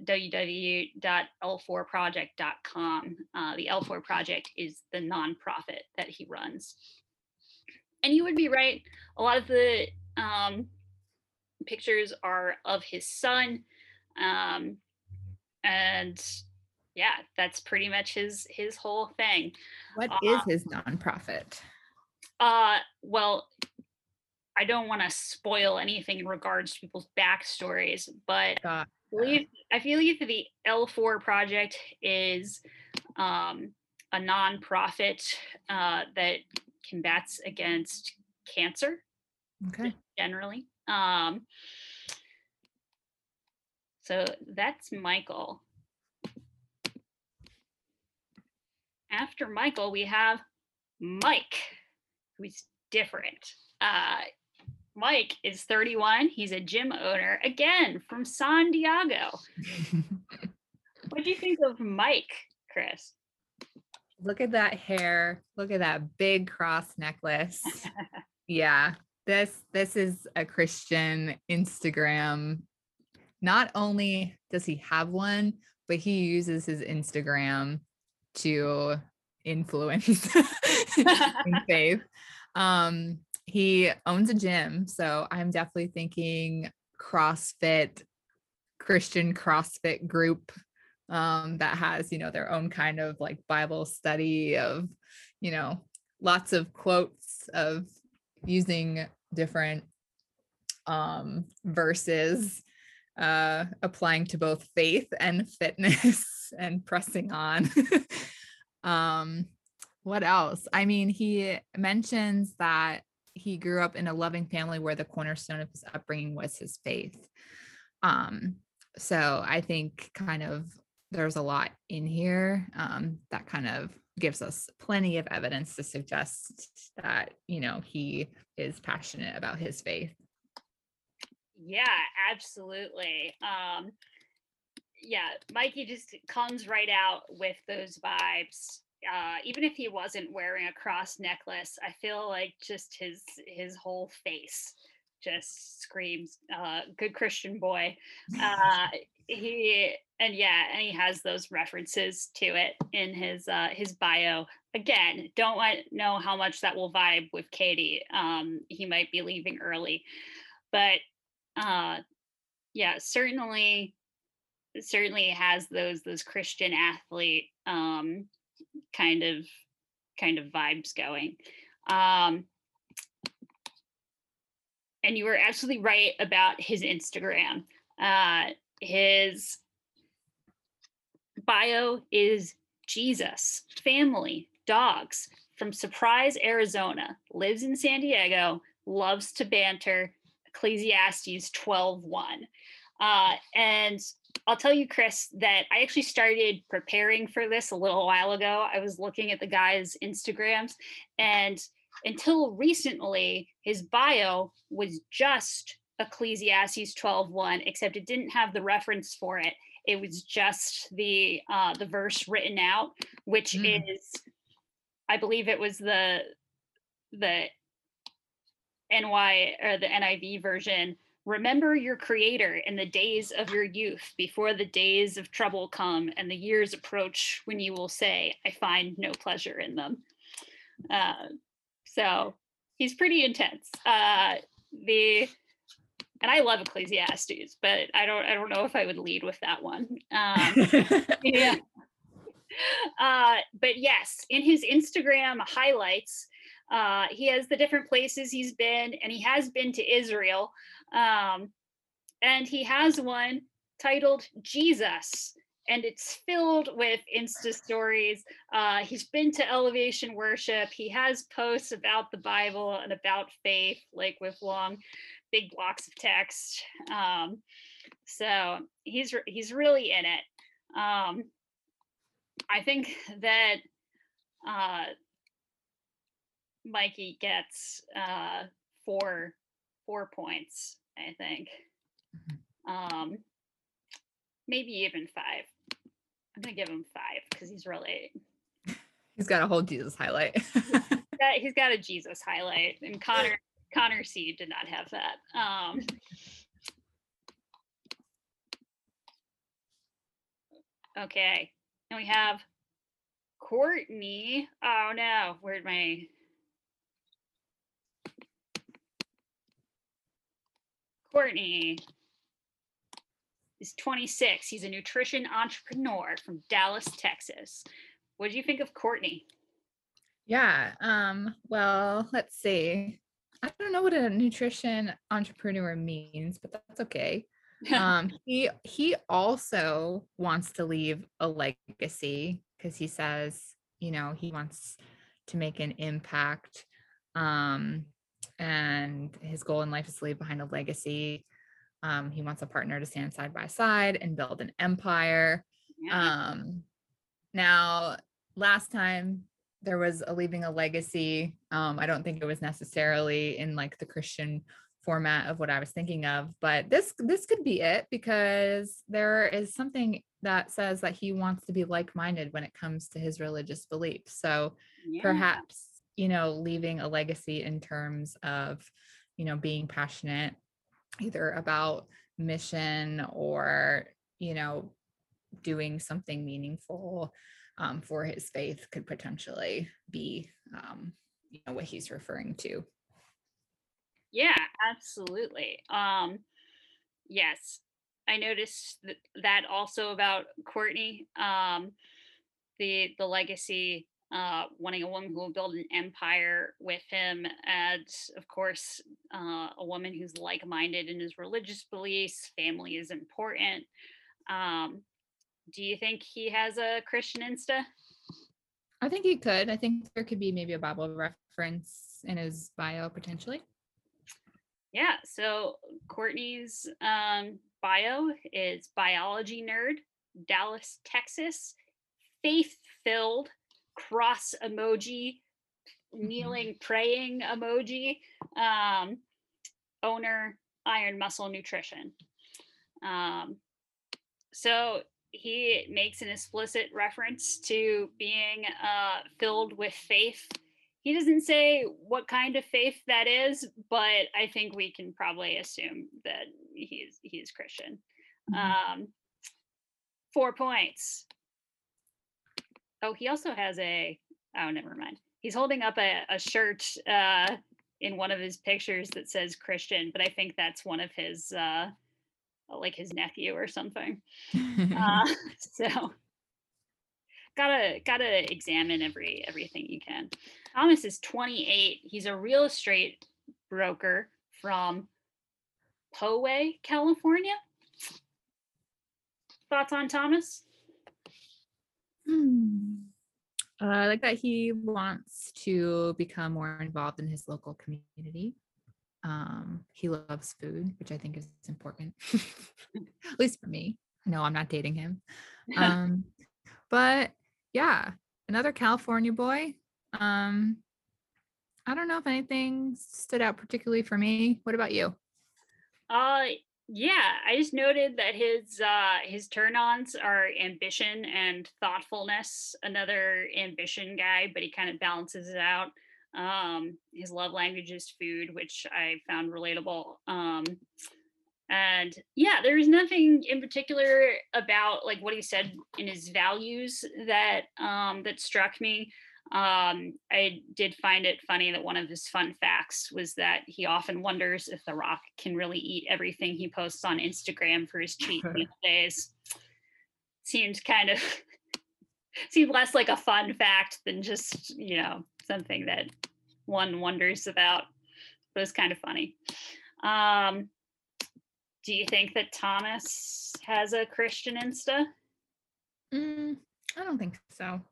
Speaker 1: www.l4project.com. Uh, the L4 project is the nonprofit that he runs. And you would be right. A lot of the um, pictures are of his son. Um, and yeah, that's pretty much his his whole thing.
Speaker 2: What is
Speaker 1: Uh,
Speaker 2: his nonprofit?
Speaker 1: Uh, well, I don't want to spoil anything in regards to people's backstories, but I believe I believe that the L4 project is um, a nonprofit uh, that combats against cancer
Speaker 2: Okay.
Speaker 1: generally. Um, so that's Michael. After Michael, we have Mike, who's different. Uh, Mike is 31. He's a gym owner, again from San Diego. What do you think of Mike, Chris?
Speaker 2: Look at that hair. Look at that big cross necklace. yeah. this this is a Christian Instagram. Not only does he have one, but he uses his Instagram to influence in faith. Um, he owns a gym, so I'm definitely thinking CrossFit, Christian CrossFit group um, that has, you know, their own kind of like Bible study of, you know, lots of quotes of using different um, verses uh, applying to both faith and fitness and pressing on. um, what else? I mean, he mentions that he grew up in a loving family where the cornerstone of his upbringing was his faith. Um, so I think kind of there's a lot in here um, that kind of gives us plenty of evidence to suggest that you know he is passionate about his faith
Speaker 1: yeah absolutely um yeah mikey just comes right out with those vibes uh even if he wasn't wearing a cross necklace i feel like just his his whole face just screams uh good christian boy. Uh he and yeah and he has those references to it in his uh his bio. Again don't want know how much that will vibe with katie um he might be leaving early but uh yeah certainly certainly has those those christian athlete um kind of kind of vibes going um and you were absolutely right about his instagram uh his bio is Jesus, family, dogs from Surprise, Arizona, lives in San Diego, loves to banter, Ecclesiastes 12 1. Uh, and I'll tell you, Chris, that I actually started preparing for this a little while ago. I was looking at the guy's Instagrams, and until recently, his bio was just Ecclesiastes 12 1, except it didn't have the reference for it. It was just the uh, the verse written out, which mm. is, I believe it was the the NY or the NIV version. Remember your creator in the days of your youth, before the days of trouble come and the years approach when you will say, I find no pleasure in them. Uh, so he's pretty intense. Uh, the and I love Ecclesiastes, but I don't I don't know if I would lead with that one. Um, yeah. Uh, but yes, in his Instagram highlights, uh, he has the different places he's been, and he has been to Israel, um, and he has one titled Jesus. And it's filled with Insta stories. Uh, he's been to elevation worship. He has posts about the Bible and about faith, like with long big blocks of text. Um, so he's he's really in it. Um, I think that uh, Mikey gets uh, four four points. I think, mm-hmm. um, maybe even five. I'm gonna give him five because he's really.
Speaker 2: He's got a whole Jesus highlight.
Speaker 1: he's got a Jesus highlight, and Connor Connor C did not have that. Um, okay, and we have Courtney. Oh no, where'd my Courtney is 26. He's a nutrition entrepreneur from Dallas, Texas. What do you think of Courtney?
Speaker 2: Yeah. Um, well, let's see. I don't know what a nutrition entrepreneur means, but that's okay. um, he he also wants to leave a legacy because he says, you know, he wants to make an impact. Um, and his goal in life is to leave behind a legacy. Um, he wants a partner to stand side by side and build an empire. Yeah. Um, now, last time there was a leaving a legacy. Um, I don't think it was necessarily in like the Christian format of what I was thinking of, but this this could be it because there is something that says that he wants to be like-minded when it comes to his religious beliefs. So yeah. perhaps, you know, leaving a legacy in terms of you know, being passionate either about mission or, you know, doing something meaningful um, for his faith could potentially be, um, you know, what he's referring to.
Speaker 1: Yeah, absolutely. Um, yes, I noticed that, also about Courtney. Um, the the legacy, uh, wanting a woman who will build an empire with him, and of course, uh, a woman who's like-minded in his religious beliefs. Family is important. Um, do you think he has a Christian Insta?
Speaker 2: I think he could. I think there could be maybe a Bible reference in his bio potentially.
Speaker 1: Yeah, so Courtney's um, bio is biology nerd, Dallas, Texas, faith filled, cross emoji,
Speaker 2: Mm-hmm.
Speaker 1: kneeling, praying emoji, um, owner, Iron Muscle Nutrition. Um, so he makes an explicit reference to being uh, filled with faith. He doesn't say what kind of faith that is, but I think we can probably assume that he's he's Christian.
Speaker 2: Mhm.
Speaker 1: Um, four points. Oh, he also has a. Oh, never mind. He's holding up a, a shirt uh, in one of his pictures that says Christian, but I think that's one of his, uh, like his nephew or something. Uh, so gotta gotta examine every everything you can. Thomas is 28. He's a real estate broker from Poway, California. Thoughts on Thomas?
Speaker 2: Hmm. Uh, I like that he wants to become more involved in his local community. Um, he loves food, which I think is important, at least for me. No, I'm not dating him. Um, but yeah, another California boy. Um, I don't know if anything stood out particularly for me. What about you?
Speaker 1: Uh yeah, I just noted that his uh his turn-ons are ambition and thoughtfulness. Another ambition guy, but he kind of balances it out. Um his love language is food, which I found relatable. Um and yeah, there's nothing in particular about like what he said in his values that um that struck me. Um, I did find it funny that one of his fun facts was that he often wonders if The Rock can really eat everything he posts on Instagram for his cheat meal days. Seemed kind of seemed less like a fun fact than just, you know, something that one wonders about. But it's kind of funny. Um, do you think that Thomas has a Christian Insta?
Speaker 2: Mm, I don't think so.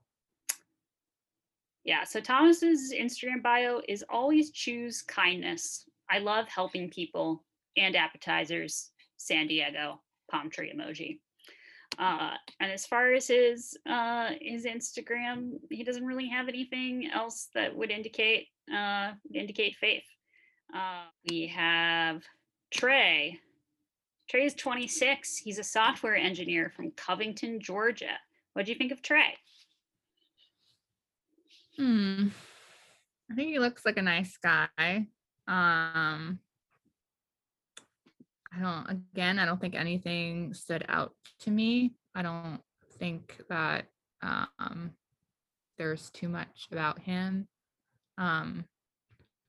Speaker 1: Yeah, so Thomas's Instagram bio is always choose kindness. I love helping people and appetizers. San Diego palm tree emoji. Uh, and as far as his uh, his Instagram, he doesn't really have anything else that would indicate uh, indicate faith. Uh, we have Trey. Trey is 26. He's a software engineer from Covington, Georgia. What do you think of Trey?
Speaker 2: Hmm. I think he looks like a nice guy. Um I don't again, I don't think anything stood out to me. I don't think that um there's too much about him. Um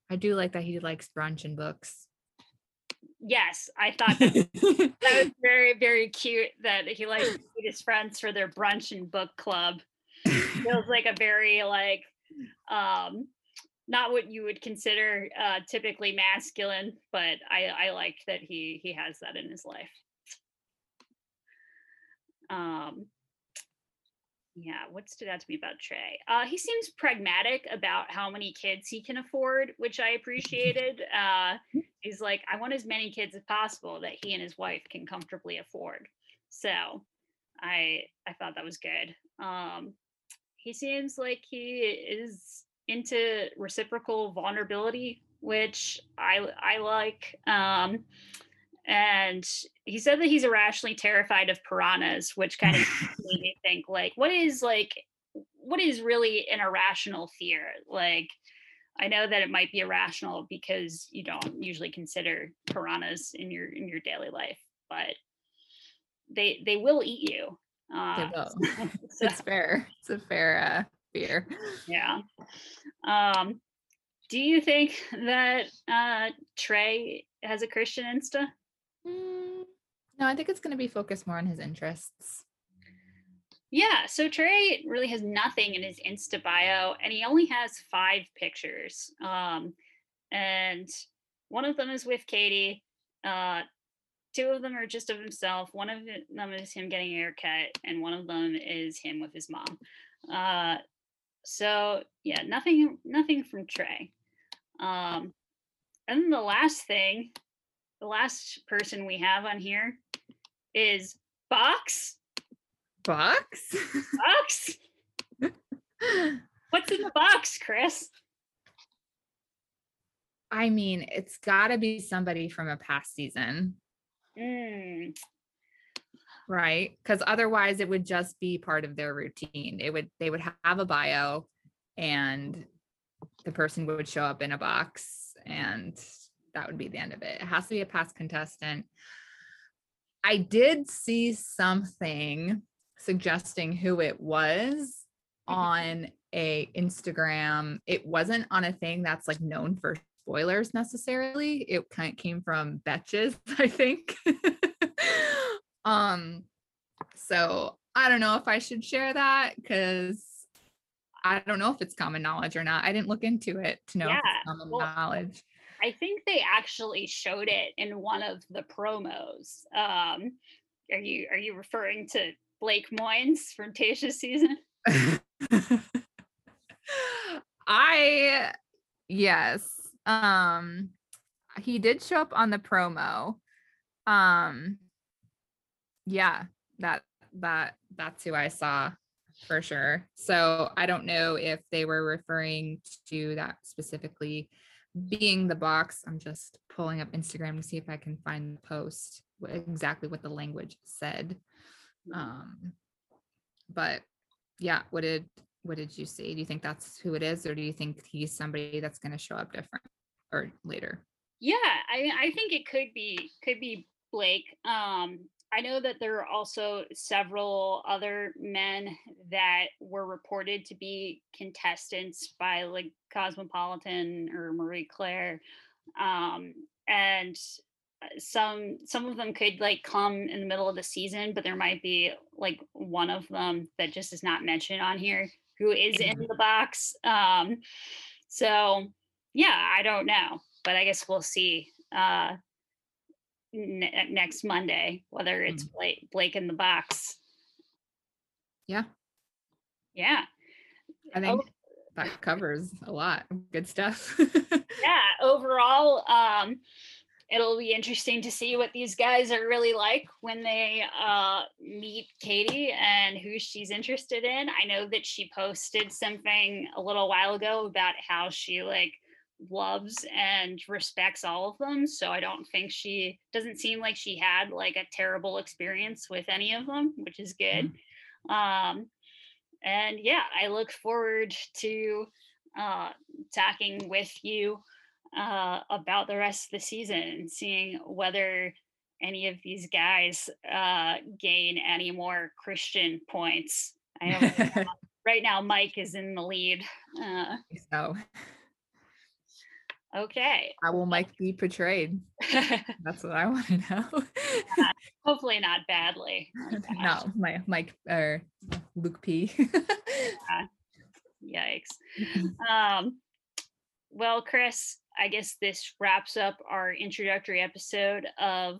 Speaker 2: I do like that he likes brunch and books.
Speaker 1: Yes, I thought that, that was very, very cute that he likes to meet his friends for their brunch and book club. Feels like a very like um not what you would consider uh typically masculine, but I I like that he he has that in his life. Um yeah, what stood out to me about Trey? Uh, he seems pragmatic about how many kids he can afford, which I appreciated. Uh, he's like, I want as many kids as possible that he and his wife can comfortably afford. So I I thought that was good. Um, he seems like he is into reciprocal vulnerability, which I I like. Um, and he said that he's irrationally terrified of piranhas, which kind of made me think like, what is like, what is really an irrational fear? Like, I know that it might be irrational because you don't usually consider piranhas in your in your daily life, but they they will eat you. Uh,
Speaker 2: so, it's fair. It's a fair uh, fear.
Speaker 1: Yeah. Um, do you think that uh, Trey has a Christian Insta?
Speaker 2: Mm, no, I think it's going to be focused more on his interests.
Speaker 1: Yeah, so Trey really has nothing in his Insta bio, and he only has five pictures. Um, and one of them is with Katie. Uh, two of them are just of himself. One of them is him getting a haircut, and one of them is him with his mom. Uh, so yeah, nothing, nothing from Trey. Um, and then the last thing, the last person we have on here is Box.
Speaker 2: Box?
Speaker 1: Box? What's in the box, Chris?
Speaker 2: I mean, it's got to be somebody from a past season.
Speaker 1: Mm.
Speaker 2: Right? Cuz otherwise it would just be part of their routine. It would they would have a bio and the person would show up in a box and that would be the end of it. It has to be a past contestant. I did see something suggesting who it was mm-hmm. on a Instagram. It wasn't on a thing that's like known for spoilers necessarily. It kind of came from Betches, I think. um so I don't know if I should share that because I don't know if it's common knowledge or not. I didn't look into it to know yeah, if it's common well, knowledge.
Speaker 1: I think they actually showed it in one of the promos. Um, are you are you referring to Blake Moynes from Tayshia's season?
Speaker 2: I yes. Um he did show up on the promo. Um yeah, that that that's who I saw for sure. So I don't know if they were referring to that specifically being the box. I'm just pulling up Instagram to see if I can find the post exactly what the language said. Um, but yeah, what did what did you see? Do you think that's who it is, or do you think he's somebody that's going to show up different or later?
Speaker 1: Yeah, I I think it could be could be Blake. Um, I know that there are also several other men that were reported to be contestants by like Cosmopolitan or Marie Claire. Um, and uh, some some of them could like come in the middle of the season, but there might be like one of them that just is not mentioned on here who is in the box. Um, so yeah, I don't know, but I guess we'll see. Uh, ne- next Monday, whether it's mm. Blake, Blake in the box.
Speaker 2: Yeah.
Speaker 1: Yeah.
Speaker 2: I think oh. that covers a lot good stuff.
Speaker 1: yeah. Overall, um, it'll be interesting to see what these guys are really like when they uh, meet Katie and who she's interested in. I know that she posted something a little while ago about how she like loves and respects all of them. So I don't think she doesn't seem like she had like a terrible experience with any of them, which is good. Mm-hmm. Um, and yeah, I look forward to uh, talking with you uh, about the rest of the season and seeing whether any of these guys uh, gain any more Christian points. I right now Mike is in the lead. Uh,
Speaker 2: so
Speaker 1: Okay.
Speaker 2: How will Mike be portrayed? That's what I want to know.
Speaker 1: uh, hopefully not badly.
Speaker 2: No, my Mike or Luke P.
Speaker 1: uh, yikes. Um, well, Chris, I guess this wraps up our introductory episode of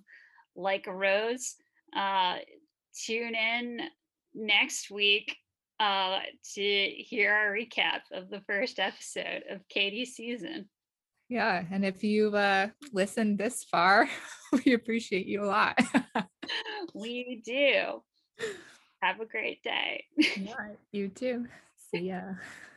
Speaker 1: Like a Rose. Uh, tune in next week uh, to hear our recap of the first episode of Katie's season.
Speaker 2: Yeah. And if you've uh, listened this far, we appreciate you a lot.
Speaker 1: we do. Have a great day.
Speaker 2: Yeah, you too. See ya.